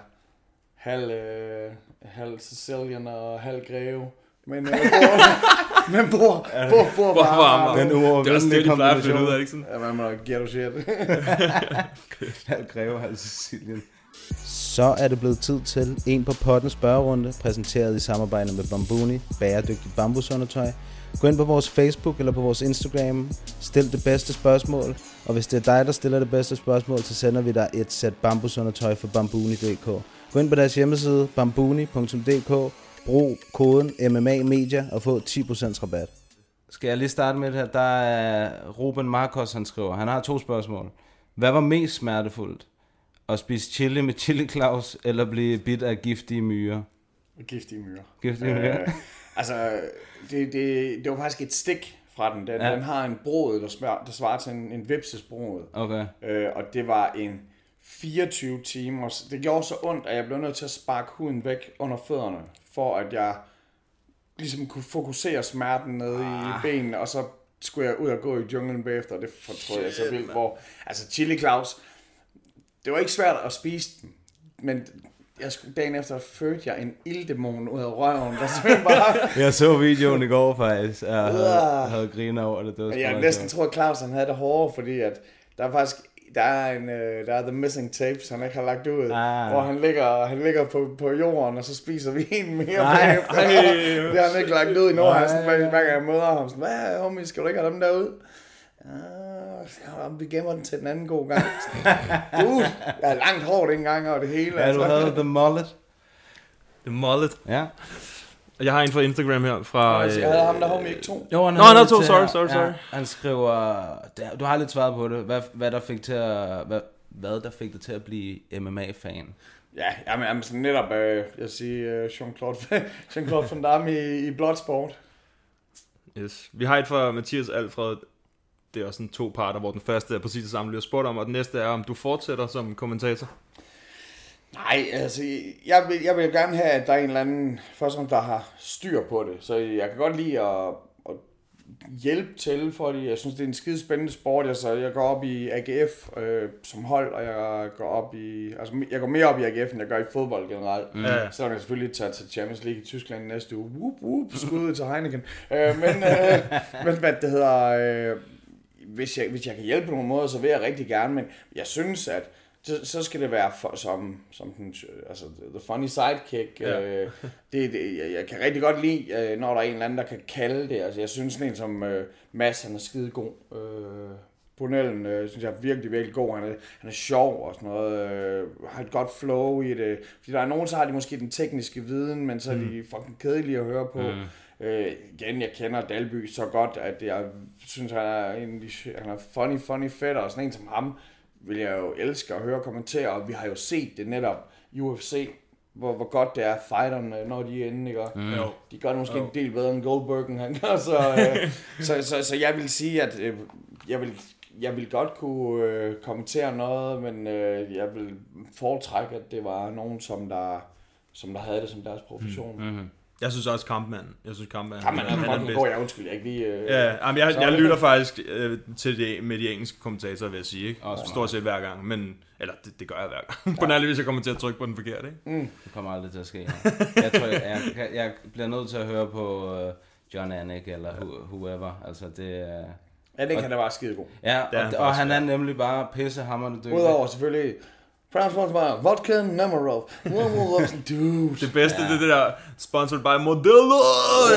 halv, øh, halv Sicilian og halv greve. Men, øh, bor, men bor, bor, bor, Hvor på Amager. Den Det er også det, de plejer at finde ud af, ikke sådan? Ja, man må get shit. Halv Greve, halv Sicilien. Så er det blevet tid til en på potten spørgerunde, præsenteret i samarbejde med Bambuni, bæredygtigt bambusundertøj. Gå ind på vores Facebook eller på vores Instagram, stil det bedste spørgsmål, og hvis det er dig, der stiller det bedste spørgsmål, så sender vi dig et sæt bambusundertøj fra bambuni.dk. Gå ind på deres hjemmeside, bambuni.dk, brug koden MMA Media og få 10% rabat. Skal jeg lige starte med det her? Der er Ruben Marcos, han skriver. Han har to spørgsmål. Hvad var mest smertefuldt? At spise chili med chili Claus, eller blive bidt af giftige myrer? Giftige myrer. Giftige myrer? Øh, altså, det, det, det var faktisk et stik fra den. Den, Ja. den har en brod, der, smør, der svarer til en, en vipsesbrod. Okay. Øh, og det var en 24 timer. Det gjorde så ondt, at jeg blev nødt til at sparke huden væk under fødderne, for at jeg ligesom kunne fokusere smerten nede ah. i benene, og så skulle jeg ud og gå i junglen bagefter, og det fortrød jeg så vildt, hvor, altså Chili Claus, det var ikke svært at spise den, men jeg skulle, dagen efter fødte jeg en ilddæmon ud af røven, der bare, Jeg så videoen i går faktisk, og jeg havde, havde griner over det. det var jeg næsten tror, at Claus han havde det hårdere, fordi at der er faktisk der er en øh, der er the missing tapes, han ikke har lagt ud, Ah. hvor han ligger, han ligger på, på jorden, og så spiser vi en mere Nej. bagefter. det har han ikke lagt ud endnu, han sådan, hver, hver gang jeg møder ham, sådan, hvad homie, skal du ikke have dem derude? Ja, vi gemmer den til den anden god gang. Gud, jeg er langt hårdt engang og det hele. altså. Ja, du havde The Mullet. The mullet. Ja. Jeg har en fra Instagram her fra... Altså, jeg havde ham der homie ikke to. Jo, han Nå, han havde to. Sorry, sorry, sorry. han skriver, du har lidt svaret på det, hvad, hvad der fik til at, hvad, hvad der fik dig til at blive MMA-fan? Ja, jamen, jamen sådan netop, øh, jeg siger øh, Jean-Claude, Jean-Claude Van Damme i, i Bloodsport. Yes. Vi har et fra Mathias Alfred. Det er også sådan to parter, hvor den første er præcis det samme, vi har spurgt om, og den næste er, om du fortsætter som kommentator. Nej, altså, jeg vil, jeg vil gerne have, at der er en eller anden, først og fremmest, der har styr på det. Så jeg kan godt lide at, at hjælpe til, fordi jeg synes, det er en skide spændende sport. Altså, jeg går op i AGF øh, som hold, og jeg går op i, altså, jeg går mere op i AGF, end jeg gør i fodbold generelt. Mm. Ja. Så vil jeg selvfølgelig tage til Champions League i Tyskland næste uge. Whoop, whoop, skud ud til Heineken. Øh, men, øh, men hvad det hedder, øh, hvis, jeg, hvis jeg kan hjælpe på nogen måde, så vil jeg rigtig gerne, men jeg synes, at så, så skal det være for, som, som den, altså, the funny sidekick. Ja. Øh, det, det, jeg, jeg kan rigtig godt lide, øh, når der er en eller anden, der kan kalde det. Altså, jeg synes sådan en som øh, Mads, han er skide god. Øh, Brunellen, øh, synes jeg er virkelig, virkelig god. Han er, han er sjov og sådan noget. Øh, har et godt flow i det. Fordi der er nogen, så har de måske den tekniske viden, men så er de fucking kedelige at høre på. Mm. Øh, igen, jeg kender Dalby så godt, at jeg synes, han er, en, han er funny, funny fedt, og sådan en som ham vil jeg jo elske at høre kommentere, og vi har jo set det netop UFC, hvor, hvor godt det er fighterne, når de er inde, ikke? Mm. De gør det måske en del bedre end Goldbergen, han gør, så, øh, så, så, så jeg vil sige, at øh, jeg vil jeg vil godt kunne øh, kommentere noget, men øh, jeg vil foretrække, at det var nogen, som der, som der havde det som deres profession. Mm. Mm. Jeg synes også Kampmann. Jeg synes Kampmann. Jamen, han er fucking bedst. god, jeg undskyld, jeg ikke lige... Øh, Ja, jamen, jeg, så- jeg lytter faktisk øh, til det med de engelske kommentatorer, vil jeg sige. Ikke? Også Stort set hver gang. Men, eller det, det gør jeg hver gang. på nærlig vis, jeg kommer til at trykke på den forkerte. Ikke? Det kommer aldrig til at ske. Jeg tror, jeg, jeg, jeg bliver nødt til at høre på uh, John Anik eller who, whoever. Altså, det er... Ja, det kan da være skide god. Ja, er og, han og faktisk, han ja. er nemlig bare pissehammerende dygtig. Udover selvfølgelig... France Sponsor bare, vodka Nemerov. Dude. Det bedste, ja. det er det der sponsored by Modelo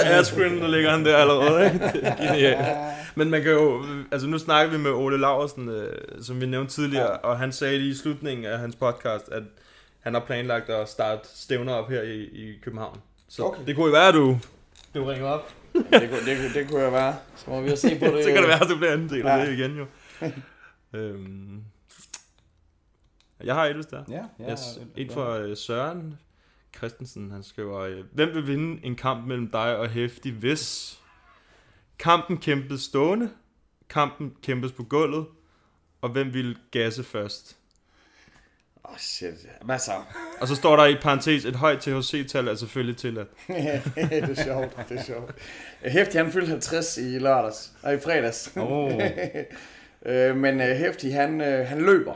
Askren, der ligger han der allerede. Er genialt. Men man kan jo, altså nu snakker vi med Ole Laversen, øh, som vi nævnte tidligere, ja. og han sagde lige i slutningen af hans podcast, at han har planlagt at starte stævner op her i, i København. Så Okay. det kunne jo være, at du, du ringer op. det, kunne, det, kunne, det kunne jeg være. Så må vi jo se på det. så kan det være, at du bliver en del af Ja. det igen jo. øhm, jeg har et, hvis der. Ja, ja. Yes. En fra øh, Søren Christensen, han skriver, øh, hvem vil vinde en kamp mellem dig og Hæftig, hvis kampen kæmpes stående, kampen kæmpes på gulvet, og hvem vil gasse først? Åh, oh, shit. Så? Og så står der i parentes, et højt THC-tal er selvfølgelig tilladt. det er sjovt, det er sjovt. Hæftig, han fyldte 50 i lørdags, og i fredags. Oh. men Hæftig, han, han løber.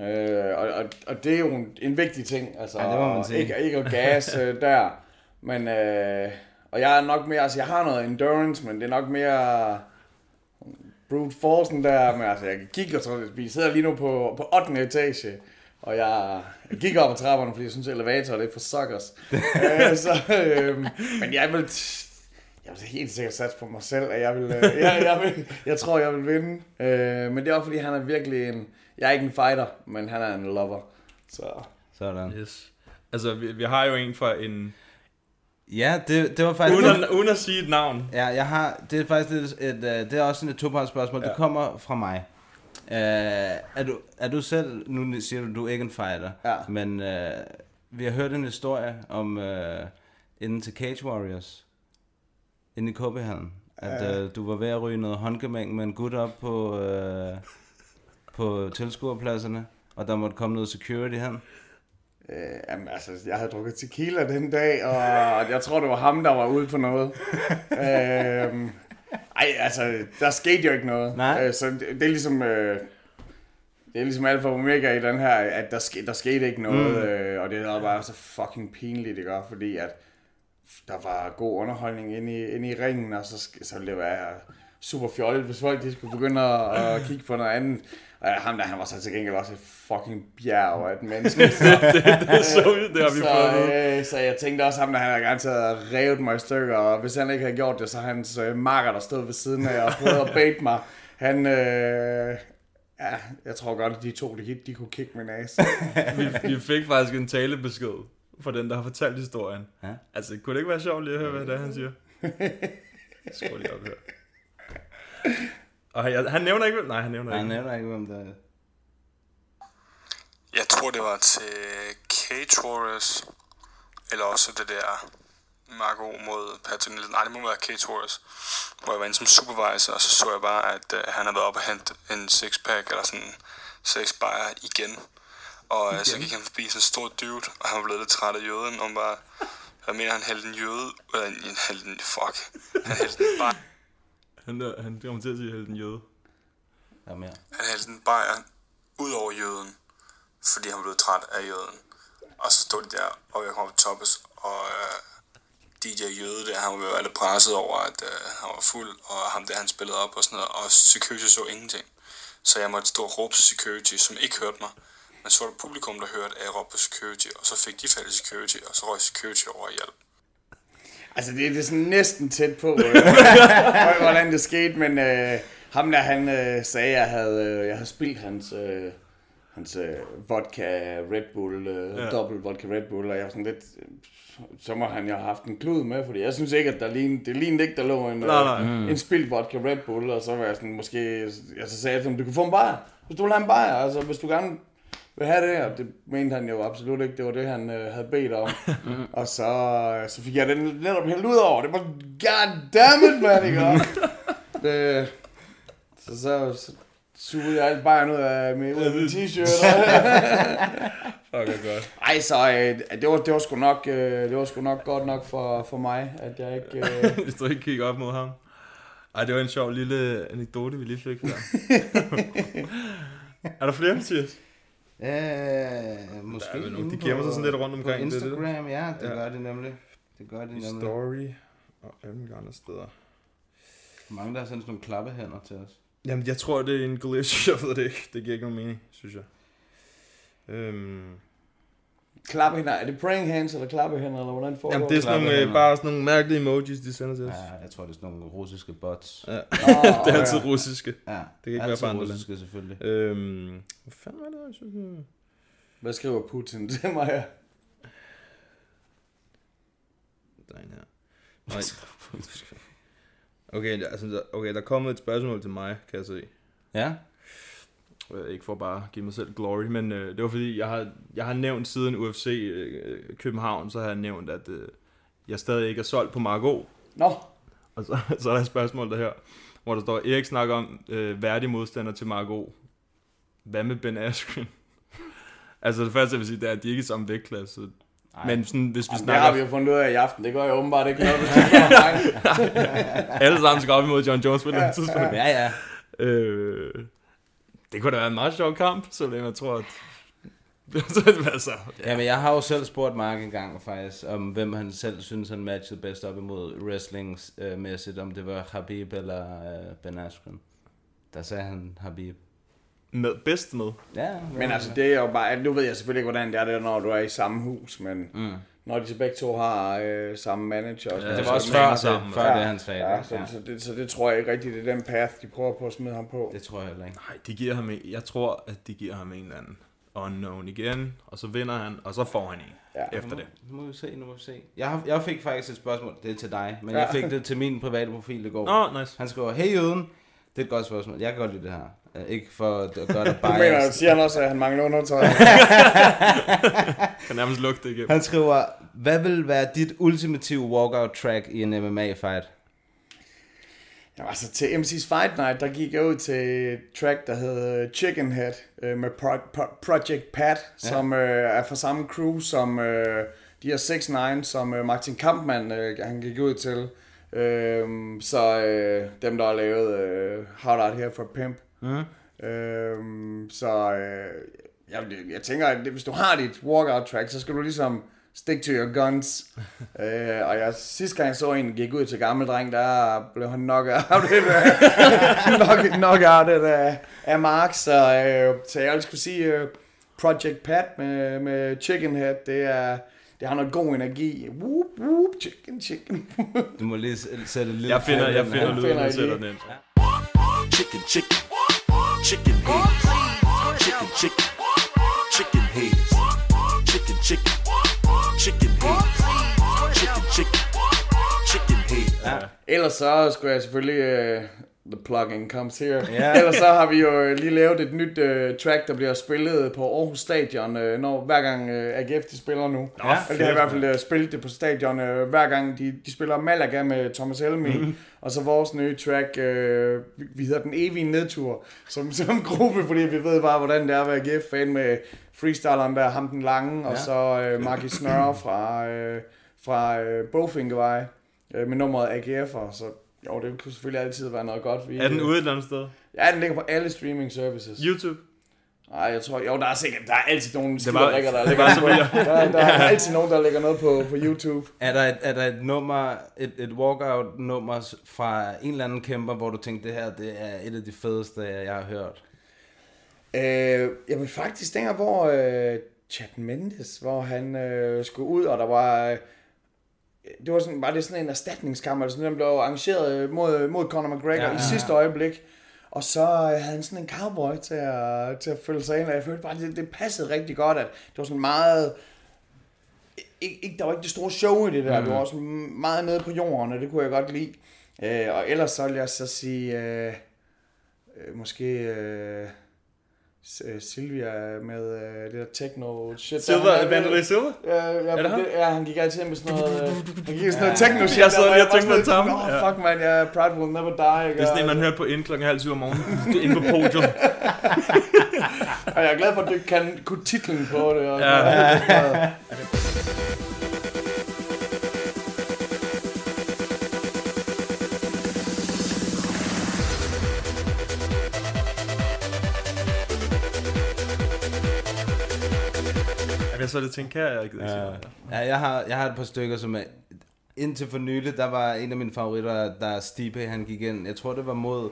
Øh, og, og, og det er jo en, en vigtig ting, altså Ja, det må man sige. ikke, ikke at gas øh, der. Men, øh, og jeg er nok mere, altså jeg har noget endurance, men det er nok mere brute forcen der, men altså jeg gik og så, vi sidder lige nu på, på 8. etage, og jeg, jeg gik op ad trapperne, fordi jeg synes elevatorer det er for suckers. øh, så, øh, men jeg vil, jeg vil helt sikkert satse på mig selv, at jeg vil, øh, jeg, jeg, vil, jeg tror, jeg vil vinde. Øh, men det er også fordi, han er virkelig en, jeg er ikke en fighter, men han er en lover. Så Sådan. Yes. Altså, vi, vi har jo en fra en... Ja, det, det var faktisk... Uden at, uden at sige et navn. Ja, jeg har, det er faktisk et, et, et, det er også sådan et to spørgsmål. Ja. Det kommer fra mig. Uh, er, du, er du selv, nu siger du, du er ikke en fighter, Ja. men uh, vi har hørt en historie om uh, inden til Cage Warriors, inde i KB at Ja. uh, du var ved at ryge noget håndgemæng med en gut op på, uh, på tilskuerpladserne, og der måtte komme noget security hen. Øh, jamen, altså, jeg havde drukket tequila den dag, og jeg tror, det var ham, der var ude på noget. øhm, ej, altså, der skete jo ikke noget. Nej. Øh, så det, det er ligesom... Øh, det er ligesom alfa og omega i den her, at der, ske, der skete ikke noget, mm. øh, og det var bare så fucking pinligt, det gør, fordi at der var god underholdning inde i, inde i ringen, og så, så ville det være super fjollet, hvis folk de skulle begynde at, at kigge på noget andet. Og ham der, han var så til gengæld også et fucking bjerg af et menneske. Så, Det så vi, det har vi fået så, med. øh, så jeg tænkte også ham, der han havde garanteret revet mig i stykker, og hvis han ikke havde gjort det, så hans øh, marker, der stod ved siden af og prøvede at bait mig, han, øh, ja, jeg tror godt, at de to, de, de kunne kigge min ass. Vi, vi fik faktisk en talebesked fra den, der har fortalt historien. Ja. Altså, kunne det ikke være sjovt lige at høre, hvad det er, han siger? Skål lige op her. Og han, han nævner ikke, hvem- nej, han nævner Nej, ikke. jeg nævner ikke, hvem der er. Jeg tror, det var til Cage Warriors, eller også det der Marco mod Patronil. Nej, det må være Cage Warriors, hvor jeg var inde som supervisor, og så så jeg bare, at uh, han havde været op og hente en six-pack, eller sådan six bajer igen. Og igen. så gik han forbi sådan en stor dude, og han var blevet lidt træt af jøden, og han bare, jeg mener, han hældte en jøde, eller en, en hældte en, fuck, han hældte en bajer, Han, er- han kommer til at sige, at en jøde. Der er mere. han hældte en bajer ud over jøden, fordi han blev træt af jøden. Og så stod de der, og jeg kom op toppes, og øh, DJ Jøde der, han var jo alle presset over, at øh, han var fuld, og ham der, han spillede op og sådan noget, og security så ingenting. Så jeg måtte stå og råbe security, som ikke hørte mig. Men så var der publikum, der hørte, at jeg råbte på security, og så fik de fat i security, og så røg security over i hjælp. Altså, det, det er sådan næsten tæt på, øh, hvordan det skete, men øh, ham der, han øh, sagde, at jeg havde, øh, jeg havde spildt hans, øh, hans øh, vodka Red Bull, øh, Ja. dobbelt vodka Red Bull, og jeg var sådan lidt, øh, så må han jo have haft en klud med, fordi jeg synes ikke, at der lignede, det lignede ikke, der lå en, Nej, nej. øh, Mm. en spildt vodka Red Bull, og så var jeg sådan, måske, jeg så sagde jeg til ham, du kan få en bajer, hvis du vil have en bajer, altså hvis du gerne vil have det her. Det mente han jo absolut ikke. Det var det, han øh, havde bedt om. og så, øh, så fik jeg den netop hældt ud over. Det var god damn it, man, ikke? Og det, så, så, så sugede jeg alt bare ud af med, ud af min t-shirt. Fuck, godt. Ej, så øh, det, var, det, var sgu nok, øh, det var sgu nok godt nok for, for mig, at jeg ikke... Øh, Hvis du ikke kigger op mod ham. Ej, det var en sjov lille anekdote, vi lige fik der. er der flere, Mathias? Øh, måske Der er inde de gemmer sig på- sådan lidt rundt på omkring. det er det. Instagram, ja, det Ja. gør det nemlig. Det gør det I nemlig. story og alle mulige andre steder. Mange, der har sendt sådan nogle klappehænder til os. Jamen, jeg tror, det er en glitch. Jeg ved det ikke. Det giver ikke nogen mening, synes jeg. Øhm, klappehænder. Er det praying hands eller klappehænder, eller hvordan foregår jamen, det er sådan nogle, øh, bare sådan nogle mærkelige emojis, de sender til os. Ja, jeg tror, det er sådan nogle russiske bots. Ja. Nå, det er ja. altid russiske. Ja, Det kan ikke være altid for andre russiske lande. selvfølgelig. Øhm, hvad fanden var det, jeg synes? jeg- Hvad skriver Putin til mig her? Der er en her. Nej. Okay, der- altså, okay, der er kommet et spørgsmål til mig, kan jeg se. Ja, Øh, ikke for bare at give mig selv glory, men øh, det var fordi, jeg har, jeg har nævnt siden UFC øh, København, så har jeg nævnt, at øh, jeg stadig ikke er solgt på Margot. Nå, Og så, så er der et spørgsmål der her, hvor der står, Erik snakker om øh, værdig modstander til Margot. Hvad med Ben Askren? altså det første, jeg vil sige, det er, at de ikke er samme vægtklasse. Men sådan, hvis vi Jamen, det snakker... har vi jo fundet ud af i aften. Det går jo åbenbart ikke noget, det. Alle sammen skal op imod John Jones på et eller andet tidspunkt. ja, ja. Øh, det kunne da være en meget sjov kamp, så længe jeg tror, at... altså, Ja, men jeg har jo selv spurgt Mark en gang faktisk, om hvem han selv synes, han matchede bedst op imod wrestlingsmæssigt, om det var Habib eller øh, Ben Askren. Der sagde han Habib. med, bedst med. Ja, Men altså, det er jo bare... Nu ved jeg selvfølgelig ikke, hvordan det er, det, når du er i samme hus, men... Mm. Når de så begge to har øh, samme manager. Og sådan Ja, noget, det så- var også før, sammen. det, før det, han sagde Ja, det. så, Ja, så, det, så det tror jeg ikke rigtigt, det er den path, de prøver på at smide ham på. det tror jeg heller ikke. Nej, de giver ham en, jeg tror, at de giver ham en eller anden unknown igen, og så vinder han, og så får han en Ja. ja. efter det. Nu må vi se, nu må vi se. Jeg, har, jeg fik faktisk et spørgsmål, det er til dig, men Ja. jeg fik det til min private profil i går. Nå, nice. Han skriver, hey Jøden, det er et godt spørgsmål. Jeg kan godt lide det her. Uh, ikke for at gøre det Du mener, biased. siger han også, at han mangler undertøj. Kan nærmest lugte det igennem. Han skriver, hvad vil være dit ultimative walkout track i en MMA-fight? Jamen, altså til MC's Fight Night, der gik jeg ud til et track, der hed Chicken Head øh, med Pro- Pro- Project Pat, ja. som øh, er fra samme crew som øh, de her 6 9 som øh, Martin Kampmann øh, han gik ud til. Øh, så øh, dem, der har lavet øh, Hard Out Here for Pimp. Mm. Øh, så øh, jeg, jeg tænker, at hvis du har dit walkout track, så skal du ligesom stick to your guns. øh, og jeg, sidste gang jeg så en gik ud til gammel dreng, der blev han nok out det nok, nok out det af, af Mark. Så, øh, så jeg skulle sige uh, Project Pat med, med Chicken Head, det er det har noget god energi. Whoop, whoop, chicken, chicken. Du må lige sætte lille... Jeg finder, jeg finder lyden, jeg sætter det? den ind. Chicken, chicken, chicken heads. Chicken, chicken, chicken heads. Chicken, chicken, chicken heads. Chicken, chicken, chicken heads. Ellers så skulle jeg selvfølgelig... the plugging comes here. Ja. Ellers så har vi jo øh, lige lavet et nyt uh, track, der bliver spillet på Aarhus Stadion, uh, når, hver gang uh, AGF de spiller nu. Nå, Eller de har i hvert fald uh, spillet det på stadion, uh, hver gang de, de spiller Malaga med Thomas Helmi. Mm. Og så vores nye track, uh, vi, hedder Den Evige Nedtur, som, som gruppe, fordi vi ved bare, hvordan det er at være AGF-fan med freestyleren der, ham den lange, ja. og så uh, Marki Snøre fra, uh, fra uh, Bogfinkevej uh, med nummeret AGF'er, så jo, det kunne selvfølgelig altid være noget godt. Vi, Er den ude et eller andet sted? Ja, den ligger på alle streaming services. YouTube? Nej, jeg tror, jo, der er sikkert, der er altid nogen Det var- skiderikker, der det lægger var på, der, der er altid nogen, der lægger noget på, på YouTube. Er der et, er der et nummer, et, et walkout-nummer fra en eller anden kæmper, hvor du tænkte, det her det er et af de fedeste, jeg har hørt? Øh, jamen faktisk dengang, hvor øh, Chad Mendes, hvor han øh, skulle ud, og der var... Øh, det var sådan, var det sådan en erstatningskamp, eller sådan, den blev arrangeret øh, mod, mod Conor McGregor ja, Ja, i sidste øjeblik. Og så øh, havde han sådan en cowboy til at, til at følge sig ind, og jeg følte bare, det, det passede rigtig godt, at det var sådan meget... Ikke, ikke, der var ikke det store show i det der, mm. det var også meget nede på jorden, og det kunne jeg godt lide. Øh, og ellers så vil jeg så sige, øh, øh, måske øh, Silvia med øh, det der techno shit. Han- Vanderlei Silva? Ja, ja, Er det men ham? det, ja, han gik altid ind med sådan noget, øh, han gik i sådan noget techno shit. Jeg sad lige og tænkte på det samme. Ja. Åh, fuck man, jeg Pride will never die. Det er sådan en, man hører på inden klokken halv syv om morgenen. Det er inde på podiet. Og jeg er glad for, at du kan kunne titlen på det. Og Ja. ja. Ja, jeg så det tænke, kan jeg ikke det. Ja, ja jeg, har, jeg har et par stykker, som er... Indtil for nylig, der var en af mine favoritter, der Stipe, han gik ind. Jeg tror, det var mod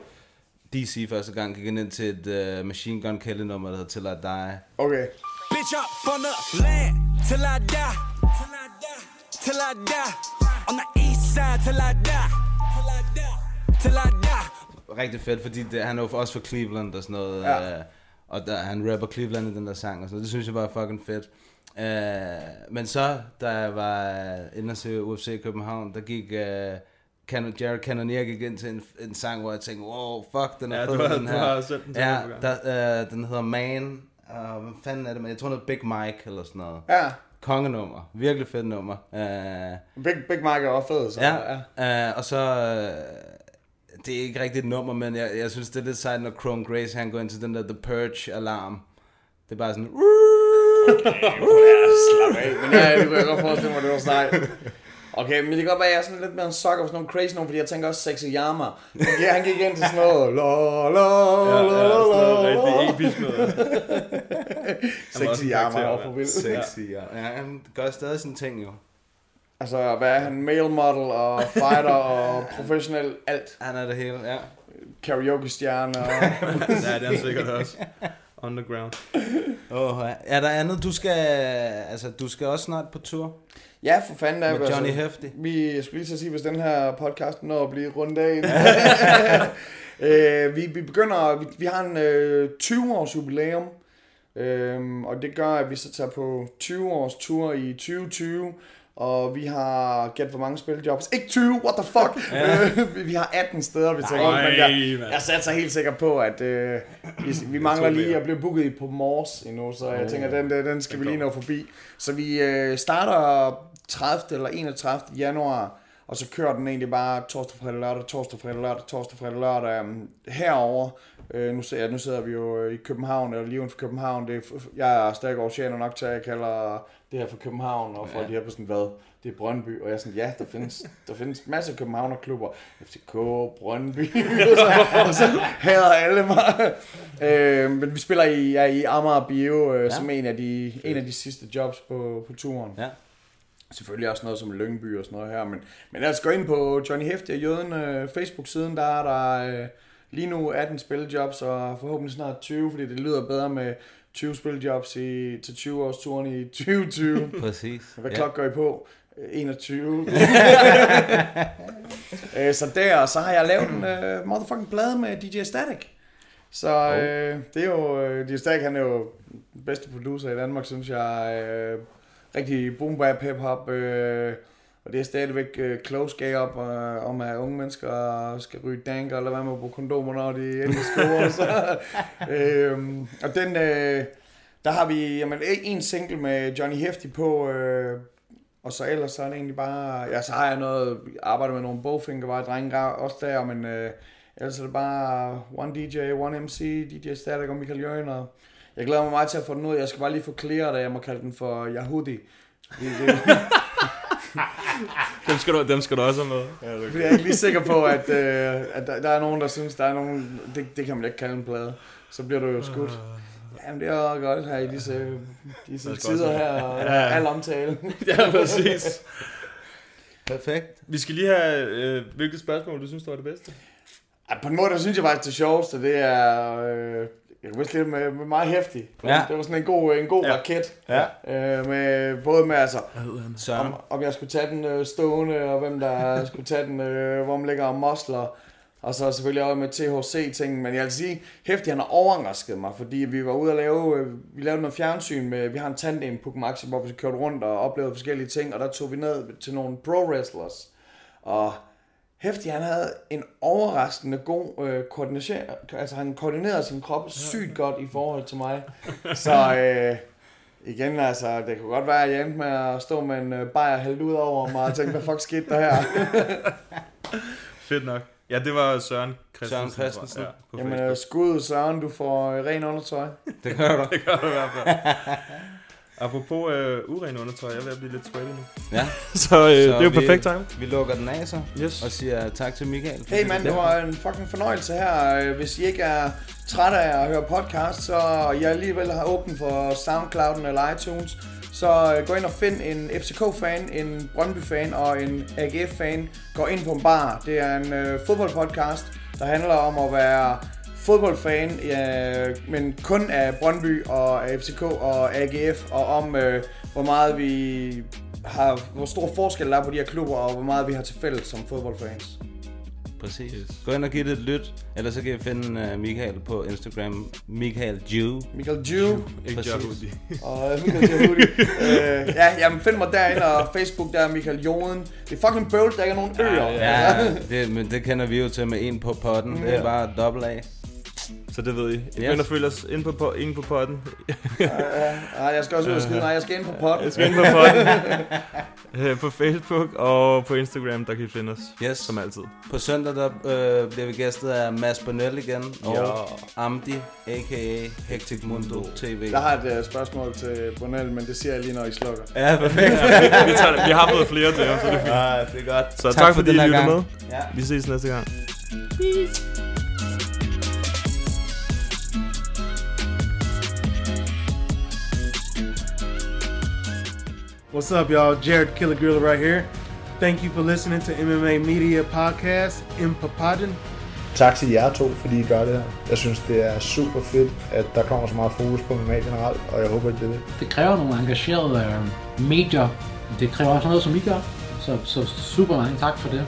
DC første gang, gik han ind til et uh, Machine Gun Kelly nummer, der hedder Till I Die. Okay. Bitch up from the land till I die. Till I die. On the east side till I die. Till I die. Till I die. Rigtig fedt, fordi det, han er jo også fra Cleveland og sådan noget. Ja. Uh, og der, han rapper Cleveland i den der sang og sådan noget. Det synes jeg var fucking fedt. Uh, men så, da jeg var uh, inde og se UFC i København, der gik... Uh, Canon, Jared Cannonier gik ind til en, en sang, hvor jeg tænkte, wow, fuck, den er Ja, fed, du har- den du her. har sendt den ja, der, uh, den hedder Man. Uh, hvad fanden er det? Men Jeg tror, det er Big Mike eller sådan noget. Ja. Kongenummer. Virkelig fedt nummer. Uh, Big, Big Mike er også fed, så Ja, ja. Uh, og så... Uh, det er ikke rigtigt et nummer, men jeg, jeg synes, det er lidt sejt, når Chrome Grace han går ind til den der The Purge-alarm. Det er bare sådan... Slap af. Men ja, det kunne jeg godt forestille mig, det var sejt. Okay, men det kan godt være, at jeg er sådan lidt mere en sucker for sådan nogle crazy nogle, fordi jeg tænker også Sexy Yama. Okay, han gik ind til sådan noget. La, la, Ja, la, ja, la, sådan noget la, rigtig la. episk noget. Han var også Sexy en Yama er for. Sexy, ja. ja. han gør stadig sådan ting, jo. Altså, hvad er han? Male model og fighter og professionel alt. Han er det hele, ja. Karaoke-stjerne og... Ja, det er han sikkert også. Underground. Oh, er der andet, du skal... Altså, du skal også snart på tur? Ja, for fanden er Med Johnny Hefti. Vi jeg skulle lige at sige, hvis den her podcast når at blive rundt af. øh, vi, vi begynder, vi, vi har en øh, 20 års jubilæum, øh, og det gør, at vi så tager på 20 års tur i 2020, og vi har gæt hvor mange spiljobs. Ikke 20, what the fuck? Ja. Vi- har 18 steder, vi tager rundt, men jeg, jeg satser helt sikker på, at øh, vi, vi mangler lige at blive booket på Mors endnu, så jeg Oh. tænker, den, den, skal vi lige nå forbi. Så vi øh, starter 30. eller 31. januar, og så kører den egentlig bare torsdag, fredag, lørdag, torsdag, fredag, lørdag, torsdag, fredag, lørdag um, herover. Øh, nu, ser, nu sidder vi jo øh, i København, eller lige uden for København. Det er, jeg er stadig oceaner nok til, at jeg kalder det her for København, og folk Ja. ja. de er på sådan, hvad? Det er Brøndby, og jeg er sådan, ja, der findes, der findes masser af københavnerklubber. FCK, Brøndby, og så hader alle mig. Øh, men vi spiller i, ja, i Amager Bio, øh, Ja. ja. som en af, de, en af de sidste jobs på, på turen. Ja. Selvfølgelig også noget som Lyngby og sådan noget her, men, men lad os gå ind på Johnny Hefti og Jøden øh, Facebook-siden, der er der øh, lige nu 18 spiljobs, og forhåbentlig snart 20, fordi det lyder bedre med 20 spiljobs i, til 20 års turen i 2020. Præcis. Hvad Ja. klok går I på? Øh, 21. øh, så der, og så har jeg lavet en øh, motherfucking plade med DJ Static. Så øh, det er jo, øh, DJ Static han er jo den bedste producer i Danmark, synes jeg. Øh, rigtig boom bap hip hop. Øh, og det er stadigvæk øh, close gay op øh, om, at unge mennesker skal ryge danker, eller hvad med at bruge kondomer, når de endelig scorer. så, øh, og den, øh, der har vi jamen, en single med Johnny Hefti på, øh, og så ellers så er det egentlig bare, ja, så har jeg noget, arbejdet med nogle bogfinger, var drenge også der, men øh, ellers er det bare One DJ, One MC, DJ Static og Michael Jørgen, og jeg glæder mig meget til at få den ud. Jeg skal bare lige få clearet, at jeg må kalde den for Yahudi. Det, Dem skal, du, dem skal du også have med. Ja, det fordi jeg er ikke lige sikker på, at, øh, at der, der, er nogen, der synes, der er nogen, det, det kan man ikke kalde en plade. Så bliver du jo skudt. Jamen, det er også godt her i disse, disse tider her, og Ja. al omtale. ja, præcis. Perfekt. Vi skal lige have, øh, hvilket spørgsmål du synes, der var det bedste? Ja, på en måde, der synes jeg faktisk, det sjoveste, det er... Øh, jeg kan huske lidt med, med meget hæftig. Ja. Det var sådan en god, en god Ja. raket. Ja. Øh, med, både med altså, Søren. om, om jeg skulle tage den øh, stående, og hvem der skulle tage den, øh, hvor man ligger og mosler. Og så selvfølgelig også med THC-ting. Men jeg vil sige, hæftig han har overrasket mig, fordi vi var ude og lave, øh, vi lavede noget fjernsyn med, vi har en tandem på Maxi, hvor vi kørte rundt og oplevede forskellige ting, og der tog vi ned til nogle pro-wrestlers. Og Hæftig, han havde en overraskende god øh, koordination. Altså, han koordinerede sin krop sygt godt i forhold til mig. Så øh, igen, altså, det kunne godt være, at jeg endte med at stå med en øh, bajer hældt ud over mig og tænke, hvad fuck skete der her? Fedt nok. Ja, det var Søren Christensen. Søren Christensen. Ja, på Jamen, Facebook. øh, skud Søren, du får øh, ren undertøj. Det gør du. Det gør du i hvert fald. Apropos øh, uren undertøj, jeg er ved at blive lidt sweaty nu. Ja. Så, øh, det er jo vi, perfekt time. Vi lukker den af så, Yes. og siger tak til Michael. Hey mand, det var en fucking fornøjelse her. Øh, Hvis I ikke er trætte af at høre podcast, så jeg alligevel har åbent for Soundclouden eller iTunes, så øh, gå ind og find en FCK-fan, en Brøndby-fan og en AGF-fan. Gå ind på en bar. Det er en øh, fodboldpodcast, der handler om at være fodboldfan, ja, men kun af Brøndby og af FCK og AGF, og om øh, hvor meget vi har, hvor stor forskel der er på de her klubber, og hvor meget vi har til fælles som fodboldfans. Præcis. Gå ind og giv det et lyt, eller så kan I finde uh, Michael på Instagram, Michael Jew. Michael Jew. Ikke Præcis. Jahudi. Og øh, Michael Jahudi. øh, ja, jamen find mig derinde, og Facebook der er Michael Joden. Det er fucking bøvl, der ikke er nogen øer. Ja, det, men det kender vi jo til med en på potten. Det er bare dobbelt A. Så det ved I. I Yes. og følge os ind på, på, ind på potten. Ja, Nej, jeg skal også ud og skide. Nej, jeg skal ind på pot. Jeg skal ind på potten. Øh, på Facebook og på Instagram, der kan I finde os. Yes. Som altid. På søndag der øh, bliver vi gæstet af Mads Bonnell igen, og Ja. Amdi, a.k.a. Hectic Mundo TV. Jeg har et uh, spørgsmål til Bonel, men det siger jeg lige, når I slukker. Ja, perfekt. vi, tager, vi har fået flere til ham, så det er fint. Ja, det er godt. Så tak, tak fordi I lyttede med. Ja. Vi ses næste gang. What's up, y'all? Jared Killer Gorilla right here. Thank you for listening to MMA Media Podcast in Papadon. Tak til jer to, fordi I gør det her. Jeg synes, det er super fedt, at der kommer så meget fokus på MMA generelt, og jeg håber, at det er det. Det kræver nogle engagerede øh, medier. Det kræver også noget, som I gør. Så, så super mange tak for det.